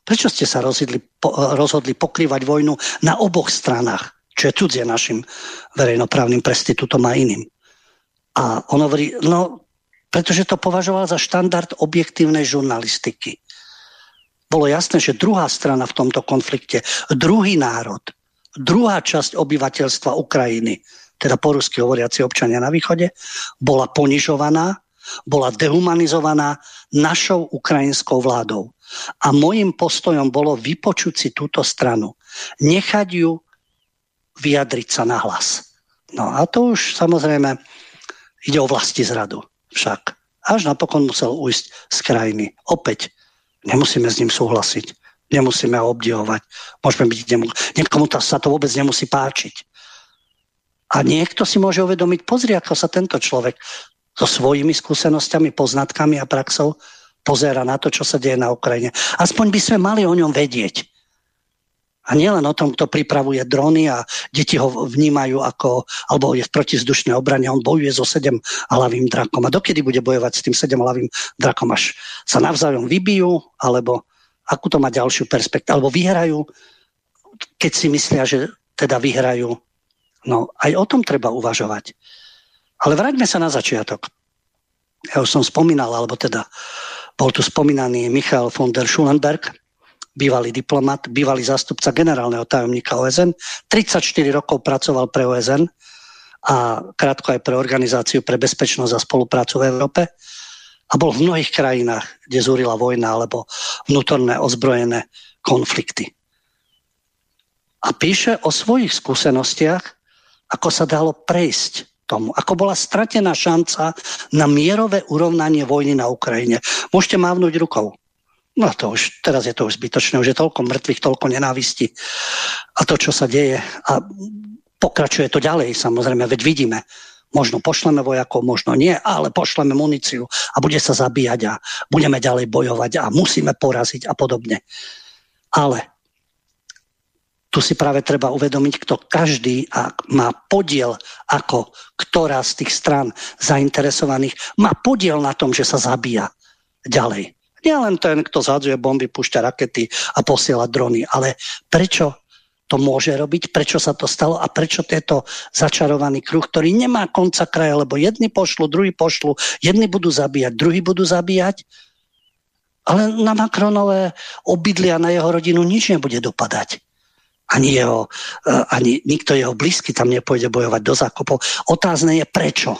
prečo ste sa rozhodli, po, rozhodli pokrývať vojnu na oboch stranách, čo je cudzie našim verejnoprávnym prestitútom a iným. A on hovorí, no, pretože to považoval za štandard objektívnej žurnalistiky. Bolo jasné, že druhá strana v tomto konflikte, druhý národ, druhá časť obyvateľstva Ukrajiny, teda po rusky hovoriaci občania na východe, bola ponižovaná bola dehumanizovaná našou ukrajinskou vládou. A môjim postojom bolo vypočuť si túto stranu. Nechať ju vyjadriť sa na hlas. No a to už samozrejme ide o vlasti zradu však. Až napokon musel ujsť z krajiny. Opäť nemusíme s ním súhlasiť. Nemusíme ho obdivovať. Môžeme byť, niekomu sa to vôbec nemusí páčiť. A niekto si môže uvedomiť, pozri, ako sa tento človek so svojimi skúsenosťami, poznatkami a praxou pozera na to, čo sa deje na Ukrajine. Aspoň by sme mali o ňom vedieť. A nielen o tom, kto pripravuje drony a deti ho vnímajú ako, alebo je v protizdušnej obrane, on bojuje so sedem hlavým drakom. A dokedy bude bojovať s tým sedem hlavým drakom, až sa navzájom vybijú, alebo akú to má ďalšiu perspektívu. Alebo vyhrajú, keď si myslia, že teda vyhrajú. No, aj o tom treba uvažovať. Ale vráťme sa na začiatok. Ja už som spomínal, alebo teda bol tu spomínaný Michal von der Schulenberg, bývalý diplomat, bývalý zástupca generálneho tajomníka OSN. 34 rokov pracoval pre OSN a krátko aj pre Organizáciu pre bezpečnosť a spoluprácu v Európe a bol v mnohých krajinách, kde zúrila vojna alebo vnútorné ozbrojené konflikty. A píše o svojich skúsenostiach, ako sa dalo prejsť tomu, ako bola stratená šanca na mierové urovnanie vojny na Ukrajine. Môžete mávnuť rukou. No to už, teraz je to už zbytočné, už je toľko mŕtvych, toľko nenávisti a to, čo sa deje. A pokračuje to ďalej, samozrejme, veď vidíme, Možno pošleme vojakov, možno nie, ale pošleme muníciu a bude sa zabíjať a budeme ďalej bojovať a musíme poraziť a podobne. Ale tu si práve treba uvedomiť, kto každý a má podiel ako ktorá z tých stran zainteresovaných má podiel na tom, že sa zabíja ďalej. Nie len ten, kto zhadzuje bomby, púšťa rakety a posiela drony, ale prečo to môže robiť, prečo sa to stalo a prečo tento začarovaný kruh, ktorý nemá konca kraja, lebo jedni pošlu, druhí pošlu, jedni budú zabíjať, druhí budú zabíjať, ale na Macronové obydlia na jeho rodinu nič nebude dopadať. Ani, jeho, e, ani nikto jeho blízky tam nepôjde bojovať do zákopov. Otázne je prečo.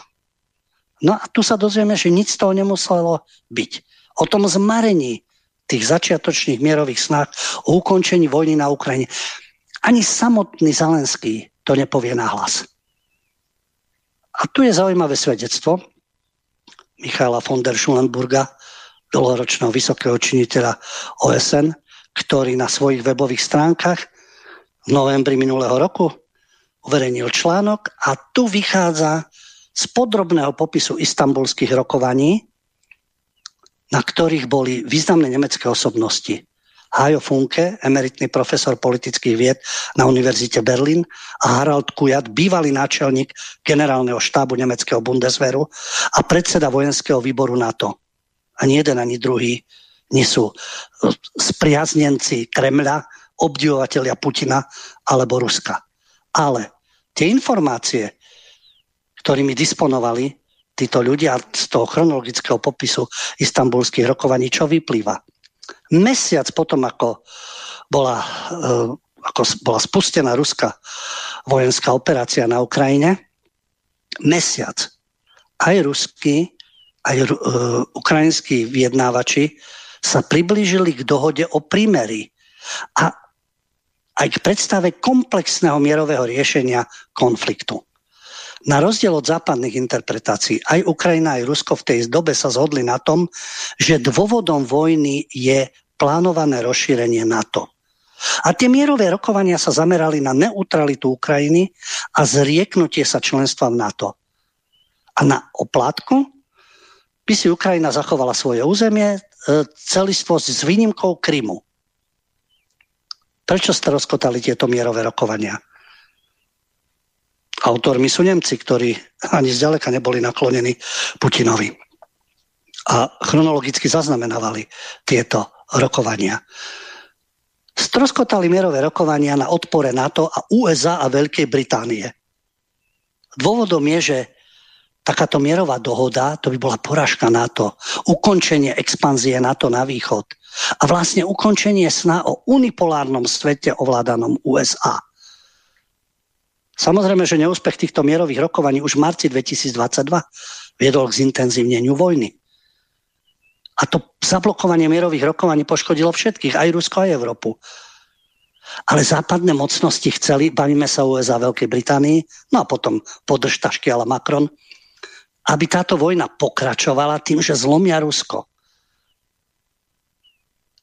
No a tu sa dozvieme, že nič z toho nemuselo byť. O tom zmarení tých začiatočných mierových snách o ukončení vojny na Ukrajine. Ani samotný Zelenský to nepovie nahlas. A tu je zaujímavé svedectvo Michala von der Schulenburga, dlhoročného vysokého činiteľa OSN, ktorý na svojich webových stránkach novembri minulého roku uverejnil článok a tu vychádza z podrobného popisu istambulských rokovaní, na ktorých boli významné nemecké osobnosti. Hajo Funke, emeritný profesor politických vied na Univerzite Berlin a Harald Kujat, bývalý náčelník generálneho štábu nemeckého Bundeswehru a predseda vojenského výboru NATO. Ani jeden, ani druhý nie sú spriaznenci Kremľa, obdivovateľia Putina alebo Ruska. Ale tie informácie, ktorými disponovali títo ľudia z toho chronologického popisu istambulských rokovaní, čo vyplýva? Mesiac potom, ako bola, eh, ako bola spustená ruská vojenská operácia na Ukrajine, mesiac aj ruskí, aj uh, ukrajinskí vyjednávači sa priblížili k dohode o prímeri a aj k predstave komplexného mierového riešenia konfliktu. Na rozdiel od západných interpretácií, aj Ukrajina, aj Rusko v tej dobe sa zhodli na tom, že dôvodom vojny je plánované rozšírenie NATO. A tie mierové rokovania sa zamerali na neutralitu Ukrajiny a zrieknutie sa členstva v NATO. A na oplátku by si Ukrajina zachovala svoje územie, e, celistvosť s výnimkou Krymu. Prečo staroskotali tieto mierové rokovania? Autormi sú Nemci, ktorí ani zďaleka neboli naklonení Putinovi. A chronologicky zaznamenávali tieto rokovania. Stroskotali mierové rokovania na odpore NATO a USA a Veľkej Británie. Dôvodom je, že takáto mierová dohoda, to by bola poražka NATO, ukončenie expanzie NATO na východ a vlastne ukončenie sna o unipolárnom svete ovládanom USA. Samozrejme, že neúspech týchto mierových rokovaní už v marci 2022 viedol k zintenzívneniu vojny. A to zablokovanie mierových rokovaní poškodilo všetkých, aj Rusko, aj Európu. Ale západné mocnosti chceli, bavíme sa USA Veľkej Británii, no a potom podrž tašky ale Macron, aby táto vojna pokračovala tým, že zlomia Rusko.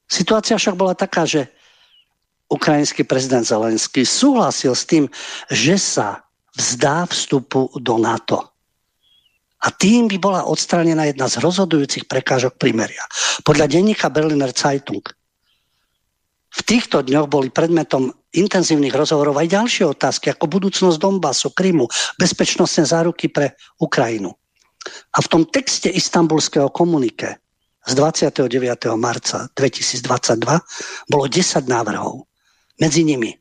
Situácia však bola taká, že ukrajinský prezident Zelenský súhlasil s tým, že sa vzdá vstupu do NATO. A tým by bola odstránená jedna z rozhodujúcich prekážok primeria. Podľa denníka Berliner Zeitung v týchto dňoch boli predmetom intenzívnych rozhovorov aj ďalšie otázky, ako budúcnosť Donbasu, Krymu, bezpečnostné záruky pre Ukrajinu. A v tom texte istambulského komunike z 29. marca 2022 bolo 10 návrhov. Medzi nimi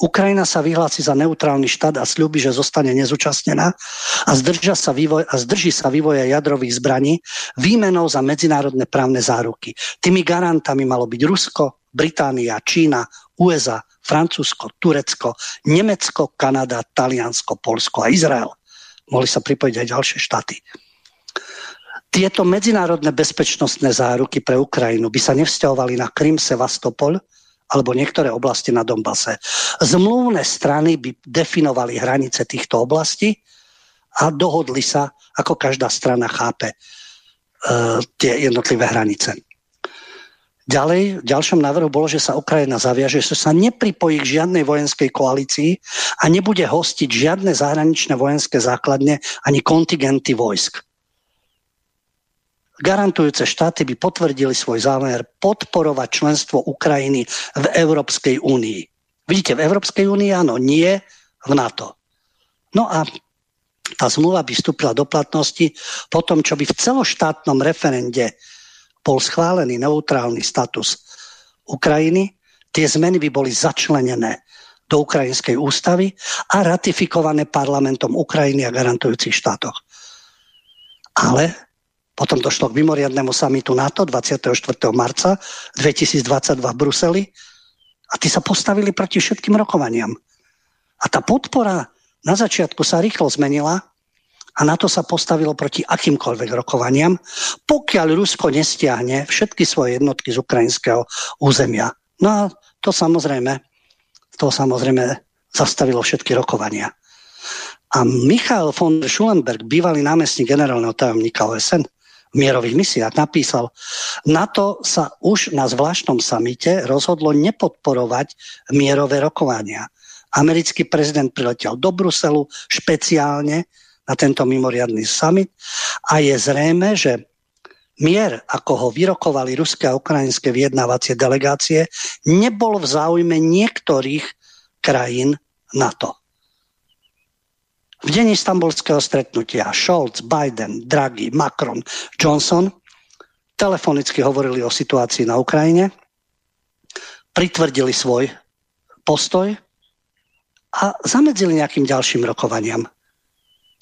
Ukrajina sa vyhlási za neutrálny štát a slúbi, že zostane nezúčastnená a, sa vývoj, a zdrží sa vývoja jadrových zbraní výmenou za medzinárodné právne záruky. Tými garantami malo byť Rusko, Británia, Čína, USA, Francúzsko, Turecko, Nemecko, Kanada, Taliansko, Polsko a Izrael. Mohli sa pripojiť aj ďalšie štáty. Tieto medzinárodné bezpečnostné záruky pre Ukrajinu by sa nevzťahovali na Krym, Sevastopol alebo niektoré oblasti na Donbase. Zmluvné strany by definovali hranice týchto oblastí a dohodli sa, ako každá strana chápe e, tie jednotlivé hranice. Ďalej, v ďalšom návrhu bolo, že sa Ukrajina zaviaže, že sa nepripojí k žiadnej vojenskej koalícii a nebude hostiť žiadne zahraničné vojenské základne ani kontingenty vojsk garantujúce štáty by potvrdili svoj zámer podporovať členstvo Ukrajiny v Európskej únii. Vidíte, v Európskej únii áno, nie v NATO. No a tá zmluva by vstúpila do platnosti po tom, čo by v celoštátnom referende bol schválený neutrálny status Ukrajiny. Tie zmeny by boli začlenené do ukrajinskej ústavy a ratifikované parlamentom Ukrajiny a garantujúcich štátoch. Ale potom došlo k mimoriadnému samitu NATO 24. marca 2022 v Bruseli a tí sa postavili proti všetkým rokovaniam. A tá podpora na začiatku sa rýchlo zmenila a NATO sa postavilo proti akýmkoľvek rokovaniam, pokiaľ Rusko nestiahne všetky svoje jednotky z ukrajinského územia. No a to samozrejme, to samozrejme zastavilo všetky rokovania. A Michal von Schulenberg, bývalý námestník generálneho tajomníka OSN, mierových misiách napísal, NATO sa už na zvláštnom samite rozhodlo nepodporovať mierové rokovania. Americký prezident priletel do Bruselu špeciálne na tento mimoriadný summit a je zrejme, že mier, ako ho vyrokovali ruské a ukrajinské vyjednávacie delegácie, nebol v záujme niektorých krajín NATO. V deň istambulského stretnutia Scholz, Biden, Draghi, Macron, Johnson telefonicky hovorili o situácii na Ukrajine, pritvrdili svoj postoj a zamedzili nejakým ďalším rokovaniam.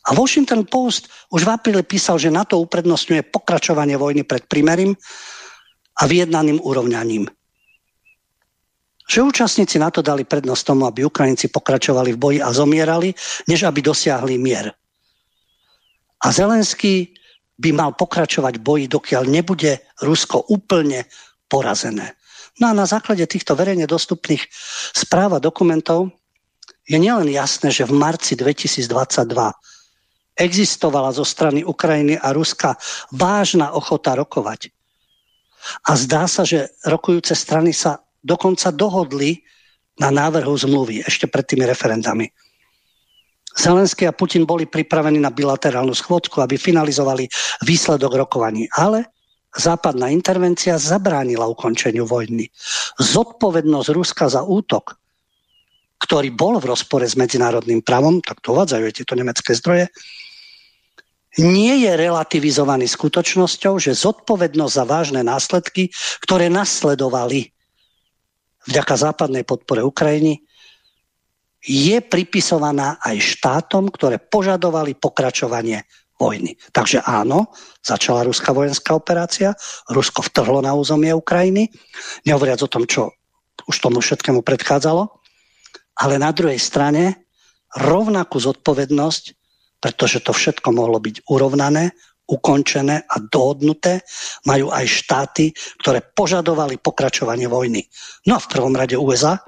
A Washington Post už v apríli písal, že NATO uprednostňuje pokračovanie vojny pred primerím a vyjednaným úrovňaním že účastníci na to dali prednosť tomu, aby Ukrajinci pokračovali v boji a zomierali, než aby dosiahli mier. A Zelenský by mal pokračovať v boji, dokiaľ nebude Rusko úplne porazené. No a na základe týchto verejne dostupných správ a dokumentov je nielen jasné, že v marci 2022 existovala zo strany Ukrajiny a Ruska vážna ochota rokovať. A zdá sa, že rokujúce strany sa dokonca dohodli na návrhu zmluvy ešte pred tými referendami. Zelenský a Putin boli pripravení na bilaterálnu schôdzku, aby finalizovali výsledok rokovaní. Ale západná intervencia zabránila ukončeniu vojny. Zodpovednosť Ruska za útok, ktorý bol v rozpore s medzinárodným právom, tak to uvádzajú tieto nemecké zdroje, nie je relativizovaný skutočnosťou, že zodpovednosť za vážne následky, ktoré nasledovali vďaka západnej podpore Ukrajiny je pripisovaná aj štátom, ktoré požadovali pokračovanie vojny. Takže áno, začala ruská vojenská operácia, Rusko vtrhlo na územie Ukrajiny, nehovoriac o tom, čo už tomu všetkému predchádzalo, ale na druhej strane rovnakú zodpovednosť, pretože to všetko mohlo byť urovnané, ukončené a dohodnuté, majú aj štáty, ktoré požadovali pokračovanie vojny. No a v prvom rade USA.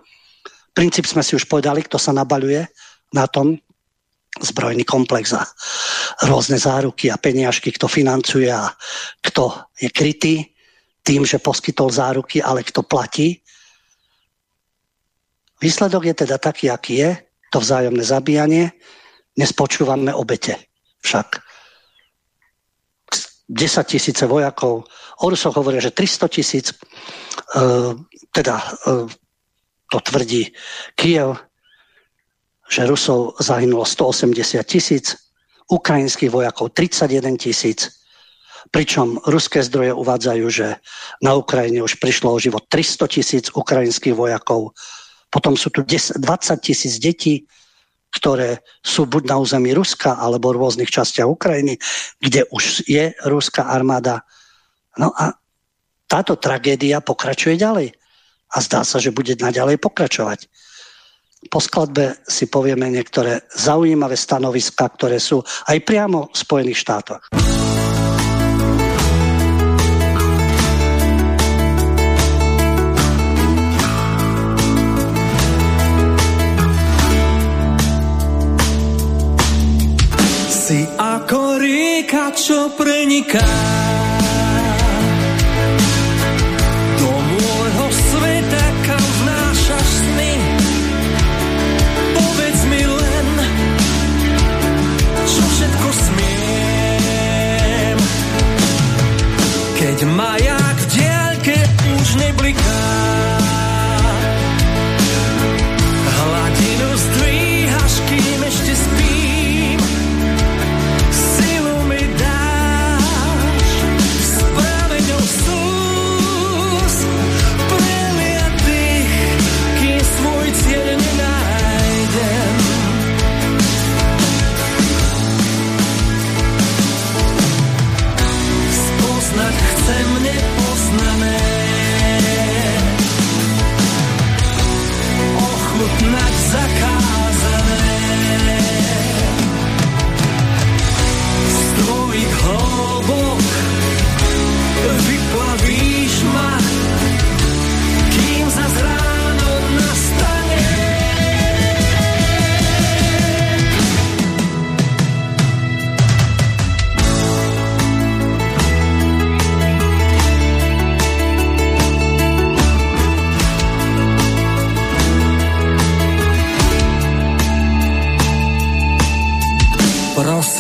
Princíp sme si už povedali, kto sa nabaľuje na tom zbrojný komplex a rôzne záruky a peniažky, kto financuje a kto je krytý tým, že poskytol záruky, ale kto platí. Výsledok je teda taký, aký je, to vzájomné zabíjanie. Dnes počúvame obete však 10 tisíce vojakov. O Rusoch hovoria, že 300 tisíc. E, teda e, to tvrdí Kiev, že Rusov zahynulo 180 tisíc, ukrajinských vojakov 31 tisíc. pričom ruské zdroje uvádzajú, že na Ukrajine už prišlo o život 300 tisíc ukrajinských vojakov, potom sú tu 10, 20 tisíc detí, ktoré sú buď na území Ruska alebo v rôznych častiach Ukrajiny, kde už je ruská armáda. No a táto tragédia pokračuje ďalej. A zdá sa, že bude naďalej pokračovať. Po skladbe si povieme niektoré zaujímavé stanoviska, ktoré sú aj priamo v Spojených štátoch. Čo preniká do môjho sveta, kam vnášaš sny. Povedz mi len, čo všetko smiem. Keď v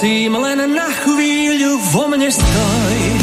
Prosím, len na chvíľu vo mne stoj.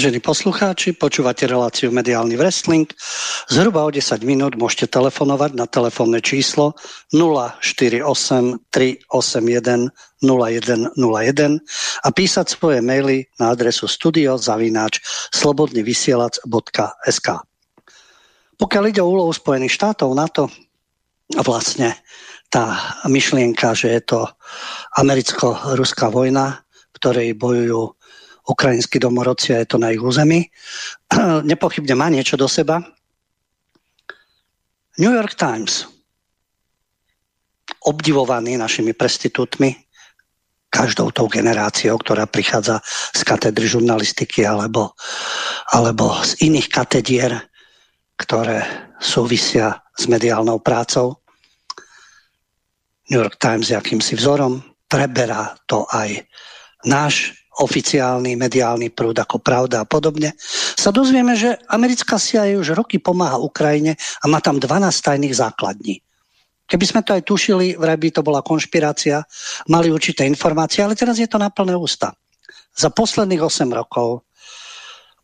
Vážení poslucháči, počúvate reláciu Mediálny wrestling. Zhruba o 10 minút môžete telefonovať na telefónne číslo 048 381 0101 a písať svoje maily na adresu studiozavináč slobodnyvysielac.sk Pokiaľ ide o úlohu Spojených štátov na to, vlastne tá myšlienka, že je to americko-ruská vojna, ktorej bojujú ukrajinskí domorodci a je to na ich území. Nepochybne má niečo do seba. New York Times, obdivovaný našimi prestitútmi, každou tou generáciou, ktorá prichádza z katedry žurnalistiky alebo, alebo z iných katedier, ktoré súvisia s mediálnou prácou. New York Times je akýmsi vzorom, preberá to aj náš oficiálny mediálny prúd ako Pravda a podobne, sa dozvieme, že americká CIA už roky pomáha Ukrajine a má tam 12 tajných základní. Keby sme to aj tušili, vraj by to bola konšpirácia, mali určité informácie, ale teraz je to na plné ústa. Za posledných 8 rokov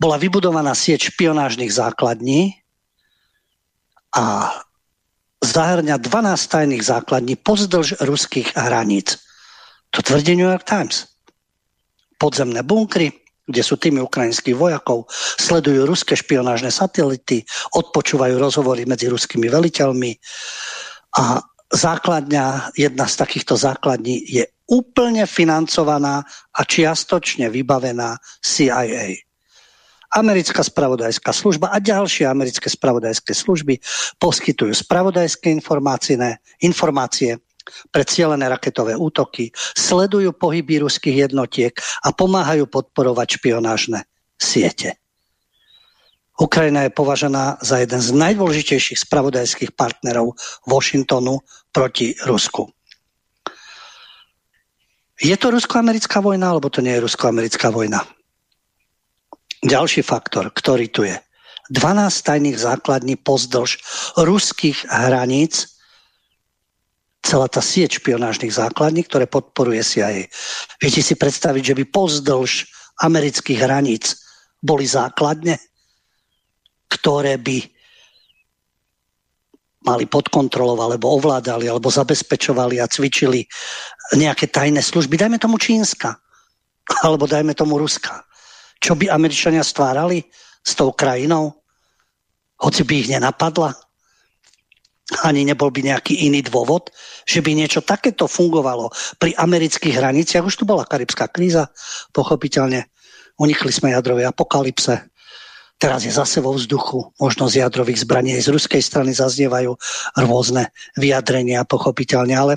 bola vybudovaná sieť špionážnych základní a zahrňa 12 tajných základní pozdĺž ruských hraníc. To tvrdí New York Times podzemné bunkry, kde sú tými ukrajinských vojakov, sledujú ruské špionážne satelity, odpočúvajú rozhovory medzi ruskými veliteľmi a základňa, jedna z takýchto základní je úplne financovaná a čiastočne vybavená CIA. Americká spravodajská služba a ďalšie americké spravodajské služby poskytujú spravodajské informácie pre raketové útoky, sledujú pohyby ruských jednotiek a pomáhajú podporovať špionážne siete. Ukrajina je považená za jeden z najdôležitejších spravodajských partnerov Washingtonu proti Rusku. Je to rusko-americká vojna, alebo to nie je rusko-americká vojna? Ďalší faktor, ktorý tu je. 12 tajných základní pozdĺž ruských hraníc celá tá sieť špionážnych základní, ktoré podporuje CIA. Viete si predstaviť, že by pozdĺž amerických hraníc boli základne, ktoré by mali pod kontrolou, alebo ovládali, alebo zabezpečovali a cvičili nejaké tajné služby. Dajme tomu Čínska, alebo dajme tomu Ruska. Čo by Američania stvárali s tou krajinou? Hoci by ich nenapadla? ani nebol by nejaký iný dôvod, že by niečo takéto fungovalo pri amerických hraniciach. Už tu bola karibská kríza, pochopiteľne. Unikli sme jadrovej apokalypse. Teraz je zase vo vzduchu možnosť jadrových zbraní. Z ruskej strany zaznievajú rôzne vyjadrenia, pochopiteľne. Ale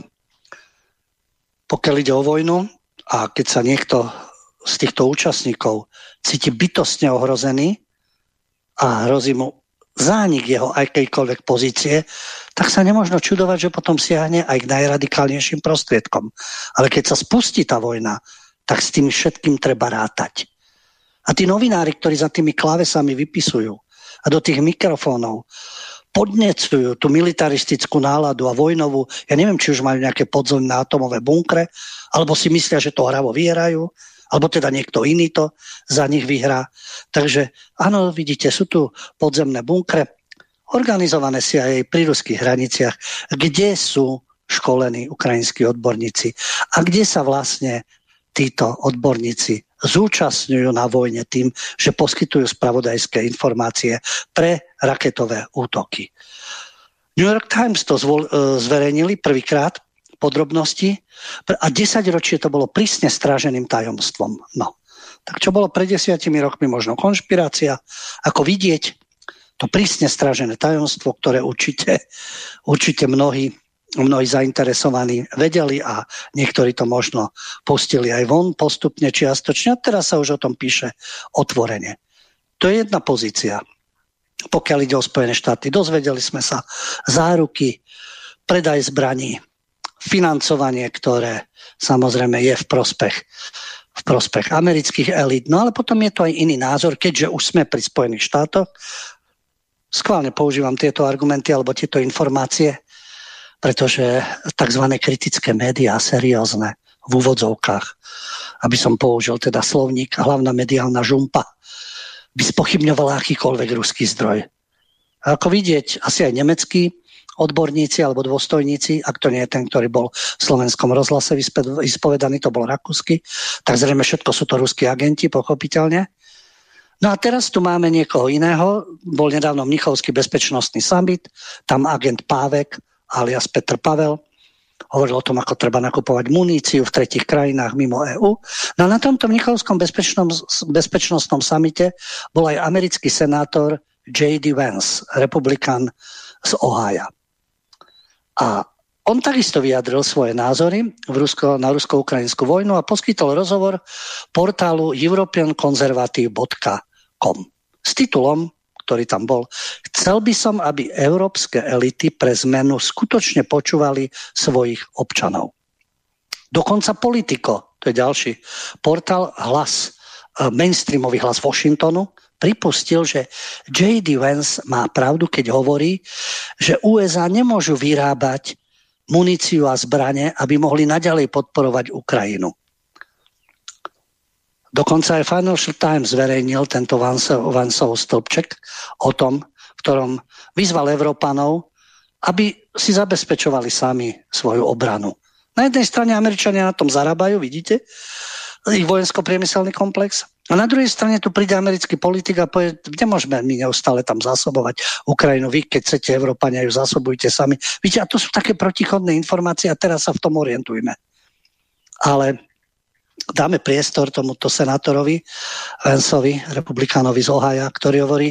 pokiaľ ide o vojnu a keď sa niekto z týchto účastníkov cíti bytostne ohrozený a hrozí mu zánik jeho akejkoľvek pozície, tak sa nemôžno čudovať, že potom siahne aj k najradikálnejším prostriedkom. Ale keď sa spustí tá vojna, tak s tým všetkým treba rátať. A tí novinári, ktorí za tými klávesami vypisujú a do tých mikrofónov podnecujú tú militaristickú náladu a vojnovú, ja neviem, či už majú nejaké podzemné atomové bunkre, alebo si myslia, že to hravo vyhrajú, alebo teda niekto iný to za nich vyhrá. Takže áno, vidíte, sú tu podzemné bunkre, organizované si aj pri ruských hraniciach, kde sú školení ukrajinskí odborníci a kde sa vlastne títo odborníci zúčastňujú na vojne tým, že poskytujú spravodajské informácie pre raketové útoky. New York Times to zvol, e, zverejnili prvýkrát podrobnosti a 10 ročie to bolo prísne stráženým tajomstvom. No. Tak čo bolo pred desiatimi rokmi možno konšpirácia, ako vidieť, to prísne strážené tajomstvo, ktoré určite, určite mnohí, mnohí zainteresovaní vedeli a niektorí to možno pustili aj von postupne čiastočne a teraz sa už o tom píše otvorene. To je jedna pozícia. Pokiaľ ide o Spojené štáty, dozvedeli sme sa záruky, predaj zbraní, financovanie, ktoré samozrejme je v prospech, v prospech amerických elít. No ale potom je to aj iný názor, keďže už sme pri Spojených štátoch. Skválne používam tieto argumenty alebo tieto informácie, pretože tzv. kritické médiá, seriózne, v úvodzovkách, aby som použil teda slovník hlavná mediálna žumpa, by spochybňovala akýkoľvek ruský zdroj. A ako vidieť, asi aj nemeckí odborníci alebo dôstojníci, ak to nie je ten, ktorý bol v slovenskom rozhlase vyspovedaný, to bol rakúsky, tak zrejme všetko sú to ruskí agenti, pochopiteľne. No a teraz tu máme niekoho iného. Bol nedávno Mnichovský bezpečnostný summit, tam agent Pávek alias Petr Pavel hovoril o tom, ako treba nakupovať muníciu v tretich krajinách mimo EÚ. No a na tomto Mnichovskom bezpečnostnom samite bol aj americký senátor J.D. Vance, republikán z Ohája. A on takisto vyjadril svoje názory v Rusko, na rusko-ukrajinskú vojnu a poskytol rozhovor portálu europeanconservative.com s titulom, ktorý tam bol. Chcel by som, aby európske elity pre zmenu skutočne počúvali svojich občanov. Dokonca Politico, to je ďalší portál, hlas, e, mainstreamový hlas Washingtonu, pripustil, že J.D. Vance má pravdu, keď hovorí, že USA nemôžu vyrábať muníciu a zbranie, aby mohli naďalej podporovať Ukrajinu. Dokonca aj Financial Times zverejnil tento Vansov stĺpček o tom, v ktorom vyzval Európanov, aby si zabezpečovali sami svoju obranu. Na jednej strane Američania na tom zarábajú, vidíte, ich vojensko-priemyselný komplex. A na druhej strane tu príde americký politik a povie, nemôžeme my neustále tam zásobovať Ukrajinu. Vy, keď chcete Európania, ju zásobujte sami. Víte, a to sú také protichodné informácie a teraz sa v tom orientujme. Ale dáme priestor tomuto senátorovi Vensovi, republikánovi z Ohaja, ktorý hovorí,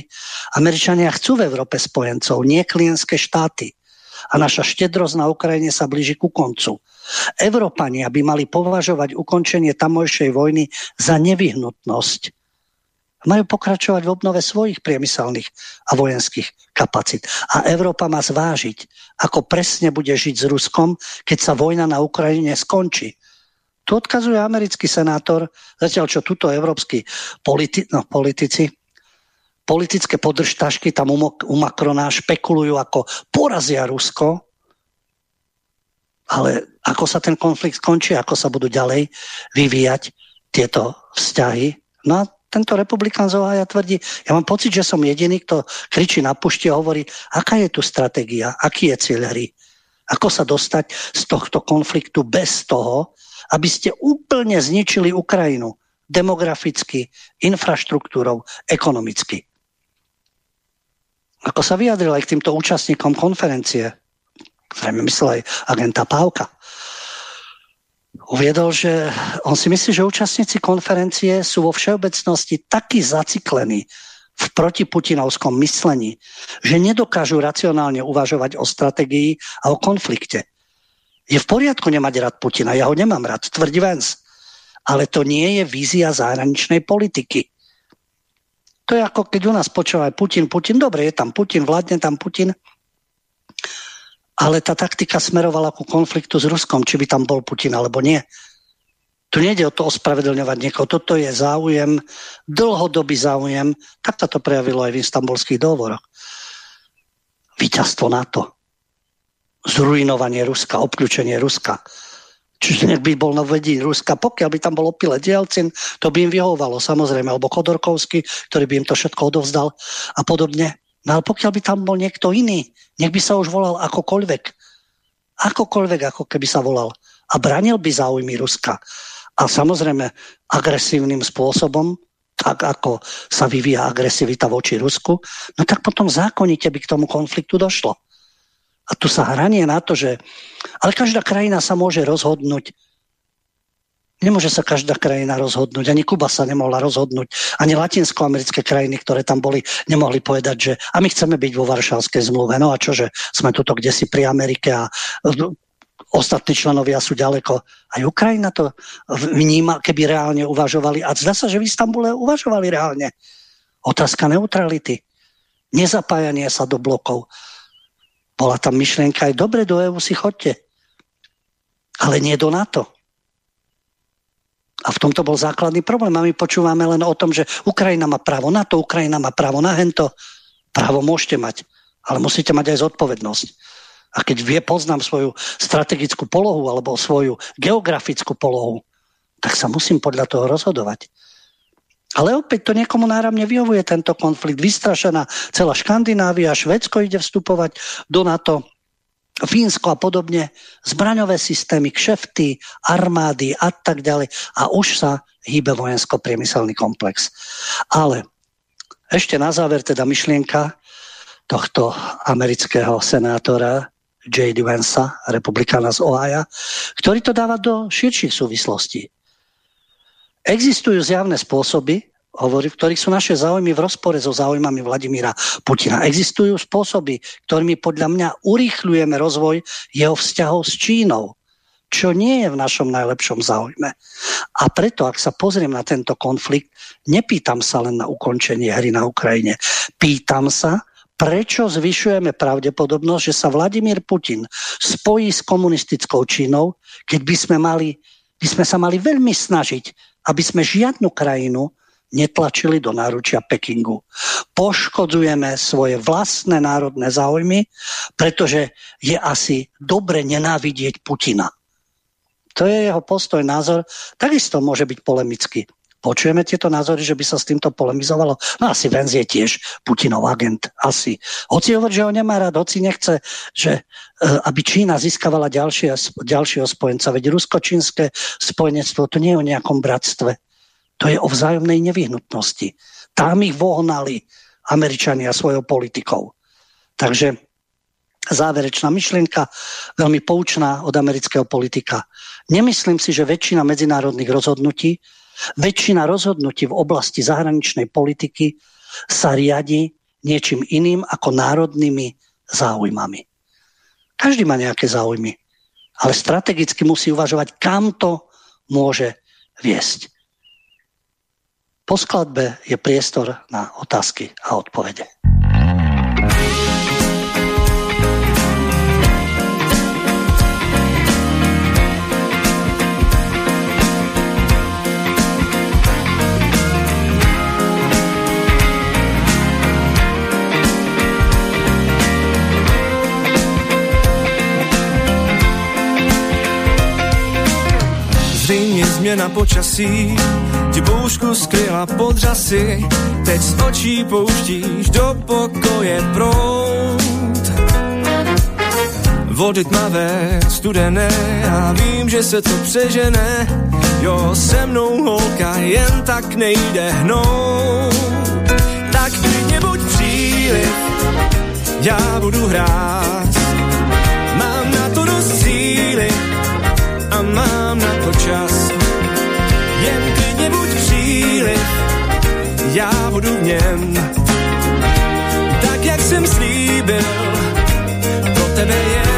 Američania chcú v Európe spojencov, nie klientské štáty. A naša štedrosť na Ukrajine sa blíži ku koncu. Európania by mali považovať ukončenie tamojšej vojny za nevyhnutnosť. Majú pokračovať v obnove svojich priemyselných a vojenských kapacít. A Európa má zvážiť, ako presne bude žiť s Ruskom, keď sa vojna na Ukrajine skončí. Tu odkazuje americký senátor, zatiaľ čo tuto európsky politi- no, politici politické podržtašky tam u Macrona špekulujú, ako porazia Rusko, ale ako sa ten konflikt skončí, ako sa budú ďalej vyvíjať tieto vzťahy. No a tento republikán z Ohaja tvrdí, ja mám pocit, že som jediný, kto kričí na pušti a hovorí, aká je tu stratégia, aký je cieľ hry, ako sa dostať z tohto konfliktu bez toho, aby ste úplne zničili Ukrajinu demograficky, infraštruktúrou, ekonomicky. Ako sa vyjadril aj k týmto účastníkom konferencie, zrejme myslel aj agenta Pávka, uviedol, že on si myslí, že účastníci konferencie sú vo všeobecnosti takí zaciklení v protiputinovskom myslení, že nedokážu racionálne uvažovať o strategii a o konflikte. Je v poriadku nemať rád Putina, ja ho nemám rád, tvrdí Vance. Ale to nie je vízia zahraničnej politiky. To je ako keď u nás počúva Putin, Putin, dobre, je tam Putin, vládne tam Putin, ale tá taktika smerovala ku konfliktu s Ruskom, či by tam bol Putin alebo nie. Tu nejde o to ospravedlňovať niekoho. Toto je záujem, dlhodobý záujem, tak sa to prejavilo aj v istambulských dohovoroch. Výťazstvo NATO. Zrujnovanie Ruska, obklúčenie Ruska. Čiže nech by bol na Ruska, pokiaľ by tam bol opile Dielcin, to by im vyhovovalo samozrejme, alebo Kodorkovský, ktorý by im to všetko odovzdal a podobne. No ale pokiaľ by tam bol niekto iný, nech by sa už volal akokoľvek. Akokoľvek, ako keby sa volal. A bránil by záujmy Ruska. A samozrejme agresívnym spôsobom, tak ako sa vyvíja agresivita voči Rusku, no tak potom zákonite by k tomu konfliktu došlo. A tu sa hranie na to, že... Ale každá krajina sa môže rozhodnúť Nemôže sa každá krajina rozhodnúť, ani Kuba sa nemohla rozhodnúť, ani latinskoamerické krajiny, ktoré tam boli, nemohli povedať, že a my chceme byť vo Varšavskej zmluve. No a čože, sme tuto kde si pri Amerike a ostatní členovia sú ďaleko. Aj Ukrajina to vníma, keby reálne uvažovali. A zdá sa, že v Istambule uvažovali reálne. Otázka neutrality. Nezapájanie sa do blokov. Bola tam myšlienka aj dobre do EU si chodte. Ale nie do NATO. A v tomto bol základný problém. A my počúvame len o tom, že Ukrajina má právo na to, Ukrajina má právo na hento. Právo môžete mať, ale musíte mať aj zodpovednosť. A keď vie, poznám svoju strategickú polohu alebo svoju geografickú polohu, tak sa musím podľa toho rozhodovať. Ale opäť to niekomu náramne vyhovuje tento konflikt. Vystrašená celá Škandinávia, Švedsko ide vstupovať do NATO, Fínsko a podobne, zbraňové systémy, kšefty, armády a tak ďalej. A už sa hýbe vojensko-priemyselný komplex. Ale ešte na záver teda myšlienka tohto amerického senátora J.D. Vansa, republikána z Ohio, ktorý to dáva do širších súvislostí. Existujú zjavné spôsoby, hovorí, v ktorých sú naše záujmy v rozpore so záujmami Vladimíra Putina. Existujú spôsoby, ktorými podľa mňa urýchľujeme rozvoj jeho vzťahov s Čínou, čo nie je v našom najlepšom záujme. A preto, ak sa pozriem na tento konflikt, nepýtam sa len na ukončenie hry na Ukrajine. Pýtam sa, prečo zvyšujeme pravdepodobnosť, že sa Vladimír Putin spojí s komunistickou Čínou, keď by sme, mali, by sme sa mali veľmi snažiť aby sme žiadnu krajinu netlačili do náručia Pekingu. Poškodzujeme svoje vlastné národné záujmy, pretože je asi dobre nenávidieť Putina. To je jeho postoj, názor. Takisto môže byť polemický. Počujeme tieto názory, že by sa s týmto polemizovalo? No asi Venz je tiež Putinov agent. Asi. Hoci hovorí, že ho nemá rád, hoci nechce, že e, aby Čína získavala ďalšie, ďalšieho spojenca. Veď rusko-čínske spojenectvo to nie je o nejakom bratstve. To je o vzájomnej nevyhnutnosti. Tam ich vohnali Američania svojou politikou. Takže záverečná myšlienka, veľmi poučná od amerického politika. Nemyslím si, že väčšina medzinárodných rozhodnutí Väčšina rozhodnutí v oblasti zahraničnej politiky sa riadi niečím iným ako národnými záujmami. Každý má nejaké záujmy, ale strategicky musí uvažovať, kam to môže viesť. Po skladbe je priestor na otázky a odpovede. Změna počasí ti boušku skryla podřasy, teď z očí pouštíš do pokoje prout. Vody tmavé, studené a vím, že se to přežene, jo, se mnou holka jen tak nejde hnout. Tak klidně buď příliv, já budu hrát, mám na to dost síly, a mám příliv, já budu v něm. Tak jak jsem slíbil, pro tebe je.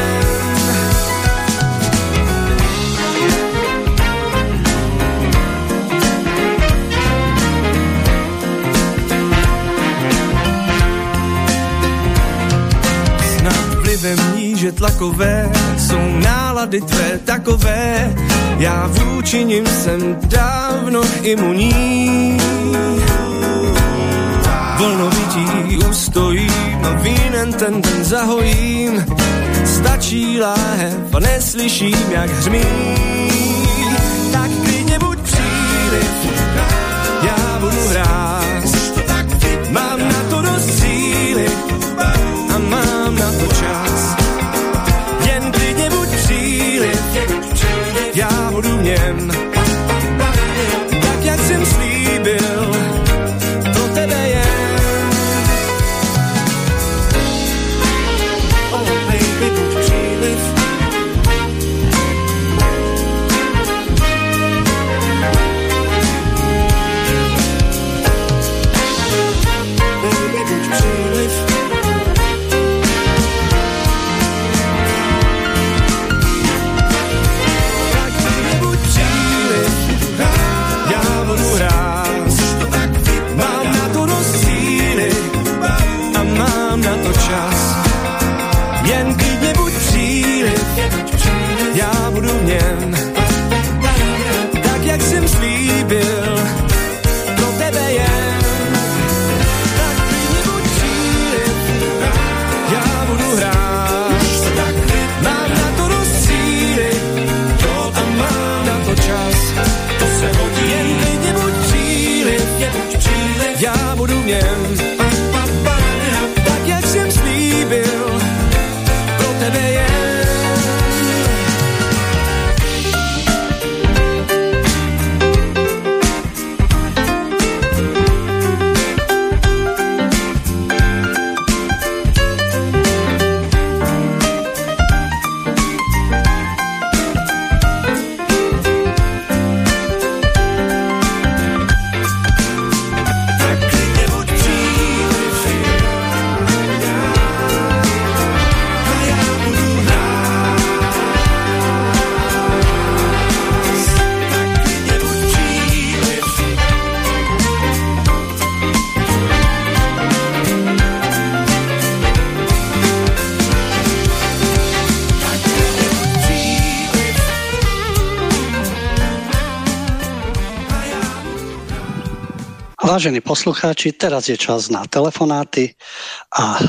vlivem níže tlakové jsou nálady tvé takové, já vůči nim jsem dávno imunní. Volnovití ustojím a vínem ten den zahojím, stačí láhev a neslyším, jak hřmí. Tak klidně buď příliv, já budu hrát, mám na to dost síly a mám na to čas. Já Vážení poslucháči, teraz je čas na telefonáty a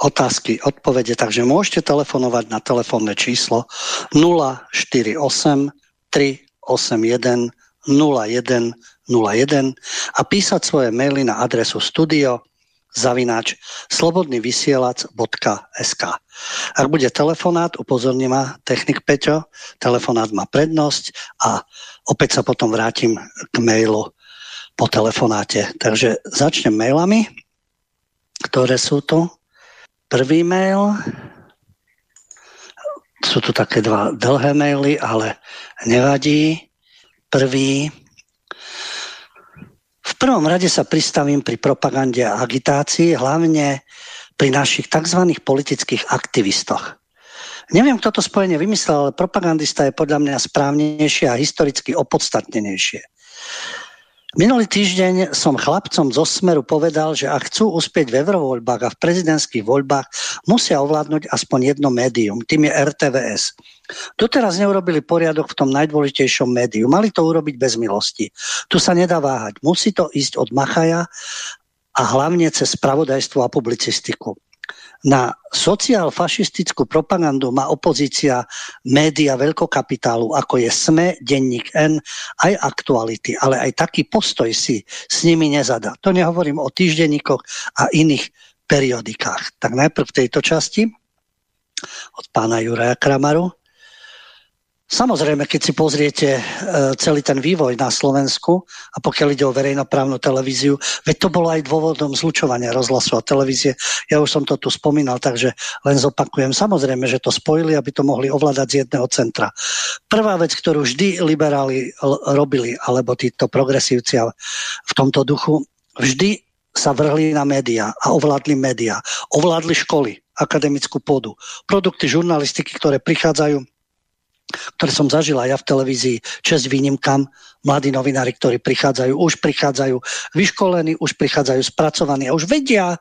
otázky, odpovede, takže môžete telefonovať na telefónne číslo 048 381 0101 a písať svoje maily na adresu studio zavináč slobodnyvysielac.sk Ak bude telefonát, upozorní ma technik Peťo, telefonát má prednosť a opäť sa potom vrátim k mailu po telefonáte. Takže začnem mailami, ktoré sú tu. Prvý mail, sú tu také dva dlhé maily, ale nevadí. Prvý, v prvom rade sa pristavím pri propagande a agitácii, hlavne pri našich tzv. politických aktivistoch. Neviem, kto to spojenie vymyslel, ale propagandista je podľa mňa správnejšie a historicky opodstatnenejšie. Minulý týždeň som chlapcom zo Smeru povedal, že ak chcú uspieť v eurovoľbách a v prezidentských voľbách, musia ovládnuť aspoň jedno médium, tým je RTVS. Doteraz neurobili poriadok v tom najdôležitejšom médiu. Mali to urobiť bez milosti. Tu sa nedá váhať. Musí to ísť od Machaja a hlavne cez spravodajstvo a publicistiku. Na sociál-fašistickú propagandu má opozícia média veľkokapitálu, ako je SME, Denník N, aj aktuality, ale aj taký postoj si s nimi nezada. To nehovorím o týždenníkoch a iných periodikách. Tak najprv v tejto časti od pána Juraja Kramaru. Samozrejme, keď si pozriete e, celý ten vývoj na Slovensku a pokiaľ ide o verejnoprávnu televíziu, veď to bolo aj dôvodom zlučovania rozhlasu a televízie. Ja už som to tu spomínal, takže len zopakujem. Samozrejme, že to spojili, aby to mohli ovládať z jedného centra. Prvá vec, ktorú vždy liberáli robili, alebo títo progresívci v tomto duchu, vždy sa vrhli na médiá a ovládli médiá. Ovládli školy, akademickú pôdu, produkty žurnalistiky, ktoré prichádzajú ktoré som zažila ja v televízii, čest výnimkám, mladí novinári, ktorí prichádzajú, už prichádzajú vyškolení, už prichádzajú spracovaní a už vedia,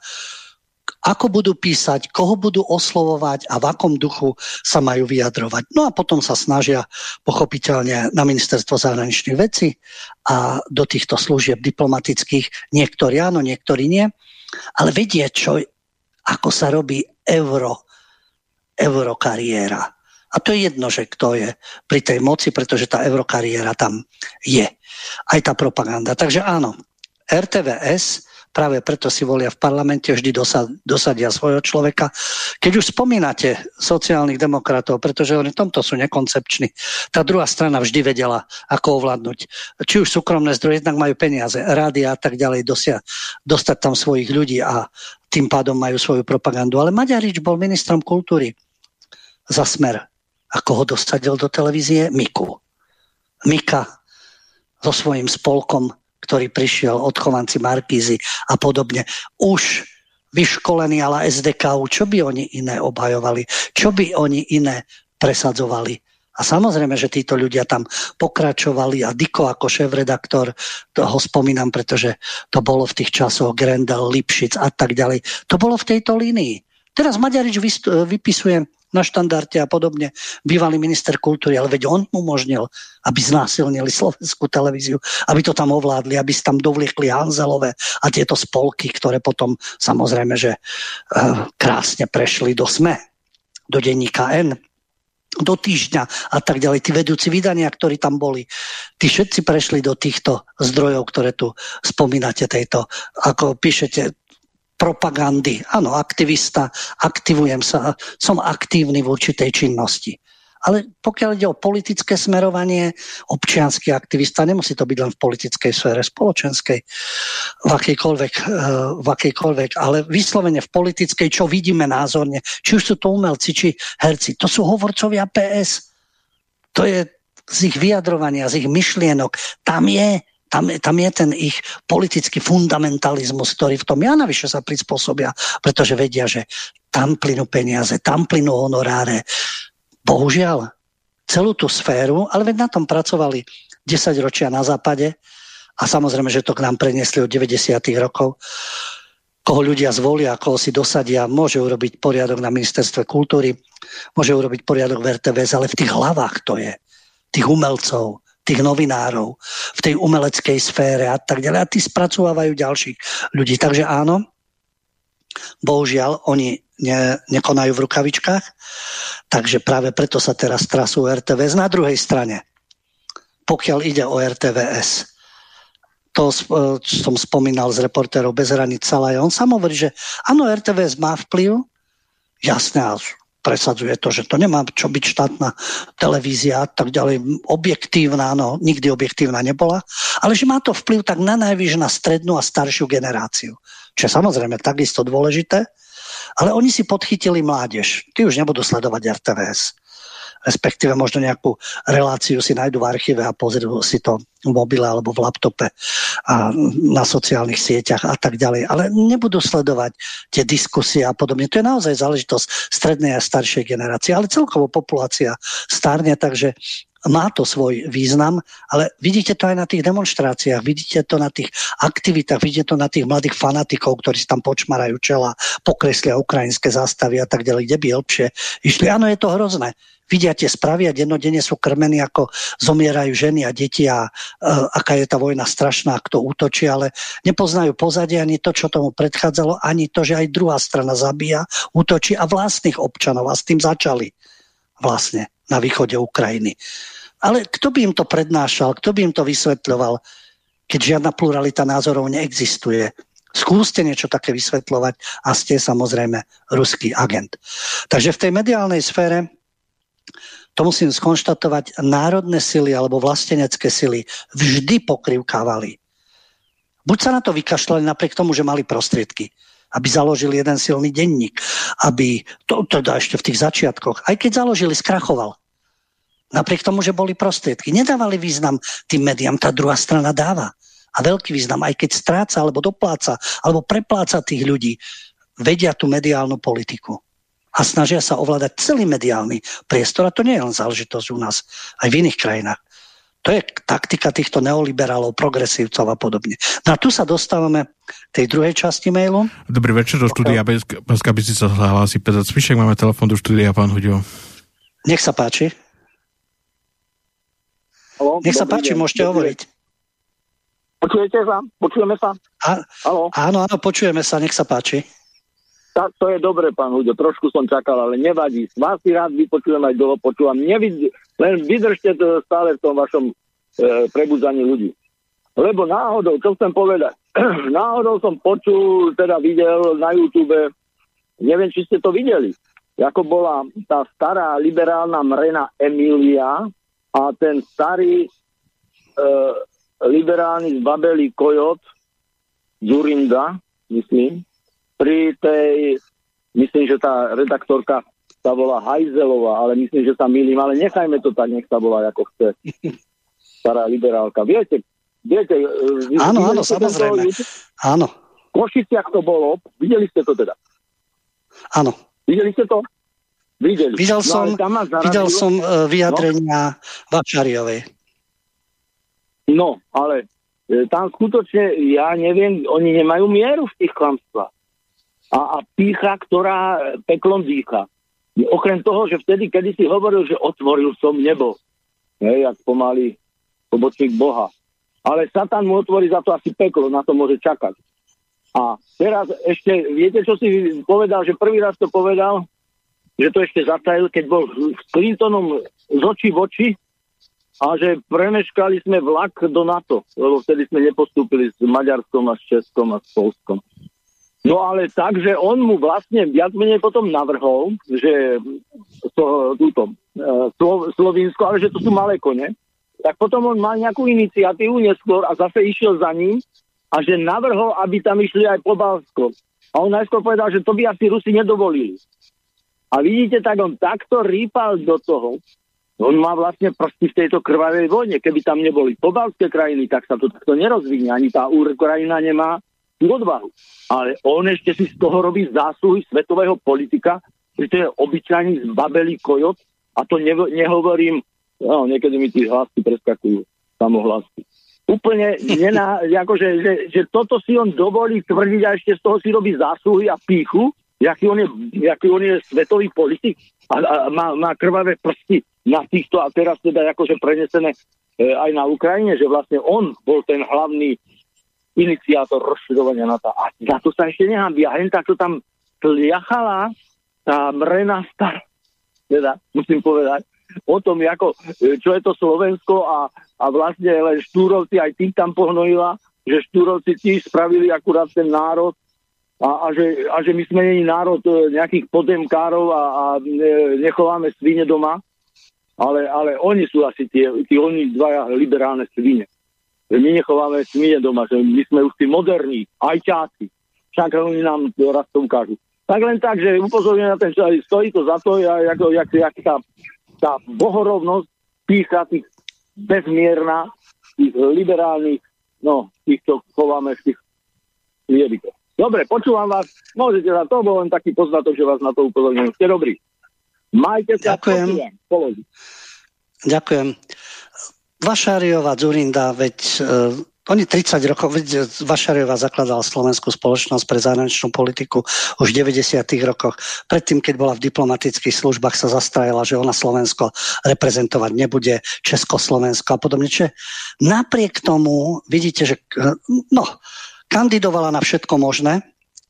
ako budú písať, koho budú oslovovať a v akom duchu sa majú vyjadrovať. No a potom sa snažia pochopiteľne na ministerstvo zahraničných vecí a do týchto služieb diplomatických. Niektorí áno, niektorí nie, ale vedie, čo, ako sa robí euro, eurokariéra a to je jedno, že kto je pri tej moci, pretože tá eurokariéra tam je. Aj tá propaganda. Takže áno, RTVS práve preto si volia v parlamente, vždy dosadia svojho človeka. Keď už spomínate sociálnych demokratov, pretože oni tomto sú nekoncepční, tá druhá strana vždy vedela, ako ovládnuť. Či už súkromné zdroje, jednak majú peniaze, rádia a tak ďalej, dosia, dostať tam svojich ľudí a tým pádom majú svoju propagandu. Ale Maďarič bol ministrom kultúry za smer ako ho dosadil do televízie? Miku. Mika so svojím spolkom, ktorý prišiel odchovanci Markízy a podobne. Už vyškolení ale SDK, čo by oni iné obhajovali? Čo by oni iné presadzovali? A samozrejme, že títo ľudia tam pokračovali a Diko ako šéf-redaktor, toho spomínam, pretože to bolo v tých časoch Grendel, Lipšic a tak ďalej. To bolo v tejto línii. Teraz Maďarič vypisuje na štandarte a podobne, bývalý minister kultúry, ale veď on umožnil, aby znásilnili slovenskú televíziu, aby to tam ovládli, aby si tam dovliekli Hanzelové a tieto spolky, ktoré potom samozrejme, že uh, krásne prešli do SME, do denníka N, do týždňa a tak ďalej. Tí vedúci vydania, ktorí tam boli, tí všetci prešli do týchto zdrojov, ktoré tu spomínate, tejto, ako píšete, propagandy. Áno, aktivista, aktivujem sa, som aktívny v určitej činnosti. Ale pokiaľ ide o politické smerovanie, občianský aktivista, nemusí to byť len v politickej sfére, spoločenskej, v akejkoľvek, eh, v akejkoľvek ale vyslovene v politickej, čo vidíme názorne, či už sú to umelci, či herci, to sú hovorcovia PS. To je z ich vyjadrovania, z ich myšlienok. Tam je tam, tam je ten ich politický fundamentalizmus, ktorý v tom ja navyše sa prispôsobia, pretože vedia, že tam plynú peniaze, tam plynú honoráre. Bohužiaľ, celú tú sféru, ale veď na tom pracovali 10 ročia na západe a samozrejme, že to k nám preniesli od 90. rokov koho ľudia zvolia, koho si dosadia, môže urobiť poriadok na ministerstve kultúry, môže urobiť poriadok v RTVS, ale v tých hlavách to je, tých umelcov, tých novinárov v tej umeleckej sfére a tak ďalej. A tí spracovávajú ďalších ľudí. Takže áno, bohužiaľ, oni ne, nekonajú v rukavičkách, takže práve preto sa teraz trasú RTVS. Na druhej strane, pokiaľ ide o RTVS, to e, som spomínal z reportérov bez hraníc Salaj, on sám hovorí, že áno, RTVS má vplyv, jasné, presadzuje to, že to nemá čo byť štátna televízia a tak ďalej, objektívna, no, nikdy objektívna nebola, ale že má to vplyv tak na najvyš na strednú a staršiu generáciu, čo je samozrejme takisto dôležité, ale oni si podchytili mládež. Tí už nebudú sledovať RTVS respektíve možno nejakú reláciu si nájdu v archíve a pozrú si to v mobile alebo v laptope a na sociálnych sieťach a tak ďalej. Ale nebudú sledovať tie diskusie a podobne. To je naozaj záležitosť strednej a staršej generácie, ale celkovo populácia starne, takže má to svoj význam, ale vidíte to aj na tých demonstráciách, vidíte to na tých aktivitách, vidíte to na tých mladých fanatikov, ktorí si tam počmarajú čela, pokreslia ukrajinské zástavy a tak ďalej, kde by lepšie išli. Áno, je to hrozné vidia tie správy a dennodenne sú krmení, ako zomierajú ženy a deti a e, aká je tá vojna strašná, kto útočí, ale nepoznajú pozadie ani to, čo tomu predchádzalo, ani to, že aj druhá strana zabíja, útočí a vlastných občanov a s tým začali vlastne na východe Ukrajiny. Ale kto by im to prednášal, kto by im to vysvetľoval, keď žiadna pluralita názorov neexistuje? Skúste niečo také vysvetľovať a ste samozrejme ruský agent. Takže v tej mediálnej sfére to musím skonštatovať, národné sily alebo vlastenecké sily vždy pokrivkávali. Buď sa na to vykašľali napriek tomu, že mali prostriedky, aby založili jeden silný denník, aby, to teda ešte v tých začiatkoch, aj keď založili, skrachoval. Napriek tomu, že boli prostriedky. Nedávali význam tým médiám, tá druhá strana dáva. A veľký význam, aj keď stráca, alebo dopláca, alebo prepláca tých ľudí, vedia tú mediálnu politiku a snažia sa ovládať celý mediálny priestor a to nie je len záležitosť u nás, aj v iných krajinách. To je taktika týchto neoliberálov, progresívcov a podobne. No a tu sa dostávame k tej druhej časti mailu. Dobrý večer do štúdia Pánska sa hlási Peter Cvišek, máme telefon do štúdia, pán Hudio. Nech sa páči. Halo, Nech sa páči, deň, môžete dobrý. hovoriť. Počujete sa? Počujeme sa? A, áno, áno, počujeme sa, nech sa páči. Tak to je dobre, pán Huďo, trošku som čakal, ale nevadí. Vás si rád vypočujem aj dlho počúvam. Nevid... Len vydržte to stále v tom vašom e, prebudzaní ľudí. Lebo náhodou, čo chcem povedať, náhodou som počul, teda videl na YouTube, neviem, či ste to videli, ako bola tá stará liberálna mrena Emilia a ten starý e, liberálny zbabelý kojot Zurinda, myslím, pri tej, myslím, že tá redaktorka sa volá Hajzelová, ale myslím, že sa milím, ale nechajme to tak, nech sa volá ako chce. Stará liberálka. Viete, viete... E, áno, áno, samozrejme. Áno. V Košiciach to bolo, videli ste to teda? Áno. Videli ste to? Videli. Videl no, som, videl som uh, vyjadrenia no? Vačariovej. No, ale e, tam skutočne, ja neviem, oni nemajú mieru v tých klamstvách a, a pícha, ktorá peklom dýcha. Okrem toho, že vtedy, kedy si hovoril, že otvoril som nebo, hej, jak pomaly pobočník Boha. Ale Satan mu otvorí za to asi peklo, na to môže čakať. A teraz ešte, viete, čo si povedal, že prvý raz to povedal, že to ešte zatajil, keď bol s Clintonom z očí v oči a že premeškali sme vlak do NATO, lebo vtedy sme nepostúpili s Maďarskom a s Českom a s Polskom. No ale tak, že on mu vlastne viac menej potom navrhol, že to, túto, e, Slo, Slovinsko, ale že to sú malé kone, tak potom on mal nejakú iniciatívu neskôr a zase išiel za ním a že navrhol, aby tam išli aj po Balsko. A on najskôr povedal, že to by asi Rusi nedovolili. A vidíte, tak on takto rýpal do toho. On má vlastne prsty v tejto krvavej vojne. Keby tam neboli pobalské krajiny, tak sa to takto nerozvinie. Ani tá Ukrajina nemá tú odvahu. Ale on ešte si z toho robí zásluhy svetového politika, že to je obyčajný zbabelý kojot a to ne, nehovorím, no, niekedy mi tí hlasy preskakujú, samohlasy. Úplne, nená, akože, že, že toto si on dovolí tvrdiť a ešte z toho si robí zásluhy a píchu jaký on je, jaký on je svetový politik a, a má, má krvavé prsty na týchto a teraz teda akože prenesené e, aj na Ukrajine, že vlastne on bol ten hlavný iniciátor rozširovania NATO. A za to sa ešte nehambí. A hen takto tam tliachala tá mrená star, teda musím povedať, o tom, ako, e, čo je to Slovensko a, a vlastne len štúrovci aj tým tam pohnojila, že štúrovci tiež spravili akurát ten národ a, a, že, a že my sme není národ e, nejakých podzemkárov a, a nechováme svine doma, ale, ale oni sú asi tie, tí oni dvaja liberálne svine že my nechováme smie doma, že my sme už tí moderní, ajťáci. Však oni nám raz to ukážu. Tak len tak, že upozorňujem na ten, že stojí to za to, a ako, jak, jak tá, tá bohorovnosť pícha tých bezmierna, tých liberálnych, no, tých, čo chováme v tých liebikoch. Dobre, počúvam vás, môžete za to, bol len taký poznatok, že vás na to upozorňujem. Ste dobrí. Majte sa, Ďakujem. Ďakujem. Vašáriová, Zurinda, veď uh, oni 30 rokov, veď Vašariová zakladala Slovenskú spoločnosť pre zahraničnú politiku už v 90. rokoch. Predtým, keď bola v diplomatických službách, sa zastrajala, že ona Slovensko reprezentovať nebude, Československo a podobne. Čiže napriek tomu vidíte, že uh, no, kandidovala na všetko možné,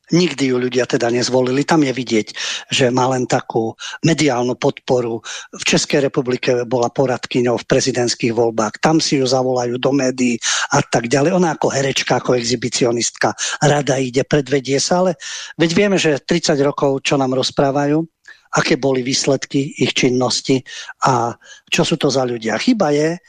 Nikdy ju ľudia teda nezvolili. Tam je vidieť, že má len takú mediálnu podporu. V Českej republike bola poradkyňou v prezidentských voľbách. Tam si ju zavolajú do médií a tak ďalej. Ona ako herečka, ako exhibicionistka rada ide, predvedie sa, ale veď vieme, že 30 rokov, čo nám rozprávajú, aké boli výsledky ich činnosti a čo sú to za ľudia. Chyba je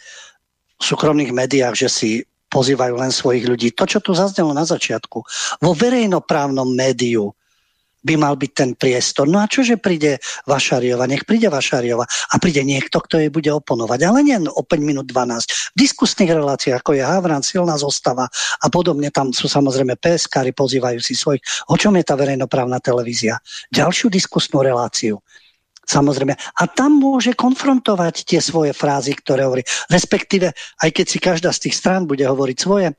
v súkromných médiách, že si pozývajú len svojich ľudí. To, čo tu zaznelo na začiatku, vo verejnoprávnom médiu by mal byť ten priestor. No a čože príde Vašariova? Nech príde Vašariova a príde niekto, kto jej bude oponovať. Ale nie o 5 minút 12. V diskusných reláciách, ako je Havran, silná zostava a podobne, tam sú samozrejme PSK, pozývajú si svojich. O čom je tá verejnoprávna televízia? Ďalšiu diskusnú reláciu. Samozrejme. A tam môže konfrontovať tie svoje frázy, ktoré hovorí. Respektíve, aj keď si každá z tých strán bude hovoriť svoje,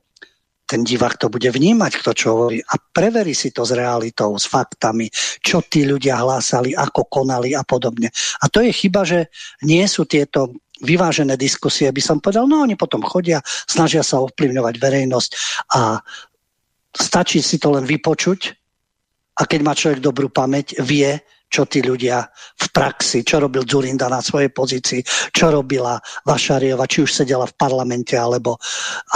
ten divák to bude vnímať, kto čo hovorí a preverí si to s realitou, s faktami, čo tí ľudia hlásali, ako konali a podobne. A to je chyba, že nie sú tieto vyvážené diskusie, by som povedal, no oni potom chodia, snažia sa ovplyvňovať verejnosť a stačí si to len vypočuť a keď má človek dobrú pamäť, vie, čo tí ľudia v praxi, čo robil Zurinda na svojej pozícii, čo robila Vašariova, či už sedela v parlamente, alebo,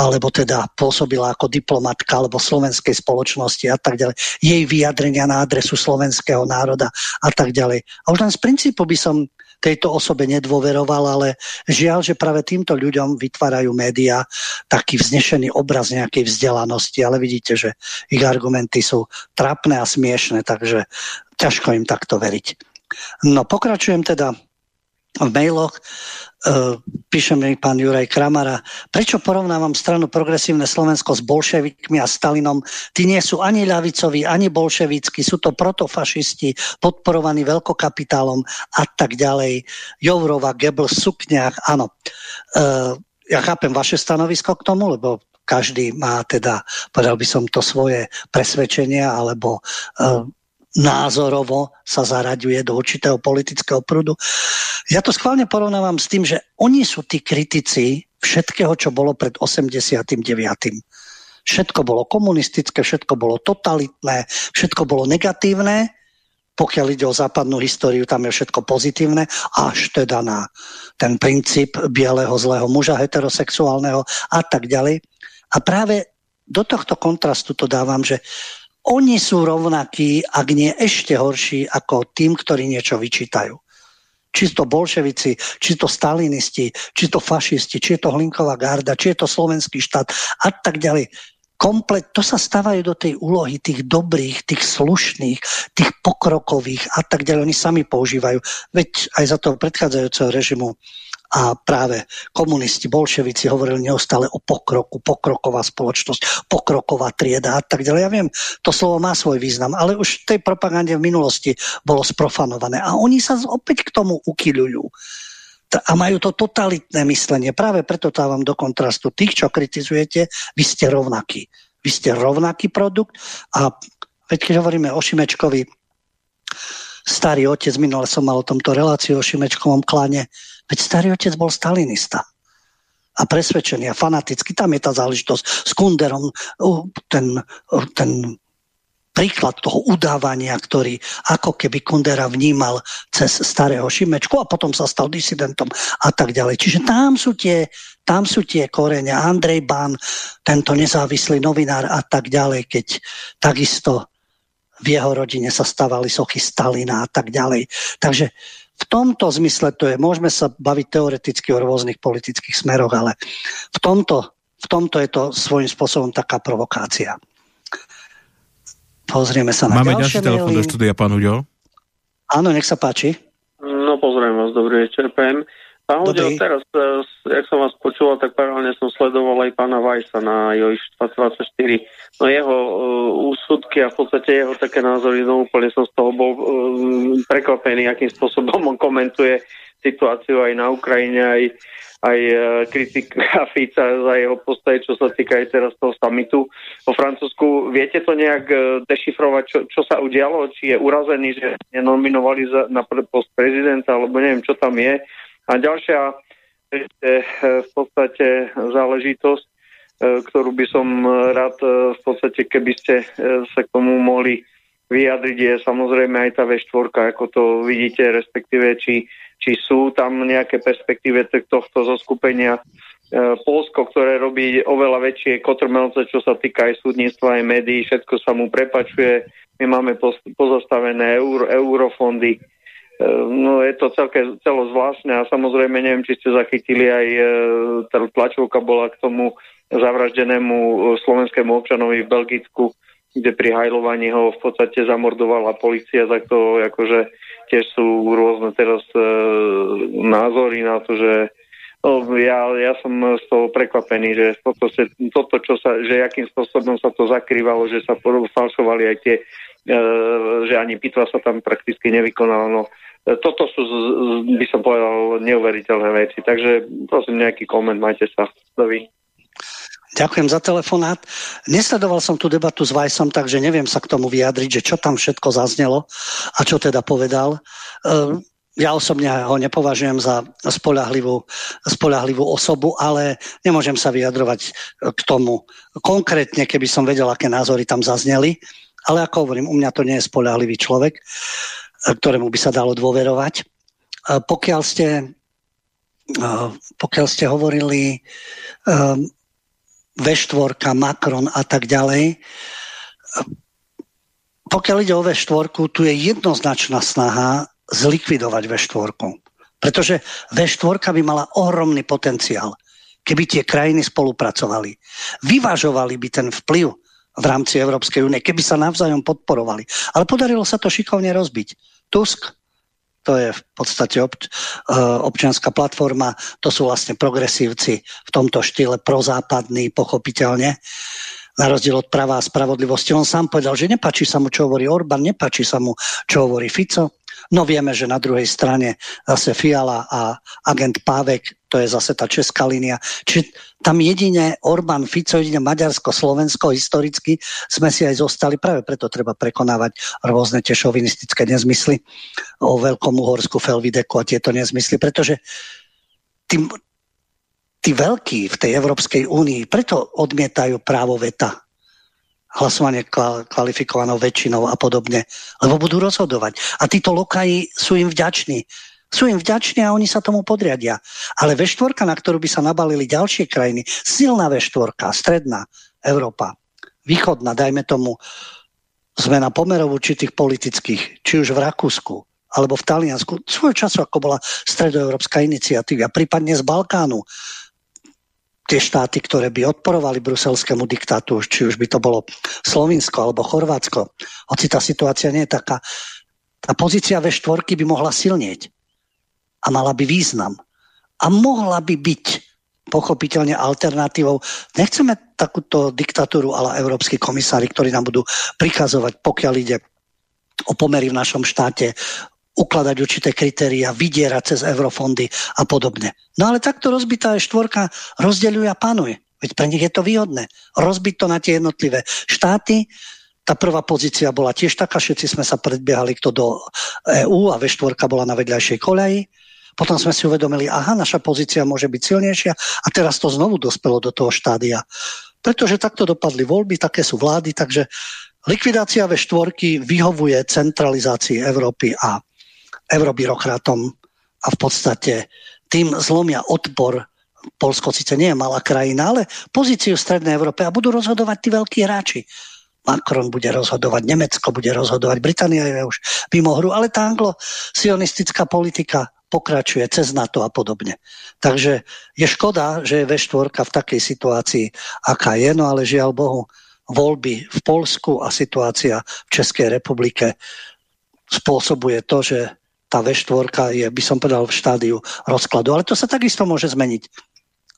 alebo teda pôsobila ako diplomatka, alebo slovenskej spoločnosti a tak ďalej. Jej vyjadrenia na adresu slovenského národa a tak ďalej. A už len z princípu by som tejto osobe nedôveroval, ale žiaľ, že práve týmto ľuďom vytvárajú médiá taký vznešený obraz nejakej vzdelanosti, ale vidíte, že ich argumenty sú trapné a smiešné, takže ťažko im takto veriť. No pokračujem teda v mailoch. Uh, píše mi pán Juraj Kramara, prečo porovnávam stranu Progresívne Slovensko s bolševikmi a Stalinom? Tí nie sú ani ľavicoví, ani bolševickí, sú to protofašisti, podporovaní veľkokapitálom a tak ďalej. Jourova, Gebel, Sukňák, áno. Uh, ja chápem vaše stanovisko k tomu, lebo každý má teda, povedal by som to svoje presvedčenia alebo uh, názorovo sa zaraďuje do určitého politického prúdu. Ja to schválne porovnávam s tým, že oni sú tí kritici všetkého, čo bolo pred 89. Všetko bolo komunistické, všetko bolo totalitné, všetko bolo negatívne, pokiaľ ide o západnú históriu, tam je všetko pozitívne, až teda na ten princíp bieleho zlého muža, heterosexuálneho a tak ďalej. A práve do tohto kontrastu to dávam, že oni sú rovnakí, ak nie ešte horší, ako tým, ktorí niečo vyčítajú. Či to bolševici, či to stalinisti, či to fašisti, či je to Hlinková garda, či je to slovenský štát a tak ďalej. Komplet, to sa stávajú do tej úlohy tých dobrých, tých slušných, tých pokrokových a tak ďalej. Oni sami používajú. Veď aj za toho predchádzajúceho režimu a práve komunisti, bolševici hovorili neustále o pokroku, pokroková spoločnosť, pokroková trieda a tak ďalej. Ja viem, to slovo má svoj význam, ale už v tej propagande v minulosti bolo sprofanované a oni sa opäť k tomu ukyľujú a majú to totalitné myslenie. Práve preto dávam do kontrastu tých, čo kritizujete, vy ste rovnakí. Vy ste rovnaký produkt a veď keď hovoríme o Šimečkovi, starý otec, minule som mal o tomto reláciu o Šimečkovom kláne, veď starý otec bol stalinista a presvedčený a fanatický. Tam je tá záležitosť s Kunderom, ten, ten príklad toho udávania, ktorý ako keby Kundera vnímal cez starého Šimečku a potom sa stal disidentom a tak ďalej. Čiže tam sú tie, tam sú tie korene. Andrej Bán, tento nezávislý novinár a tak ďalej, keď takisto v jeho rodine sa stavali sochy Stalina a tak ďalej. Takže v tomto zmysle to je, môžeme sa baviť teoreticky o rôznych politických smeroch, ale v tomto, v tomto je to svojím spôsobom taká provokácia. Pozrieme sa na Máme ďalší telefón do štúdia, pán Uďo. Áno, nech sa páči. No, pozriem vás, dobrý večer, PM. Pán Uďo, teraz, e, jak som vás počúval, tak paralelne som sledoval aj pána Vajsa na Joiš 24. No jeho uh, úsudky a v podstate jeho také názory, no úplne som z toho bol uh, prekvapený, akým spôsobom on komentuje situáciu aj na Ukrajine, aj aj e, kritika Fica za jeho postoje, čo sa týka aj teraz toho samitu vo Francúzsku. Viete to nejak e, dešifrovať, čo, čo sa udialo? Či je urazený, že nenominovali za, na post prezidenta, alebo neviem, čo tam je. A ďalšia je v podstate záležitosť, e, ktorú by som rád v podstate, keby ste sa k tomu mohli vyjadriť, je samozrejme aj tá V4, ako to vidíte, respektíve či či sú tam nejaké perspektíve tohto zoskupenia. Polsko, ktoré robí oveľa väčšie kotrmelce, čo sa týka aj súdnictva, aj médií, všetko sa mu prepačuje. My máme pozastavené euro, eurofondy. E, no je to celké, celo zvláštne a samozrejme neviem, či ste zachytili aj e, tlačovka bola k tomu zavraždenému slovenskému občanovi v Belgicku, kde pri hajlovaní ho v podstate zamordovala policia, tak to akože tiež sú rôzne teraz e, názory na to, že no, ja, ja som z toho prekvapený, že v podstate toto, čo sa, že akým spôsobom sa to zakrývalo, že sa falšovali aj tie, e, že ani pitva sa tam prakticky nevykonala. No, e, toto sú, by som povedal, neuveriteľné veci. Takže prosím, nejaký koment, majte sa. Dovi. Ďakujem za telefonát. Nesledoval som tú debatu s Vajsom, takže neviem sa k tomu vyjadriť, že čo tam všetko zaznelo a čo teda povedal. Ehm, ja osobne ho nepovažujem za spolahlivú, spolahlivú osobu, ale nemôžem sa vyjadrovať k tomu. Konkrétne, keby som vedel, aké názory tam zazneli, ale ako hovorím, u mňa to nie je spolahlivý človek, ktorému by sa dalo dôverovať. Pokiaľ ste, pokiaľ ste hovorili ehm, V4, Macron a tak ďalej. Pokiaľ ide o V4, tu je jednoznačná snaha zlikvidovať V4. Pretože V4 by mala ohromný potenciál, keby tie krajiny spolupracovali. Vyvažovali by ten vplyv v rámci Európskej únie, keby sa navzájom podporovali. Ale podarilo sa to šikovne rozbiť. Tusk to je v podstate obč- eh, občianská platforma, to sú vlastne progresívci v tomto štýle prozápadní, pochopiteľne na rozdiel od práva a spravodlivosti. On sám povedal, že nepačí sa mu, čo hovorí Orbán, nepačí sa mu, čo hovorí Fico. No vieme, že na druhej strane zase Fiala a agent Pávek, to je zase tá česká línia. Čiže tam jedine Orbán, Fico, jedine Maďarsko, Slovensko historicky sme si aj zostali. Práve preto treba prekonávať rôzne tie šovinistické nezmysly o Veľkom Uhorsku, Felvideku a tieto nezmysly, pretože tým, tí veľkí v tej Európskej únii preto odmietajú právo veta hlasovanie kvalifikovanou väčšinou a podobne, lebo budú rozhodovať. A títo lokaji sú im vďační. Sú im vďační a oni sa tomu podriadia. Ale V4, na ktorú by sa nabalili ďalšie krajiny, silná V4, stredná Európa, východná, dajme tomu, zmena pomerov určitých politických, či už v Rakúsku, alebo v Taliansku, svojho času, ako bola stredoeurópska iniciatíva, prípadne z Balkánu, tie štáty, ktoré by odporovali bruselskému diktátu, či už by to bolo Slovinsko alebo Chorvátsko, hoci tá situácia nie je taká, tá pozícia ve štvorky by mohla silnieť a mala by význam. A mohla by byť pochopiteľne alternatívou. Nechceme takúto diktatúru ale európsky komisári, ktorí nám budú prikazovať, pokiaľ ide o pomery v našom štáte, ukladať určité kritéria, vydierať cez eurofondy a podobne. No ale takto rozbitá je štvorka, rozdeľuje a panuje. Veď pre nich je to výhodné. Rozbiť to na tie jednotlivé štáty, tá prvá pozícia bola tiež taká, všetci sme sa predbiehali kto do EÚ a V4 bola na vedľajšej koleji. Potom sme si uvedomili, aha, naša pozícia môže byť silnejšia a teraz to znovu dospelo do toho štádia. Pretože takto dopadli voľby, také sú vlády, takže likvidácia V4 vyhovuje centralizácii Európy a eurobyrokratom a v podstate tým zlomia odpor Polsko síce nie je malá krajina, ale pozíciu Strednej Európe a budú rozhodovať tí veľkí hráči. Macron bude rozhodovať, Nemecko bude rozhodovať, Británia je už mimo hru, ale tá anglo-sionistická politika pokračuje cez NATO a podobne. Takže je škoda, že je V4 v takej situácii, aká je, no ale žiaľ Bohu, voľby v Polsku a situácia v Českej republike spôsobuje to, že tá V4 je, by som povedal, v štádiu rozkladu. Ale to sa takisto môže zmeniť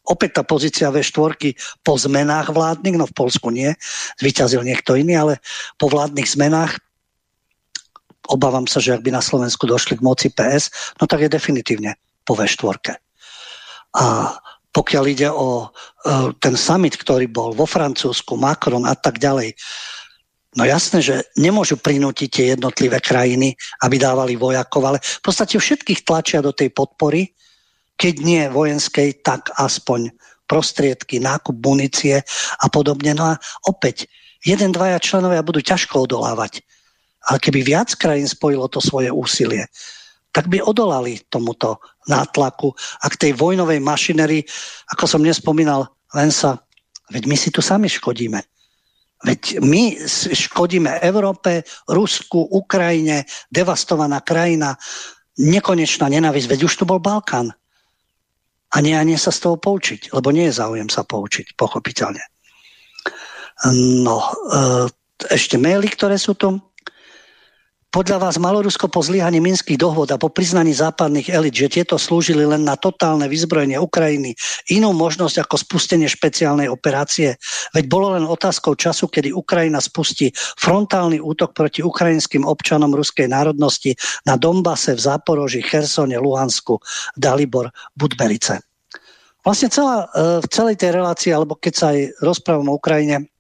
opäť tá pozícia V4 po zmenách vládnych, no v Polsku nie, zvyťazil niekto iný, ale po vládnych zmenách obávam sa, že ak by na Slovensku došli k moci PS, no tak je definitívne po V4. A pokiaľ ide o uh, ten summit, ktorý bol vo Francúzsku, Macron a tak ďalej, No jasné, že nemôžu prinútiť tie jednotlivé krajiny, aby dávali vojakov, ale v podstate všetkých tlačia do tej podpory keď nie vojenskej, tak aspoň prostriedky, nákup munície a podobne. No a opäť, jeden, dvaja členovia budú ťažko odolávať. Ale keby viac krajín spojilo to svoje úsilie, tak by odolali tomuto nátlaku a k tej vojnovej mašinerii, ako som nespomínal, len sa, veď my si tu sami škodíme. Veď my škodíme Európe, Rusku, Ukrajine, devastovaná krajina, nekonečná nenávisť, veď už tu bol Balkán a nie, a nie sa z toho poučiť, lebo nie je záujem sa poučiť, pochopiteľne. No, e, ešte maily, ktoré sú tu. Podľa vás malo Rusko po zlyhaní minských dohod a po priznaní západných elit, že tieto slúžili len na totálne vyzbrojenie Ukrajiny, inú možnosť ako spustenie špeciálnej operácie? Veď bolo len otázkou času, kedy Ukrajina spustí frontálny útok proti ukrajinským občanom ruskej národnosti na Dombase, v Záporoži, Chersone, Luhansku, Dalibor, Budberice. Vlastne celá, e, v celej tej relácii, alebo keď sa aj rozprávam o Ukrajine,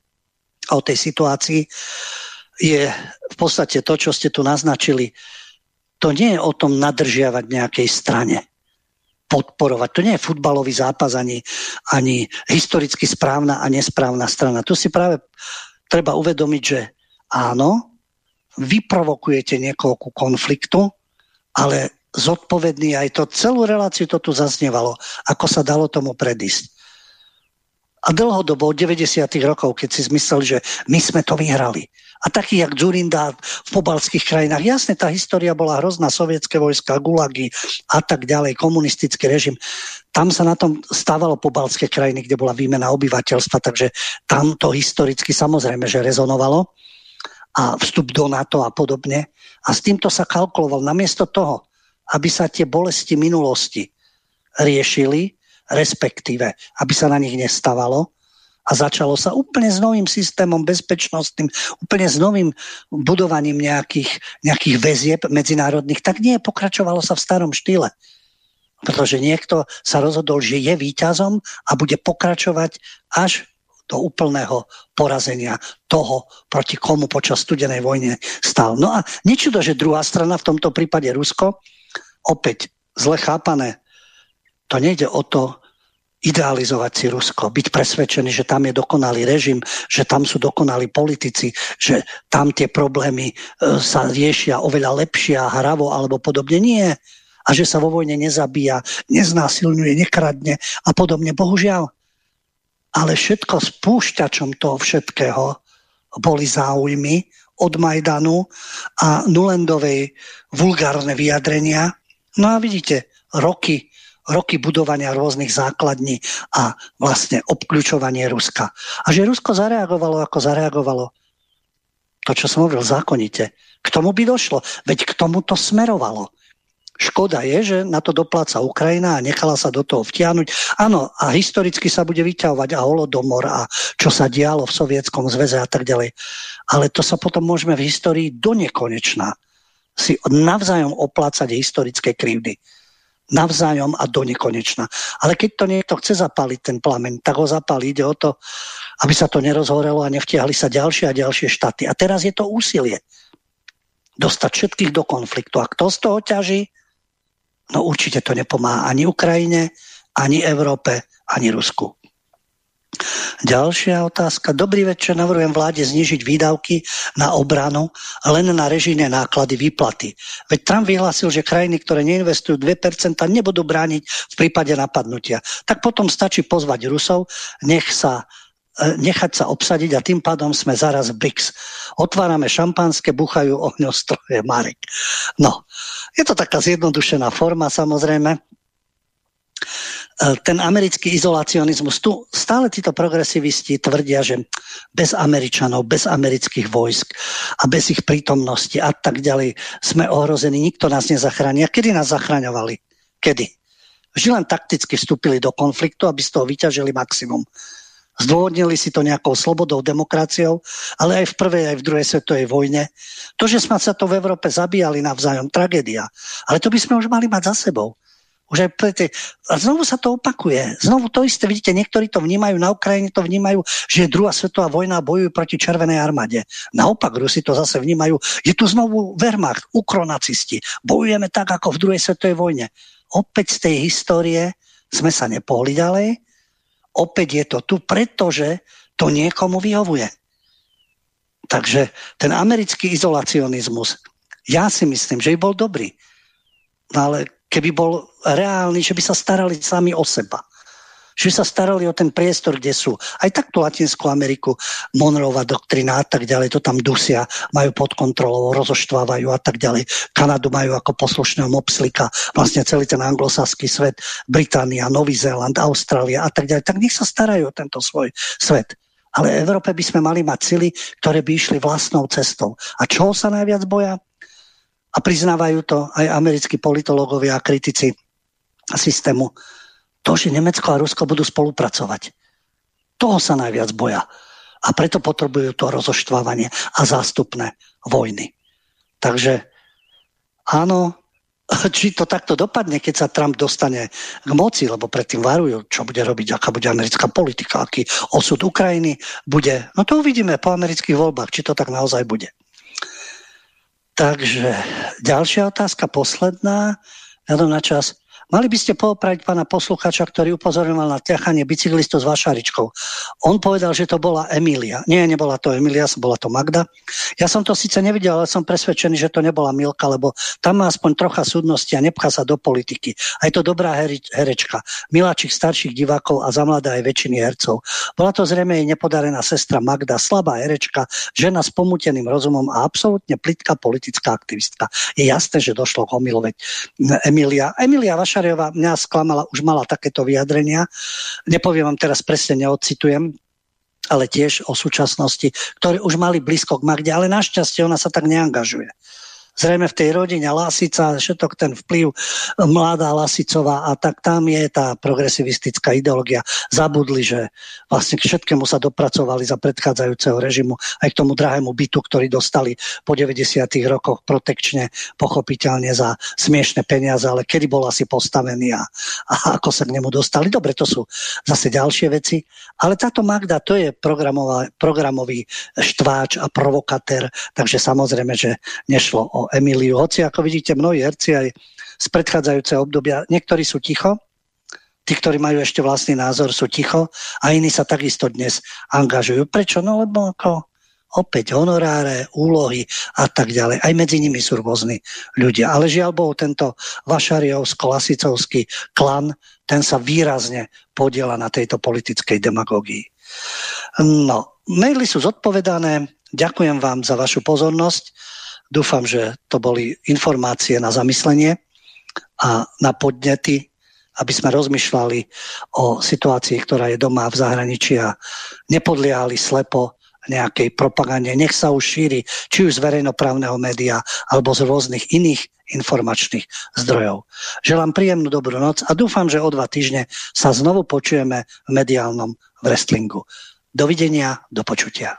o tej situácii, je v podstate to, čo ste tu naznačili. To nie je o tom nadržiavať nejakej strane podporovať. To nie je futbalový zápas ani, ani historicky správna a nesprávna strana. Tu si práve treba uvedomiť, že áno, vyprovokujete niekoho ku konfliktu, ale zodpovedný aj to celú reláciu to tu zaznievalo, ako sa dalo tomu predísť. A dlhodobo od 90. rokov, keď si zmysleli, že my sme to vyhrali, a taký jak Zurinda v pobalských krajinách. Jasne, tá história bola hrozná, sovietské vojska, gulagy a tak ďalej, komunistický režim. Tam sa na tom stávalo pobalské krajiny, kde bola výmena obyvateľstva, takže tam to historicky samozrejme, že rezonovalo a vstup do NATO a podobne. A s týmto sa kalkuloval. Namiesto toho, aby sa tie bolesti minulosti riešili, respektíve, aby sa na nich nestávalo, a začalo sa úplne s novým systémom bezpečnostným, úplne s novým budovaním nejakých, nejakých väzieb medzinárodných, tak nie, pokračovalo sa v starom štýle. Pretože niekto sa rozhodol, že je víťazom a bude pokračovať až do úplného porazenia toho, proti komu počas studenej vojny stal. No a nečudo, že druhá strana, v tomto prípade Rusko, opäť zle chápané, to nejde o to, idealizovať si Rusko, byť presvedčený, že tam je dokonalý režim, že tam sú dokonalí politici, že tam tie problémy e, sa riešia oveľa lepšie a hravo alebo podobne. Nie. A že sa vo vojne nezabíja, neznásilňuje, nekradne a podobne. Bohužiaľ. Ale všetko spúšťačom toho všetkého boli záujmy od Majdanu a Nulendovej vulgárne vyjadrenia. No a vidíte, roky roky budovania rôznych základní a vlastne obklúčovanie Ruska. A že Rusko zareagovalo, ako zareagovalo, to, čo som hovoril, zákonite. K tomu by došlo. Veď k tomu to smerovalo. Škoda je, že na to dopláca Ukrajina a nechala sa do toho vtiahnuť. Áno, a historicky sa bude vyťahovať a holodomor a čo sa dialo v Sovietskom zväze a tak ďalej. Ale to sa potom môžeme v histórii do nekonečna si navzájom oplácať historické krivdy. Navzájom a do nekonečna. Ale keď to niekto chce zapáliť ten plameň, tak ho zapáli. Ide o to, aby sa to nerozhorelo a nevtiahli sa ďalšie a ďalšie štáty. A teraz je to úsilie dostať všetkých do konfliktu. A kto z toho ťaží? No určite to nepomáha ani Ukrajine, ani Európe, ani Rusku. Ďalšia otázka. Dobrý večer, navrhujem vláde znižiť výdavky na obranu len na režijné náklady výplaty. Veď Trump vyhlásil, že krajiny, ktoré neinvestujú 2%, nebudú brániť v prípade napadnutia. Tak potom stačí pozvať Rusov, nech sa e, nechať sa obsadiť a tým pádom sme zaraz BRICS. Otvárame šampanské, buchajú ohňostroje Marek. No, je to taká zjednodušená forma samozrejme, ten americký izolacionizmus, tu stále títo progresivisti tvrdia, že bez Američanov, bez amerických vojsk a bez ich prítomnosti a tak ďalej sme ohrození, nikto nás nezachráni. A kedy nás zachraňovali? Kedy? Vždy len takticky vstúpili do konfliktu, aby z toho vyťažili maximum. Zdôvodnili si to nejakou slobodou, demokraciou, ale aj v prvej, aj v druhej svetovej vojne. To, že sme sa to v Európe zabíjali navzájom, tragédia. Ale to by sme už mali mať za sebou. Už aj pre tie... A znovu sa to opakuje. Znovu to isté, vidíte, niektorí to vnímajú, na Ukrajine to vnímajú, že je druhá svetová vojna a bojujú proti Červenej armáde. Naopak, Rusi to zase vnímajú, je tu znovu Wehrmacht, ukronacisti. Bojujeme tak, ako v druhej svetovej vojne. Opäť z tej histórie sme sa nepohli ďalej. Opäť je to tu, pretože to niekomu vyhovuje. Takže ten americký izolacionizmus, ja si myslím, že by bol dobrý. No ale keby bol reálny, že by sa starali sami o seba. Že sa starali o ten priestor, kde sú. Aj takto Latinskú Ameriku, Monrova doktrina a tak ďalej, to tam dusia, majú pod kontrolou, rozoštvávajú a tak ďalej. Kanadu majú ako poslušného mopslika, vlastne celý ten anglosaský svet, Británia, Nový Zéland, Austrália a tak ďalej. Tak nech sa starajú o tento svoj svet. Ale v Európe by sme mali mať sily, ktoré by išli vlastnou cestou. A čoho sa najviac boja? a priznávajú to aj americkí politológovia a kritici systému, to, že Nemecko a Rusko budú spolupracovať. Toho sa najviac boja. A preto potrebujú to rozoštvávanie a zástupné vojny. Takže áno, či to takto dopadne, keď sa Trump dostane k moci, lebo predtým varujú, čo bude robiť, aká bude americká politika, aký osud Ukrajiny bude. No to uvidíme po amerických voľbách, či to tak naozaj bude. Takže ďalšia otázka, posledná, vzhľadom na čas. Mali by ste poopraviť pána posluchača, ktorý upozorňoval na ťahanie bicyklistu s vašaričkou. On povedal, že to bola Emília. Nie, nebola to Emília, bola to Magda. Ja som to síce nevidel, ale som presvedčený, že to nebola Milka, lebo tam má aspoň trocha súdnosti a nepchá sa do politiky. A je to dobrá herečka. Miláčik starších divákov a za mladá aj väčšiny hercov. Bola to zrejme jej nepodarená sestra Magda, slabá herečka, žena s pomúteným rozumom a absolútne plitká politická aktivistka. Je jasné, že došlo k omiloveť Emília. Emília, vaša Košariová mňa sklamala, už mala takéto vyjadrenia. Nepoviem vám teraz presne, neocitujem, ale tiež o súčasnosti, ktoré už mali blízko k Magde, ale našťastie ona sa tak neangažuje zrejme v tej rodine Lasica, všetok ten vplyv mladá Lasicová a tak tam je tá progresivistická ideológia. Zabudli, že vlastne k všetkému sa dopracovali za predchádzajúceho režimu, aj k tomu drahému bytu, ktorý dostali po 90. rokoch protekčne, pochopiteľne za smiešne peniaze, ale kedy bol asi postavený a, a ako sa k nemu dostali. Dobre, to sú zase ďalšie veci. Ale táto Magda, to je programový štváč a provokatér, takže samozrejme, že nešlo o Emiliu. Hoci, ako vidíte, mnohí herci aj z predchádzajúceho obdobia, niektorí sú ticho, tí, ktorí majú ešte vlastný názor, sú ticho a iní sa takisto dnes angažujú. Prečo? No lebo ako opäť honoráre, úlohy a tak ďalej. Aj medzi nimi sú rôzni ľudia. Ale žiaľ Bohu, tento vašariovsko-lasicovský klan, ten sa výrazne podiela na tejto politickej demagógii. No, maily sú zodpovedané. Ďakujem vám za vašu pozornosť. Dúfam, že to boli informácie na zamyslenie a na podnety, aby sme rozmýšľali o situácii, ktorá je doma v zahraničí a nepodliehali slepo nejakej propagande. Nech sa už šíri, či už z verejnoprávneho média, alebo z rôznych iných informačných zdrojov. Želám príjemnú dobrú noc a dúfam, že o dva týždne sa znovu počujeme v mediálnom wrestlingu. Dovidenia, do počutia.